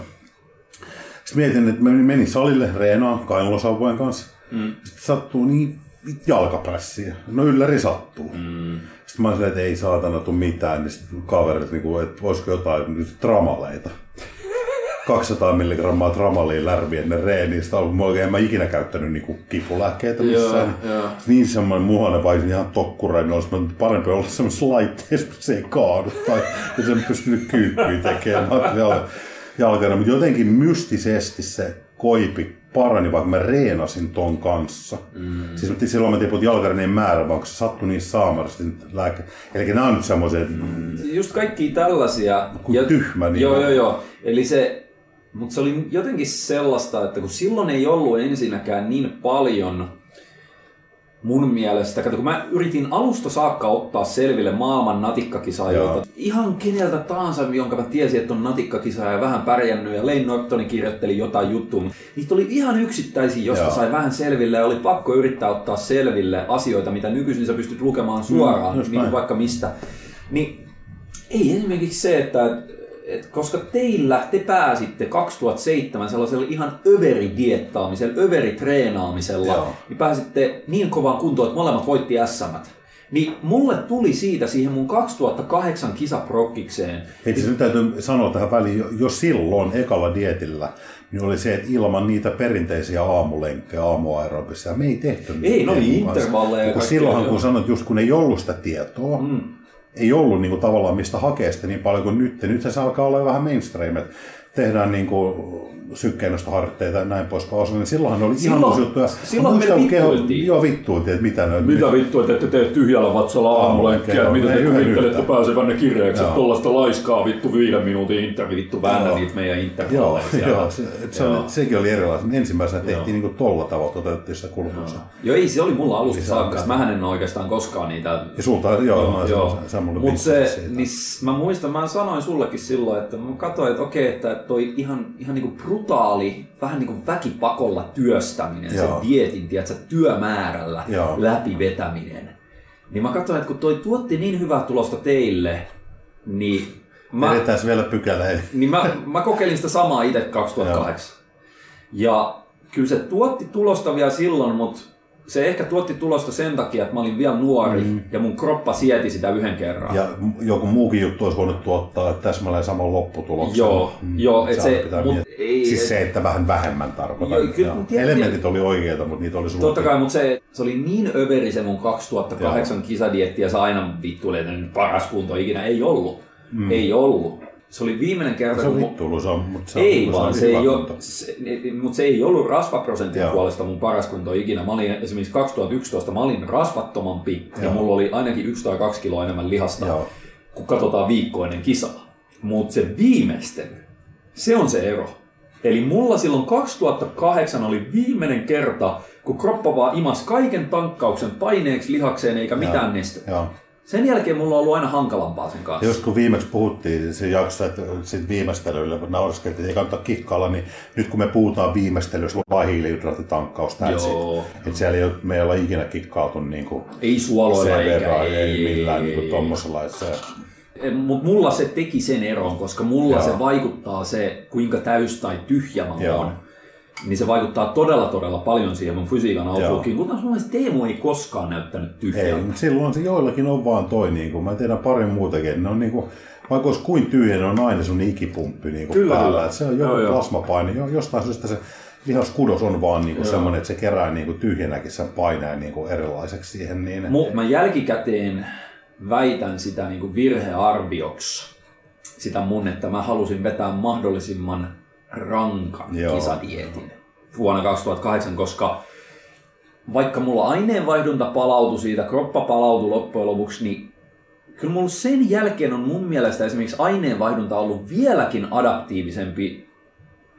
sitten mietin, että menin, salille reenaan kainalosauvojen kanssa. Mm. Sitten sattuu niin jalkaprässiä. No ylläri sattuu. Mm. Sitten mä silleen, että ei saatana tuu mitään. Niin sitten kaverit, niin kuin, että voisiko jotain nyt tramaleita. 200 milligrammaa tramalia lärvi ennen reeniä. Sitä on, mä oikein en mä ikinä käyttänyt niin kuin kipulääkkeitä missään. Joo, joo. Niin semmoinen muhainen vai ihan tokkurainen olisi mä parempi olla semmoisessa laitteessa, se ei kaadu tai sen pystynyt kyykkyä tekemään jalkana. Mutta jotenkin mystisesti se koipi parani, vaikka mä reenasin ton kanssa. Mm. Siis silloin mä tiputin jalkarineen määrä, vaan se sattui niin saamarasti lääke. Eli nämä on nyt semmoisia, että mm. Just kaikki tällaisia. Kuin tyhmä, niin Joo, joo, joo. Eli se, mutta se oli jotenkin sellaista, että kun silloin ei ollut ensinnäkään niin paljon mun mielestä, kato, kun mä yritin alusta saakka ottaa selville maailman natikkakisaajilta, ihan keneltä tahansa, jonka mä tiesin, että on natikkakisaaja ja vähän pärjännyt, ja Lane Nortoni kirjoitteli jotain juttua, mutta niitä oli ihan yksittäisiä, josta Joo. sai vähän selville, ja oli pakko yrittää ottaa selville asioita, mitä nykyisin sä pystyt lukemaan suoraan, Mm, niin vaikka mistä. Niin ei esimerkiksi se, että et koska teillä te pääsitte 2007 sellaisella ihan överidiettaamisella, överitreenaamisella, Joo. niin pääsitte niin kovaan kuntoon, että molemmat voitti SM. Niin mulle tuli siitä siihen mun 2008 kisaprokkikseen. Itse nyt täytyy sanoa tähän väliin, jo, silloin ekalla dietillä, niin oli se, että ilman niitä perinteisiä aamulenkkejä, aamuaerobisia, me ei tehty Ei, ne oli intervalleja silloinhan, kun sanoit, just kun ei ollut sitä tietoa, mm. Ei ollut niin kuin, tavallaan mistä hakea sitä niin paljon kuin nyt. Nyt se alkaa olla vähän mainstream, että tehdään niin kuin, sykkeinostoharjoitteita ja näin poispäin. Osa, niin silloinhan ne oli Silloin- ihan uusi juttuja. silloin me keho- vittuiltiin. Joo, vittuiltiin, että mitä ne Mitä vittu, että tee tyhjällä vatsalla aamulenkkiä, Joo, mitä te kuvittelette pääsevänne kireeksi, että tollaista laiskaa vittu viiden minuutin intervi Vittu väännä niitä meidän intervalleja joo se, se sekin oli erilainen. Ensimmäisenä tehtiin niin tolla tavalla, toteutettiin sitä kulutusta. Joo, ei se oli mulla alusta saakka. Mähän en oikeastaan koskaan niitä Ja sulta, joo, joo, Joo, mutta se, niin mä muistan, mä sanoin sullekin silloin, että mä katsoin, että okei, että toi ihan, ihan niinku brutaali, vähän niinku väkipakolla työstäminen, Joo. se dietin, tiedätkö, työmäärällä Joo. läpivetäminen. Niin mä katsoin, että kun toi tuotti niin hyvää tulosta teille, niin mä, Edetään vielä pykälä. niin mä, mä kokeilin sitä samaa itse 2008. Ja kyllä se tuotti tulosta vielä silloin, mutta se ehkä tuotti tulosta sen takia, että mä olin vielä nuori mm. ja mun kroppa sieti sitä yhden kerran. Ja joku muukin juttu olisi voinut tuottaa täsmälleen saman lopputuloksen. Joo, joo, et se- pitää mut miettiä. ei- siis et- se, että vähän vähemmän tarkoitan. Joo, kyllä, Joo. mut tiedät- Elementit oli oikeita, mutta niitä oli sulla. Totta kai, mutta se, se oli niin överi se mun 2008 kisadietti ja se aina vittu että paras kunto ikinä. Ei ollut. Mm. Ei ollut. Se oli viimeinen kerta, se on vittuilu, se on, mutta se Ei on, vaan, se, ei, ole, se, mutta se ei ollut rasvaprosentin Joo. puolesta mun paras kunto ikinä. Mä olin esimerkiksi 2011, mä olin rasvattomampi ja Joo. mulla oli ainakin yksi tai kaksi kiloa enemmän lihasta, Joo. kun katsotaan viikkoinen kisa. Mutta se viimeistely, se on se ero. Eli mulla silloin 2008 oli viimeinen kerta, kun kroppa vaan imas kaiken tankkauksen paineeksi lihakseen eikä mitään nestettä. Joo. Sen jälkeen mulla on ollut aina hankalampaa sen kanssa. Jos kun viimeksi puhuttiin se jakso, että sit viimeistelyillä nauriskeltiin, että ei kannata kikkailla, niin nyt kun me puhutaan viimeistelyssä, vaan hiilihydraattitankkaus Joo. Että siellä ei ole, me ei olla ikinä kikkautu niin kuin Ei suoloilla sen eikä verran, ei, ei, millään niin. Että se, Mutta mulla se teki sen eron, koska mulla Joo. se vaikuttaa se, kuinka täys tai tyhjä mä oon. Niin se vaikuttaa todella todella paljon siihen mun fysiikan outlookkiin. Kun taas mielestä Teemu ei koskaan näyttänyt ei, tyhjältä. mutta silloin se joillakin on vaan toi, niin kuin, mä tiedän pari muutakin, ne on niin kuin, vaikka olisi kuin tyhjä, ne on aina sun ikipumppi niin kuin Kyllä, päällä. kyllä. Se on joku Joo, plasmapaine, jo- jostain syystä se lihaskudos on vaan niin kuin semmoinen, että se kerää niin kuin tyhjänäkin sen paineen niin kuin erilaiseksi siihen. Niin, Mu- mä jälkikäteen väitän sitä niin kuin virhearvioksi, sitä mun, että mä halusin vetää mahdollisimman rankan Joo. kisadietin vuonna 2008, koska vaikka mulla aineenvaihdunta palautui siitä, kroppa palautui loppujen lopuksi, niin kyllä mulla sen jälkeen on mun mielestä esimerkiksi aineenvaihdunta ollut vieläkin adaptiivisempi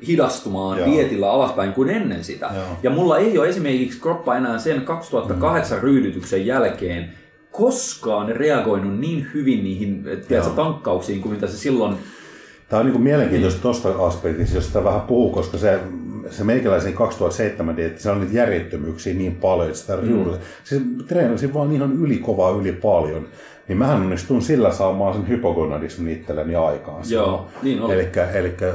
hidastumaan Joo. dietillä alaspäin kuin ennen sitä. Joo. Ja mulla ei ole esimerkiksi kroppa enää sen 2008 ryydytyksen jälkeen koskaan reagoinut niin hyvin niihin tiedätkö, tankkauksiin kuin mitä se silloin... Tämä on niin mielenkiintoista tuosta aspektista, jos sitä vähän puhuu, koska se, se meikäläisen 2007 dietti, se on niitä järjettömyyksiä niin paljon, että sitä mm. siis treenasin vaan ihan yli kovaa yli paljon. Niin mähän onnistun sillä saamaan sen hypogonadismin itselleni aikaan. Joo, niin oli. Elikkä, elikkä,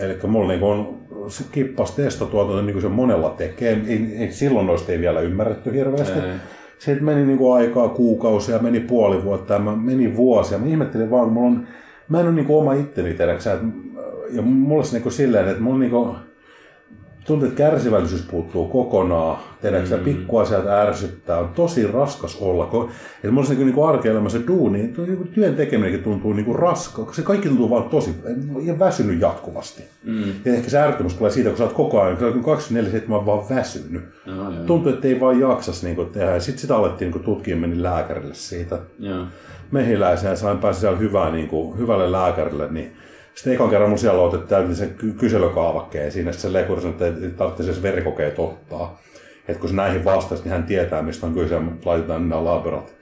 elikkä mulla niin on se kippas testotuotanto, niin kuin se monella tekee. Ei, ei, silloin noista ei vielä ymmärretty hirveästi. Ei. Sitten meni niin kuin aikaa kuukausia, meni puoli vuotta ja mä vuosia. Mä ihmettelin vaan, kun mulla on, mä en ole niin oma itteni, tiedäksä. Ja mulla se niin silleen, että mulla niin kuin, tuntuu, että kärsivällisyys puuttuu kokonaan. Tiedätkö, mm. pikkuasiat ärsyttää, on tosi raskas olla. Että mulla se niin kuin arkielämässä duuni, tuo niin kuin työn tekeminenkin tuntuu niin kuin raskaa. Se kaikki tuntuu vaan tosi, ja väsynyt jatkuvasti. Mm. Ja ehkä se ärtymys tulee siitä, kun sä oot koko ajan, kun 24 mä oon vaan väsynyt. Joo, joo. Tuntuu, että ei vaan jaksas niin kuin tehdä. Ja sitten sitä alettiin niin tutkia, menin lääkärille siitä Joo. mehiläisen ja sain päästä siellä hyvää, niin kuin, hyvälle lääkärille, niin sitten ekan kerran mun siellä otettiin täytin sen ky- kyselykaavakkeen siinä, sitten se lekuri sanoi, että ei tarvitse edes verikokeet ottaa. Että kun se näihin vastasi, niin hän tietää, mistä on kyse, mutta laitetaan nämä laborat.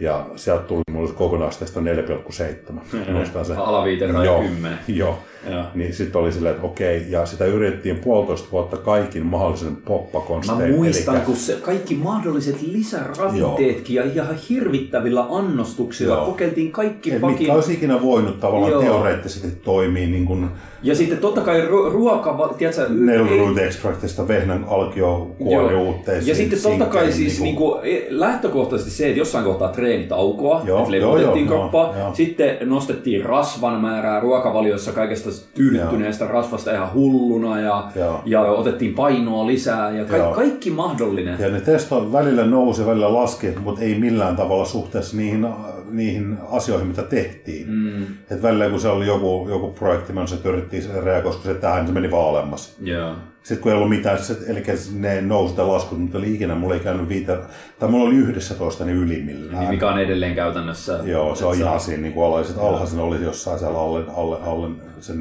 Ja sieltä tuli mulle kokonaisteesta 4,7. Muistan se. Alaviiteraja Joo, 10. Joo. Joo. Niin sitten oli silleen, että okei, ja sitä yritettiin puolitoista vuotta kaikin mahdollisen Mä poppakonstein. muistan, elikkä- kun se kaikki mahdolliset lisäravinteetkin ja ihan hirvittävillä annostuksilla Joo. kokeiltiin kaikki Et pakin. mitkä olisi ikinä voinut tavallaan Joo. teoreettisesti toimia niin kuin Ja sitten totta kai ru- ruoka, tiedätkö, Nailroot extractista vehnän alkiokuoriuutteisiin. Ja sitten totta kai siis niinku- niinku, e- lähtökohtaisesti se, että jossain kohtaa treenitaukoa, Joo, että joo, lepotettiin joo, kroppaa. joo, joo. Sitten nostettiin rasvan määrää ruokavaliossa kaikesta tyydyttyneestä rasvasta ihan hulluna ja, Joo. ja otettiin painoa lisää ja ka- Joo. kaikki mahdollinen. Ja ne testot välillä nousi, välillä laski, mutta ei millään tavalla suhteessa niihin, niihin asioihin, mitä tehtiin. Mm. Et välillä kun se oli joku, joku projekti, mä se yritettiin se rea, koska se tähän, niin se meni vaan alemmas. Joo. Sitten kun ei ollut mitään, se, eli ne nousi ja laskut, mutta oli ikinä, mulla ei käynyt viitä, tai mulla oli yhdessä toista niin ylimmillään. Niin mikä on edelleen käytännössä. Joo, se on ihan siinä niin alhaiset. Alhaisin oli jossain siellä alle, alle, alle sen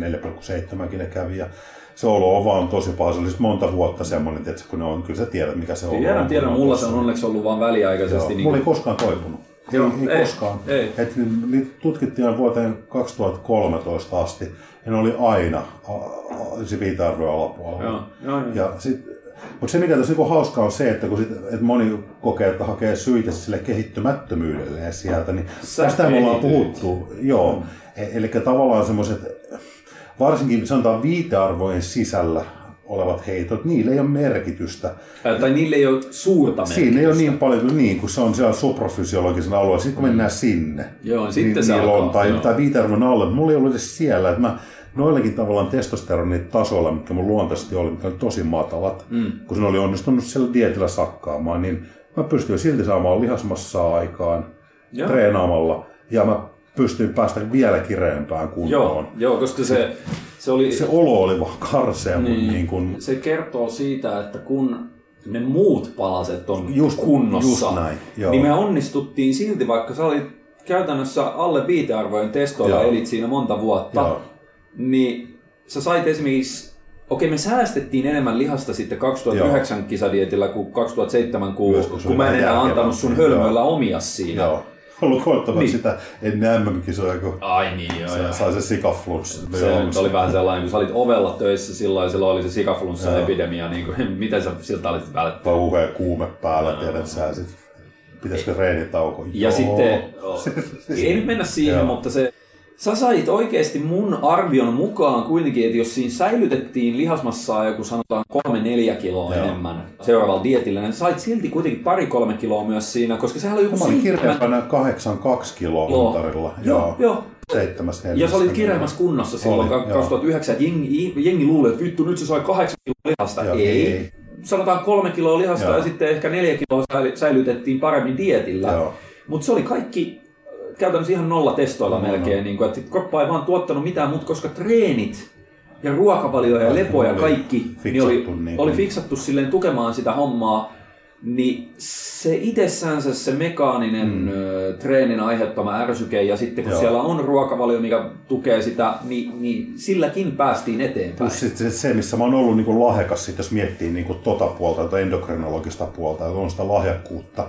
4,7 ne kävi. Ja se olo on vaan tosi paha. Se oli monta vuotta semmoinen, että kun ne on, kyllä sä tiedät mikä se Tiedän, on. tiedän. kun Mulla se on onneksi ollut vaan väliaikaisesti. Joo, niin mulla ei koskaan toipunut. Joo, ei, ei, ei, koskaan. ei. Et niitä tutkittiin vuoteen 2013 asti ja ne oli aina se viita-arvojen alapuolella. Joo, joo, joo. Ja sit, mutta se mikä tässä niinku hauskaa on se, että kun sit, et moni kokee, että hakee syitä sille kehittymättömyydelle ja sieltä, niin Sä tästä me ollaan puhuttu. Joo, E- eli tavallaan semmoiset, varsinkin sanotaan viitearvojen sisällä olevat heitot, niillä ei ole merkitystä. Ää, Tai niille ei ole suurta merkitystä. Siinä ei ole niin paljon kuin niin, kun se on siellä suprafysiologisen alueella. Sitten kun mennään sinne, Mm. Joo, sitten niin, se niillä on, alkaa, tai, joo. tai viitearvon alle. Mulla ei ollut edes siellä. Että mä noillakin tavallaan testosteronin tasolla, mitkä mun luontaisesti oli, mitkä oli tosi matalat, mm. kun ne oli onnistunut siellä dietillä sakkaamaan, niin mä pystyin silti saamaan lihasmassaa aikaan Joo. treenaamalla. Ja mä pystyin päästä vielä kireempään kuntoon. Joo, joo, koska se, se oli... Se olo oli vaan karsea, niin. Niin. kuin, Se kertoo siitä, että kun ne muut palaset on Just- kunnossa, just näin, joo. niin me onnistuttiin silti, vaikka sä olit käytännössä alle viitearvojen testoilla, Joo. elit siinä monta vuotta, Joo. niin sä sait esimerkiksi okei me säästettiin enemmän lihasta sitten 2009 Joo. kisadietillä kuin 2007, kun, Myös, kun kun mä en enää antanut sun hölmöillä omia siinä. Joo. Ollut koettavat Niin. sitä ennen MM-kisoja, kun Ai niin, joo. se joo. sai se sikaflunssa. Se nyt oli vähän sellainen, kun sä olit ovella töissä silloin, silloin oli se Joo. sikaflunssa-epidemia, niin kuin, miten sä siltä olit välttämättä? kauhea kuume päällä, tiedät sä sit. Pitäisikö reenitauko? Ja Joo. sitten, ei nyt mennä siihen, Joo. mutta se, sä sait oikeasti mun arvion mukaan kuitenkin, että jos siinä säilytettiin lihasmassaa joku sanotaan 3-4 kiloa Joo. enemmän seuraavalla dietillä, niin sait silti kuitenkin pari-kolme kiloa myös siinä, koska sehän oli joku Mä olin kirjaimpana 82 kiloa Joo. huntarilla. Joo, joo. Seitsemäs Ja sä olit kireämmässä kunnossa silloin joo. 2009, että jengi, jengi luuli, että vittu nyt se sai 8 kiloa lihasta. Joo, ei. ei. Sanotaan kolme kiloa lihasta Joo. ja sitten ehkä neljä kiloa säily- säilytettiin paremmin dietillä. Joo. Mutta se oli kaikki käytännössä ihan nolla testoilla No, melkein, niin kuin, että kroppa ei vaan tuottanut mitään muuta, koska treenit ja ruokavalio ja lepo ja oli kaikki niin oli, niin oli kuin- fiksattu silleen tukemaan sitä hommaa, niin se itsessänsä se mekaaninen mm. treenin aiheuttama ärsyke ja sitten kun Joo. siellä on ruokavalio, mikä tukee sitä, niin, niin silläkin päästiin eteenpäin. Plus sit se, missä mä oon ollut niin lahjakas, sit jos miettii niin kuin tota puolta tai endokrinologista puolta, että on sitä lahjakkuutta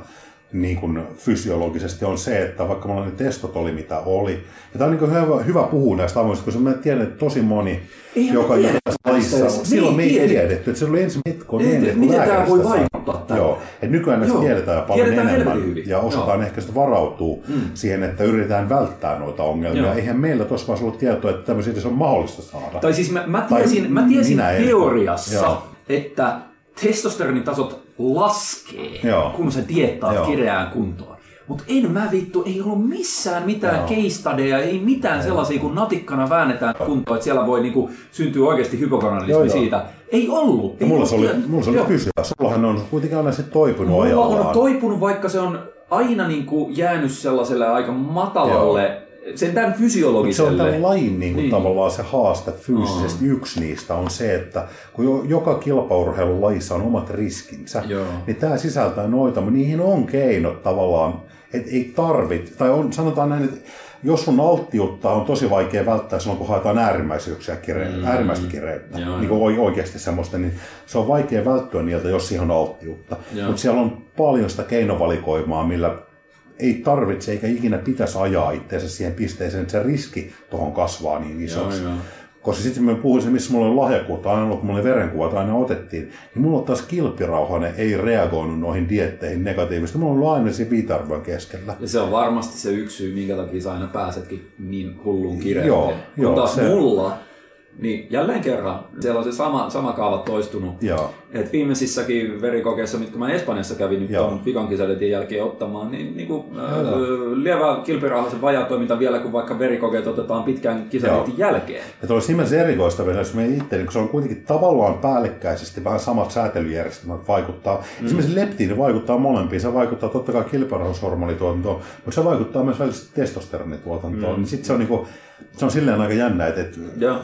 niin kuin fysiologisesti, on se, että vaikka mulla ne testot oli mitä oli, ja tämä on niin hyvä, hyvä puhua näistä asioista, koska mä tiedän, että tosi moni, Eihän joka lajissa, tästä. silloin Me ei ei tiedetä. tiedetty, että se oli ensin hetko niin, kun miten lääkäristä voi vaikuttaa tähän. Joo, että nykyään näistä tiedetään paljon Tiedetään enemmän hyvin. ja osataan Joo. ehkä sitä varautua siihen, että yritetään välttää noita ongelmia. Joo. Eihän meillä tuossa vaiheessa ollut tietoa, että tämmöisiä edes on mahdollista saada. Tai siis mä, mä Tai tiesin, mä tiesin teoriassa, että testosteronitasot laskee, Joo. kun sä diettaat Joo. kireään kuntoon. Mutta en mä vittu, ei ollut missään mitään Joo. case studyja, ei mitään sellaisia, kun natikkana väännetään kuntoon, että siellä voi niinku syntyä oikeasti Joo, joo. siitä. Ei ollut. Ei mulla ollut se oli, mulla se oli Joo. pysyvä. Sullahan on kuitenkin aina se toipunut Mulla ajallaan. on toipunut, vaikka se on aina niinku jäänyt sellaiselle aika matalalle, sen tämän Mutta se fysiologiselle. on tämän lajin niin kuin Niin. tavallaan se haaste fyysisesti. Yksi niistä on se, että kun jo, joka kilpaurheilun lajissa on omat riskinsä, Joo. niin tämä sisältää noita, mutta niihin on keinot tavallaan, että ei tarvit, tai on, sanotaan näin, että jos sun alttiutta on tosi vaikea välttää silloin, kun haetaan äärimmäisyyksiä, kire, mm. äärimmäistä kireyttä, Joo, niin kuin oi- oikeasti semmoista, niin se on vaikea välttyä niiltä, jos siihen on alttiutta. Mutta siellä on paljon sitä keinovalikoimaa, millä ei tarvitse eikä ikinä pitäisi ajaa itseensä siihen pisteeseen, että se riski tuohon kasvaa niin isoksi. joo. Koska sitten mä puhuin se, missä mulla oli lahjakkuutta, aina kun mulla oli verenkuvat, aina otettiin, niin mulla taas kilpirauhanen ei reagoinut noihin dietteihin negatiivisesti. Mulla on aina siinä viitarvojen keskellä. Ja se on varmasti se yksi syy, minkä takia sä aina pääsetkin niin hulluun Joo, kireyteen. Kun joo, taas se- mulla, niin jälleen kerran, siellä on se sama, sama kaava toistunut. Joo. Et viimeisissäkin verikokeissa, mitkä mä Espanjassa kävin nyt Joo. tuon kisadetin jälkeen ottamaan, niin, niin kuin, äh, lievä kilpirauhasen vajatoiminta vielä, kun vaikka verikokeet otetaan pitkän kisadetin jälkeen. Ja tuolla nimessä erikoista vielä, jos me itse, niin kun se on kuitenkin tavallaan päällekkäisesti vähän samat säätelyjärjestelmät vaikuttaa. Mm. Esimerkiksi leptiini vaikuttaa molempiin. Se vaikuttaa totta kai kilpirauhashormonituotantoon, mutta se vaikuttaa myös välisesti testosteronituotantoon. Mm. Niin sitten se on, niinku, se on silleen aika jännä, että, että,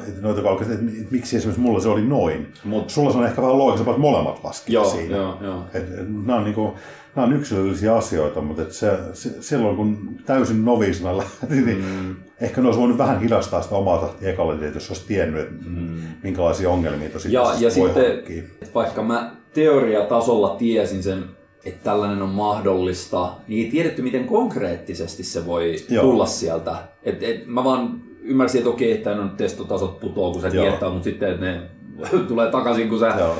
että, noita kalkit, että, että miksi esimerkiksi mulla se oli noin. Mut- Sulla se on ehkä vähän loogisempaa, että molemmat laskee Joo, siinä. joo, joo. Et, et, nämä, on niinku, nämä on yksilöllisiä asioita, mutta et se, se, silloin kun täysin noviisina lähti, niin mm. ehkä ne olisi voinut vähän hidastaa sitä omaa tahtia ekalle, että jos olisi tiennyt, että mm. minkälaisia ongelmia tosi Ja, ja voi sitten, hankkia. vaikka mä teoriatasolla tiesin sen, että tällainen on mahdollista, niin ei tiedetty, miten konkreettisesti se voi Joo. tulla sieltä. Et, et, mä vaan ymmärsin, että okei, että no, testotasot putoo, kun Joo. tietää, mutta sitten ne tulee takaisin, kun sä... Joo.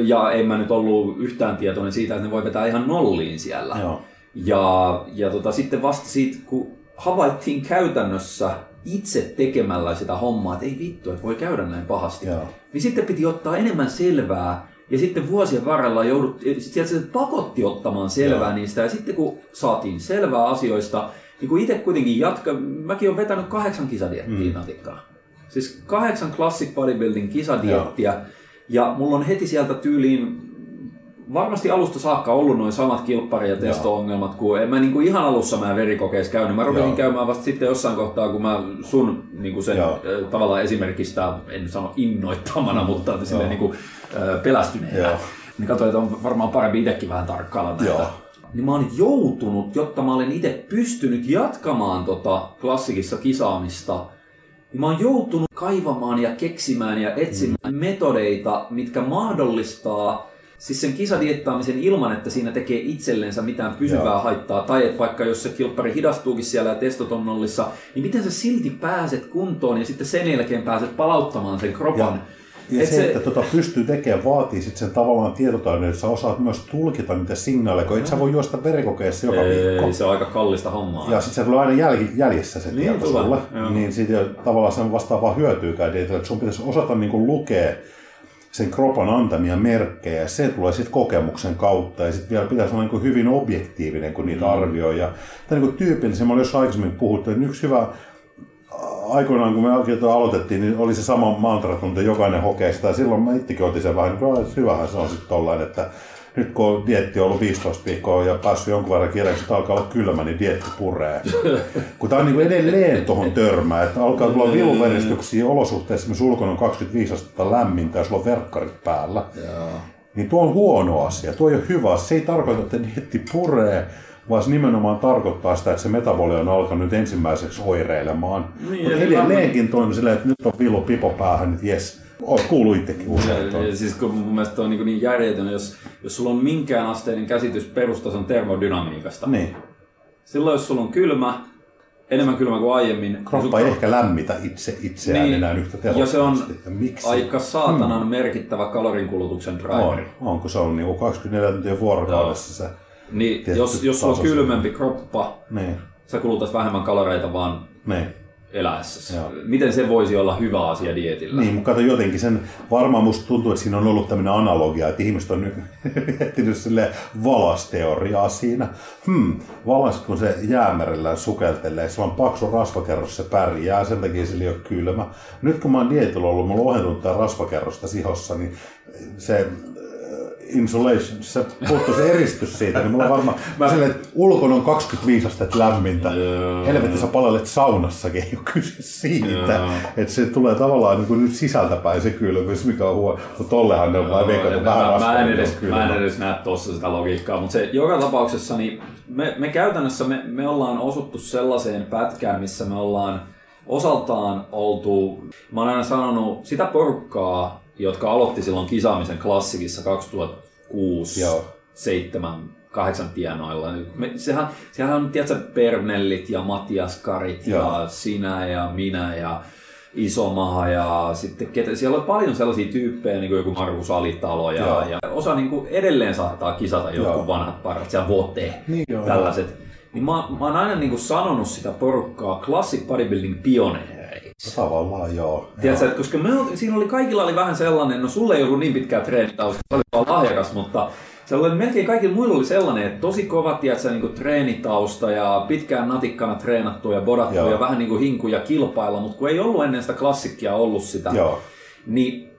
Ja en mä nyt ollut yhtään tietoinen siitä, että ne voi vetää ihan nolliin siellä. Joo. Ja, ja tota, sitten vasta siitä, kun havaittiin käytännössä itse tekemällä sitä hommaa, että ei vittu, että voi käydä näin pahasti. Joo. Niin sitten piti ottaa enemmän selvää. Ja sitten vuosien varrella joudut, sieltä se pakotti ottamaan selvää Joo. niistä. Ja sitten kun saatiin selvää asioista, niin kun itse kuitenkin jatka, mäkin olen vetänyt kahdeksan kisadiettiä mm. natikkana. Siis kahdeksan classic bodybuilding kisadiettiä. Ja mulla on heti sieltä tyyliin varmasti alusta saakka ollut noin samat kilppari- ja testo-ongelmat, kun en mä niinku ihan alussa mä verikokeissa käynyt. Mä rupesin Joo. käymään vasta sitten jossain kohtaa, kun mä sun niinku sen Joo. tavallaan esimerkistä, en sano innoittamana, mutta silleen niinku, ö, pelästyneenä. Joo. Niin katsoin, että on varmaan parempi itsekin vähän tarkkailla näitä. Joo. Niin mä oon joutunut, jotta mä olen itse pystynyt jatkamaan tota klassikissa kisaamista, niin mä oon joutunut kaivamaan ja keksimään ja etsimään mm. metodeita, mitkä mahdollistaa siis sen kisadiettaamisen ilman, että siinä tekee itsellensä mitään pysyvää Joo. haittaa, tai että vaikka jos se kilppari hidastuukin siellä ja testot on nollissa, niin miten sä silti pääset kuntoon ja sitten sen jälkeen pääset palauttamaan sen kropan. Ja ja se, se, että tota pystyy tekemään, vaatii sitten sen tavallaan tietotaidon, että sä osaat myös tulkita niitä signaaleja, kun et sä voi juosta verikokeessa joka ei, viikko. Ei, se on aika kallista hommaa. Ja sitten se tulee aina jäl, jäljessä se niin, tieto sulle. Niin sitten tavallaan se vastaavaa hyötyykään, että sun pitäisi osata niinku lukea sen kropan antamia merkkejä, se tulee sitten kokemuksen kautta, ja sitten vielä pitäisi olla niin hyvin objektiivinen, kun niitä mm. arvioi. Ja, tämä niin tyypillisen, mä olin jossain aikaisemmin puhuttu, että yksi hyvä aikoinaan, kun me aloitettiin, niin oli se sama mantra, että jokainen hokee sitä. Ja silloin mä itsekin otin sen vähän, että hyvähän se on sitten tollainen, että nyt kun on dietti on ollut 15 viikkoa ja päässyt jonkun verran kieleksi, että alkaa olla kylmä, niin dietti puree. kun tämä on niin edelleen tuohon törmää, että alkaa tulla niin. viluveristyksiä olosuhteissa, missä ulkona on 25 astetta lämmintä ja sulla on verkkarit päällä. Niin tuo on huono asia, tuo ei ole hyvä. Se ei tarkoita, että dietti puree, vaan se nimenomaan tarkoittaa sitä, että se metaboli on alkanut ensimmäiseksi oireilemaan. Niin, Mutta edelleenkin toimii silleen, että nyt on vilu pipo päähän, että jes, Olet kuullut itsekin usein. Ja, ja siis kun mun mielestä on niin, niin järjetön, jos, jos sulla on minkään asteinen käsitys perustason termodynamiikasta. Niin. Silloin jos sulla on kylmä, enemmän kylmä kuin aiemmin. Kroppa ei ehkä lämmitä itse itseään niin, enää yhtä tehokkaasti. Ja se on Miksi? aika saatanan hmm. merkittävä kalorinkulutuksen driveri. On, on kun se on niin 24 tuntia vuorokaudessa se niin, jos, jos sulla on kylmempi kroppa, niin. sä kulutat vähemmän kaloreita vaan niin. eläessä. Joo. Miten se voisi olla hyvä asia dietillä? Niin, mutta kato jotenkin sen, varmaan musta tuntuu, että siinä on ollut tämmöinen analogia, että ihmiset on nyt miettinyt sille valasteoriaa siinä. Hmm, valas kun se jäämerellä sukeltelee, se on paksu rasvakerros, se pärjää, sen takia se ei ole kylmä. Nyt kun mä oon dietillä ollut, mulla on ohentunut tämä rasvakerrosta sihossa, niin se insulation, se puuttuu se eristys siitä, niin mulla on varmaan mä... silleen, että ulkona on 25 astetta lämmintä. Helvetti, sä palelet saunassakin, ei ole kyse siitä. Että se tulee tavallaan niin kuin nyt sisältäpäin se kylmyys, mikä on huono. Mutta tollehan ne on vain veikattu vähän mä, mä, en edes, mä en edes näe tuossa sitä logiikkaa, mutta se joka tapauksessa, niin me, me käytännössä me, me ollaan osuttu sellaiseen pätkään, missä me ollaan osaltaan oltu, mä oon aina sanonut, sitä porukkaa, jotka aloitti silloin kisaamisen klassikissa 2006, Joo. 7, 8 tienoilla. Me, sehän, sehän on, tiedätkö, Pernellit ja Matias Karit Joo. ja sinä ja minä ja Isomaha ja sitten ketä, siellä on paljon sellaisia tyyppejä, niin kuin joku Markus Alitalo ja, ja osa niin kuin edelleen saattaa kisata jotkut Joo. vanhat parat, siellä Vote, niin, joo, tällaiset. Niin mä, mä oon aina niin kuin sanonut sitä porukkaa classic bodybuilding pioneeri Tavallaan joo. Tiedätkö, että koska me, siinä oli, kaikilla oli vähän sellainen, no sulle ei ollut niin pitkää treenitausta, oli vaan lahjakas, mutta se oli melkein kaikilla muilla oli sellainen, että tosi kova tiedätkö, niin kuin treenitausta ja pitkään natikkana treenattu ja bodattu joo. ja vähän niin kuin hinkuja kilpailla, mutta kun ei ollut ennen sitä klassikkia ollut sitä, joo. niin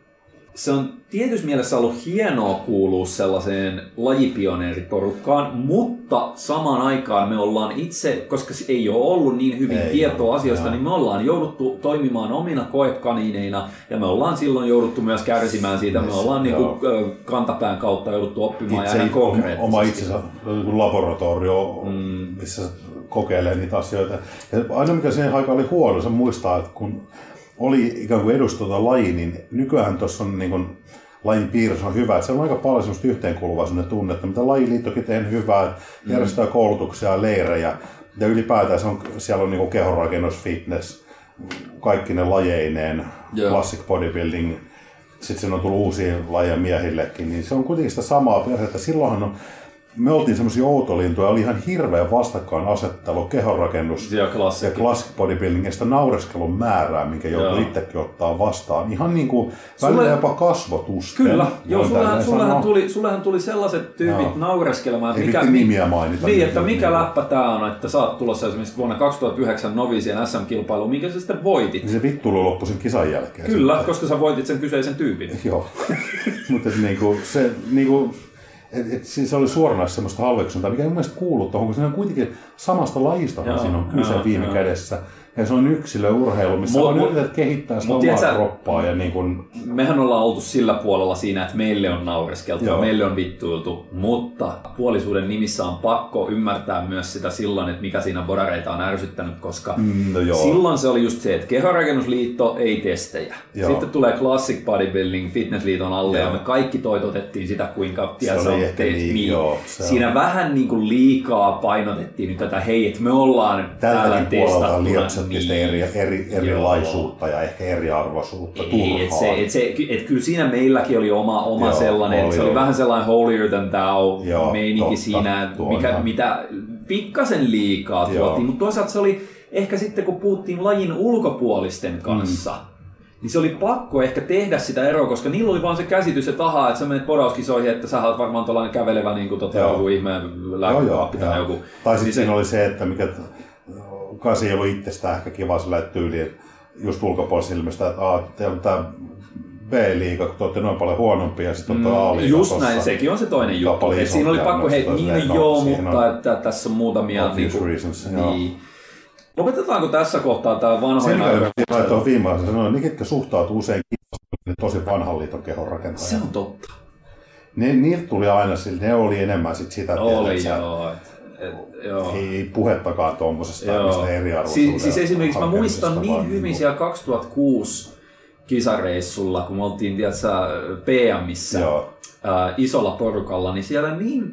se on tietyssä mielessä ollut hienoa kuulua sellaiseen lajipioneeriporukkaan, mutta samaan aikaan me ollaan itse, koska ei ole ollut niin hyvin ei tietoa ole, asioista, joo. niin me ollaan jouduttu toimimaan omina koekaniineina ja me ollaan silloin jouduttu myös kärsimään siitä. Me ollaan niin kuin kantapään kautta jouduttu oppimaan itse, ja konkreettisesti. Oma itsensä laboratorio, mm. missä kokeilee niitä asioita. Ja aina mikä siihen aikaan oli huono, se muistaa, että kun oli ikään kuin edustota laji, niin nykyään tuossa on niin kuin, lajin piirissä on hyvä. Että se on aika paljon semmoista yhteenkuuluvaisuuden tunnetta, mitä lajiliittokin tehnyt hyvää, järjestää mm. koulutuksia ja leirejä. Ja ylipäätään se on, siellä on niin kehonrakennus, fitness, kaikki ne lajeineen, yeah. classic bodybuilding, sitten siinä on tullut uusia lajeja miehillekin, niin se on kuitenkin sitä samaa perhettä. Silloinhan on me oltiin semmoisia outolintuja, oli ihan hirveä vastakkainasettelu, kehonrakennus ja classic, ja classic bodybuildingista naureskelun määrää, minkä joutui itsekin ottaa vastaan. Ihan niin kuin Sulle... välillä jopa kasvotusten. Kyllä, joo, sullehan, sullehan, tuli, sullehan tuli sellaiset tyypit joo. naureskelemaan, että mikä, nimiä mainita. Niin, että mikä läppä tää on, että sä oot tulossa esimerkiksi vuonna 2009 Novisien SM-kilpailuun, minkä sä sitten voitit. Niin se vittu loppui sen kisan jälkeen. Kyllä, sitten. koska sä voitit sen kyseisen tyypin. joo, mutta niinku, se niinku, et, et se oli suoranaisesti semmoista halveksuntaa, mikä ei mun mielestä kuulu tuohon, kun siinä on kuitenkin samasta lajista, joo, siinä on kyse joo, viime joo. kädessä. Ja se on yksilöurheilu, missä Mut- on mut- yritetään kehittää sitä mut omaa kroppaa ja niin kuin, mehän ollaan oltu sillä puolella siinä, että meille on naureskeltu, Joo. meille on vittuiltu, mutta puolisuuden nimissä on pakko ymmärtää myös sitä silloin, että mikä siinä bodareita on ärsyttänyt, koska Mm, no joo. silloin se oli just se, että kehorakennusliitto ei testejä. Joo. Sitten tulee Classic Bodybuilding Fitnessliiton alle Joo. ja me kaikki toitotettiin sitä, kuinka Se oli ehkä niin, joo, se Siinä on. vähän niin kuin liikaa painotettiin nyt tätä, hei, että me ollaan täällä Tältäkin lietsottiin sitä eri, eri, erilaisuutta ja ehkä eriarvoisuutta Ei, et se, et se, et kyllä siinä meilläkin oli oma, oma Joo, sellainen, oli, se oli vähän sellainen holier than thou Joo, meininki totta, siinä, mikä, ihan- mitä pikkasen liikaa Joo. tuotiin, mutta toisaalta se oli ehkä sitten kun puhuttiin lajin ulkopuolisten kanssa, niin se oli pakko ehkä tehdä sitä eroa, koska niillä oli vaan se käsitys, että ahaa, että sä menet podauskisoihin, että sä oot varmaan tuollainen kävelevä niin kuin, tota, Joo. joku ihme lääkäkaappi tai joku. Tai sitten Niin siinä oli se, että mikä kanssa ei ollut itsestään ehkä kiva sillä tyyliin, että just ulkopuolella ilmestä, että aah, teillä on tämä B-liiga, kun te olette noin paljon huonompia ja sitten olette A-liiga Mm, Just tossa. näin, sekin on se toinen juttu. Et siinä oli pakko heittää, niin joo, mutta on että tässä on muutamia... niinku- reasons, joo. niin. Lopetetaanko tässä kohtaa tämä Se, vanhojen mikä tuohon viimeisen sanoa, ne ketkä suhtautuu usein niin tosi vanhan liiton kehon Se rakentajat. on totta. Ne, niiltä tuli aina sille, ne oli enemmän sit sitä, Oli joo. Et, joo. ei puhettakaan tuommoisesta eriarvoisuuden Siis, siis esimerkiksi mä muistan niin vaan hyvin niinku- siellä 2006 kisareissulla, kun me oltiin tiedätkö, PMissä Joo. ää, isolla porukalla, niin siellä niin,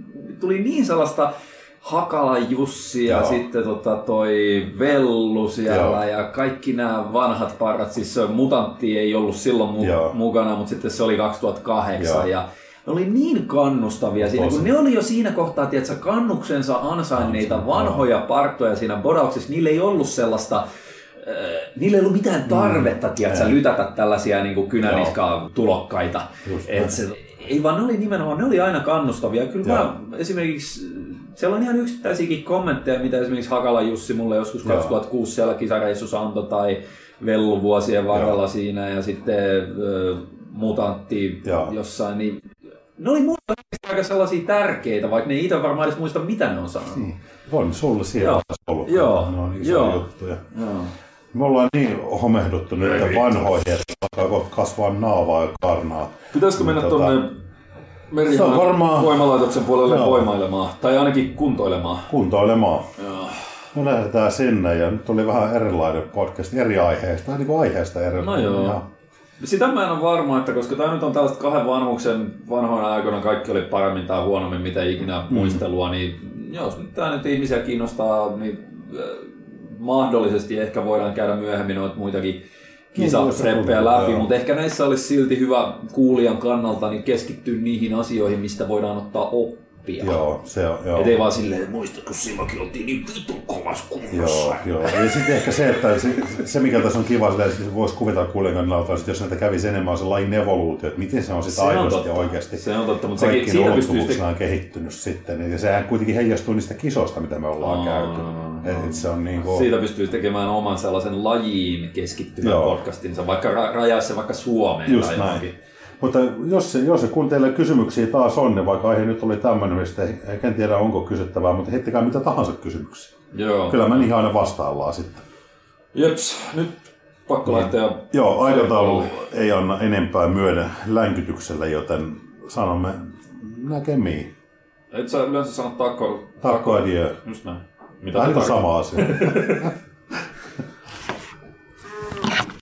tuli niin sellaista Hakala Jussi ja Joo. sitten tota toi Vellu siellä Joo. ja kaikki nämä vanhat parrat, siis Mutantti ei ollut silloin mu- Joo. mukana, mutta sitten se oli 2008 Joo. ja ne oli niin kannustavia siinä, kun ne oli jo siinä kohtaa, tiedätkö, kannuksensa ansainneita vanhoja partoja siinä bodauksessa, niillä ei ollut sellaista äh, Niillä ei ollut mitään tarvetta, tiedätkö, Ei. lytätä tällaisia niin kynäniskaa tulokkaita. Et se, ei vaan ne oli nimenomaan, ne oli aina kannustavia. Kyllä Joo. mä esimerkiksi, siellä on ihan yksittäisiäkin kommentteja, mitä esimerkiksi Hakala Jussi mulle joskus Joo. 2006 siellä kisareissussa antoi tai Vellu vuosien varrella Joo. siinä ja sitten ö, Mutantti Joo. jossain, niin ne oli mulle aika sellaisia tärkeitä, vaikka ne ei itse varmaan edes muista, mitä ne on sanonut. Niin. On sulle siellä Joo. ollut. Joo. Ne on isoja Joo. juttuja. Joo. Me ollaan niin homehduttu nyt vanhoihin, että alkaa kohta kasvaa naavaa ja karnaa. Pitäisikö mennä Tota, tuonne Se on varmaan- voimalaitoksen puolelle Joo. voimailemaan, tai ainakin kuntoilemaan. Kuntoilemaan. Joo. No lähdetään sinne ja nyt oli vähän erilainen podcast eri aiheesta, vähän niin kuin aiheesta erilainen. No joo. Ja Sitä mä en ole varma, että koska tämä nyt on tällaista kahden vanhuksen vanhoina aikoina kaikki oli paremmin tai huonommin mitä ikinä Mm. muistelua, niin jos nyt tämä nyt ihmisiä kiinnostaa, niin äh, mahdollisesti ehkä voidaan käydä myöhemmin noita muitakin kisapreppejä Niin, se läpi, mutta ehkä näissä olisi silti hyvä kuulijan kannalta niin keskittyä niihin asioihin, mistä voidaan ottaa oppia. Joo, se on, joo. Et ei vaan silleen, että muistatko silloinkin oltiin niin vitun kovassa kunnossa. Joo, joo. Ja sitten ehkä se, että se, se mikä tässä on kiva, silleen, että voisi kuvitella kuulijan kannalta, että jos näitä kävisi enemmän, on se lajin evoluutio, että miten se on on aidosti ja oikeasti. Se on totta, mutta sekin, Kaikki siinä pystyy sitten ulottuvuuksina on kehittynyt sitten, ja sehän kuitenkin heijastuu niistä kisoista, mitä me ollaan Aa, käyty. Et se on niin kuin, Siitä pystyy tekemään oman sellaisen lajiin keskittyvän podcastinsa, vaikka ra- rajaisi se vaikka Suomeen Just tai näin. johonkin. Mutta jos, jos kun teille kysymyksiä taas on, niin vaikka aihe nyt oli tämmöinen, mistä en tiedä onko kysyttävää, mutta heittäkää mitä tahansa kysymyksiä. Joo. Kyllä me niihin aina vastaillaan sitten. Jeps, nyt pakko Niin. lähteä. Joo, aikataulu ei anna enempää myöden länkytyksellä, joten sanomme näkemiin. Et sä yleensä sano takko... Takko adieu. Just näin. Mitä Vähän niin sama asia.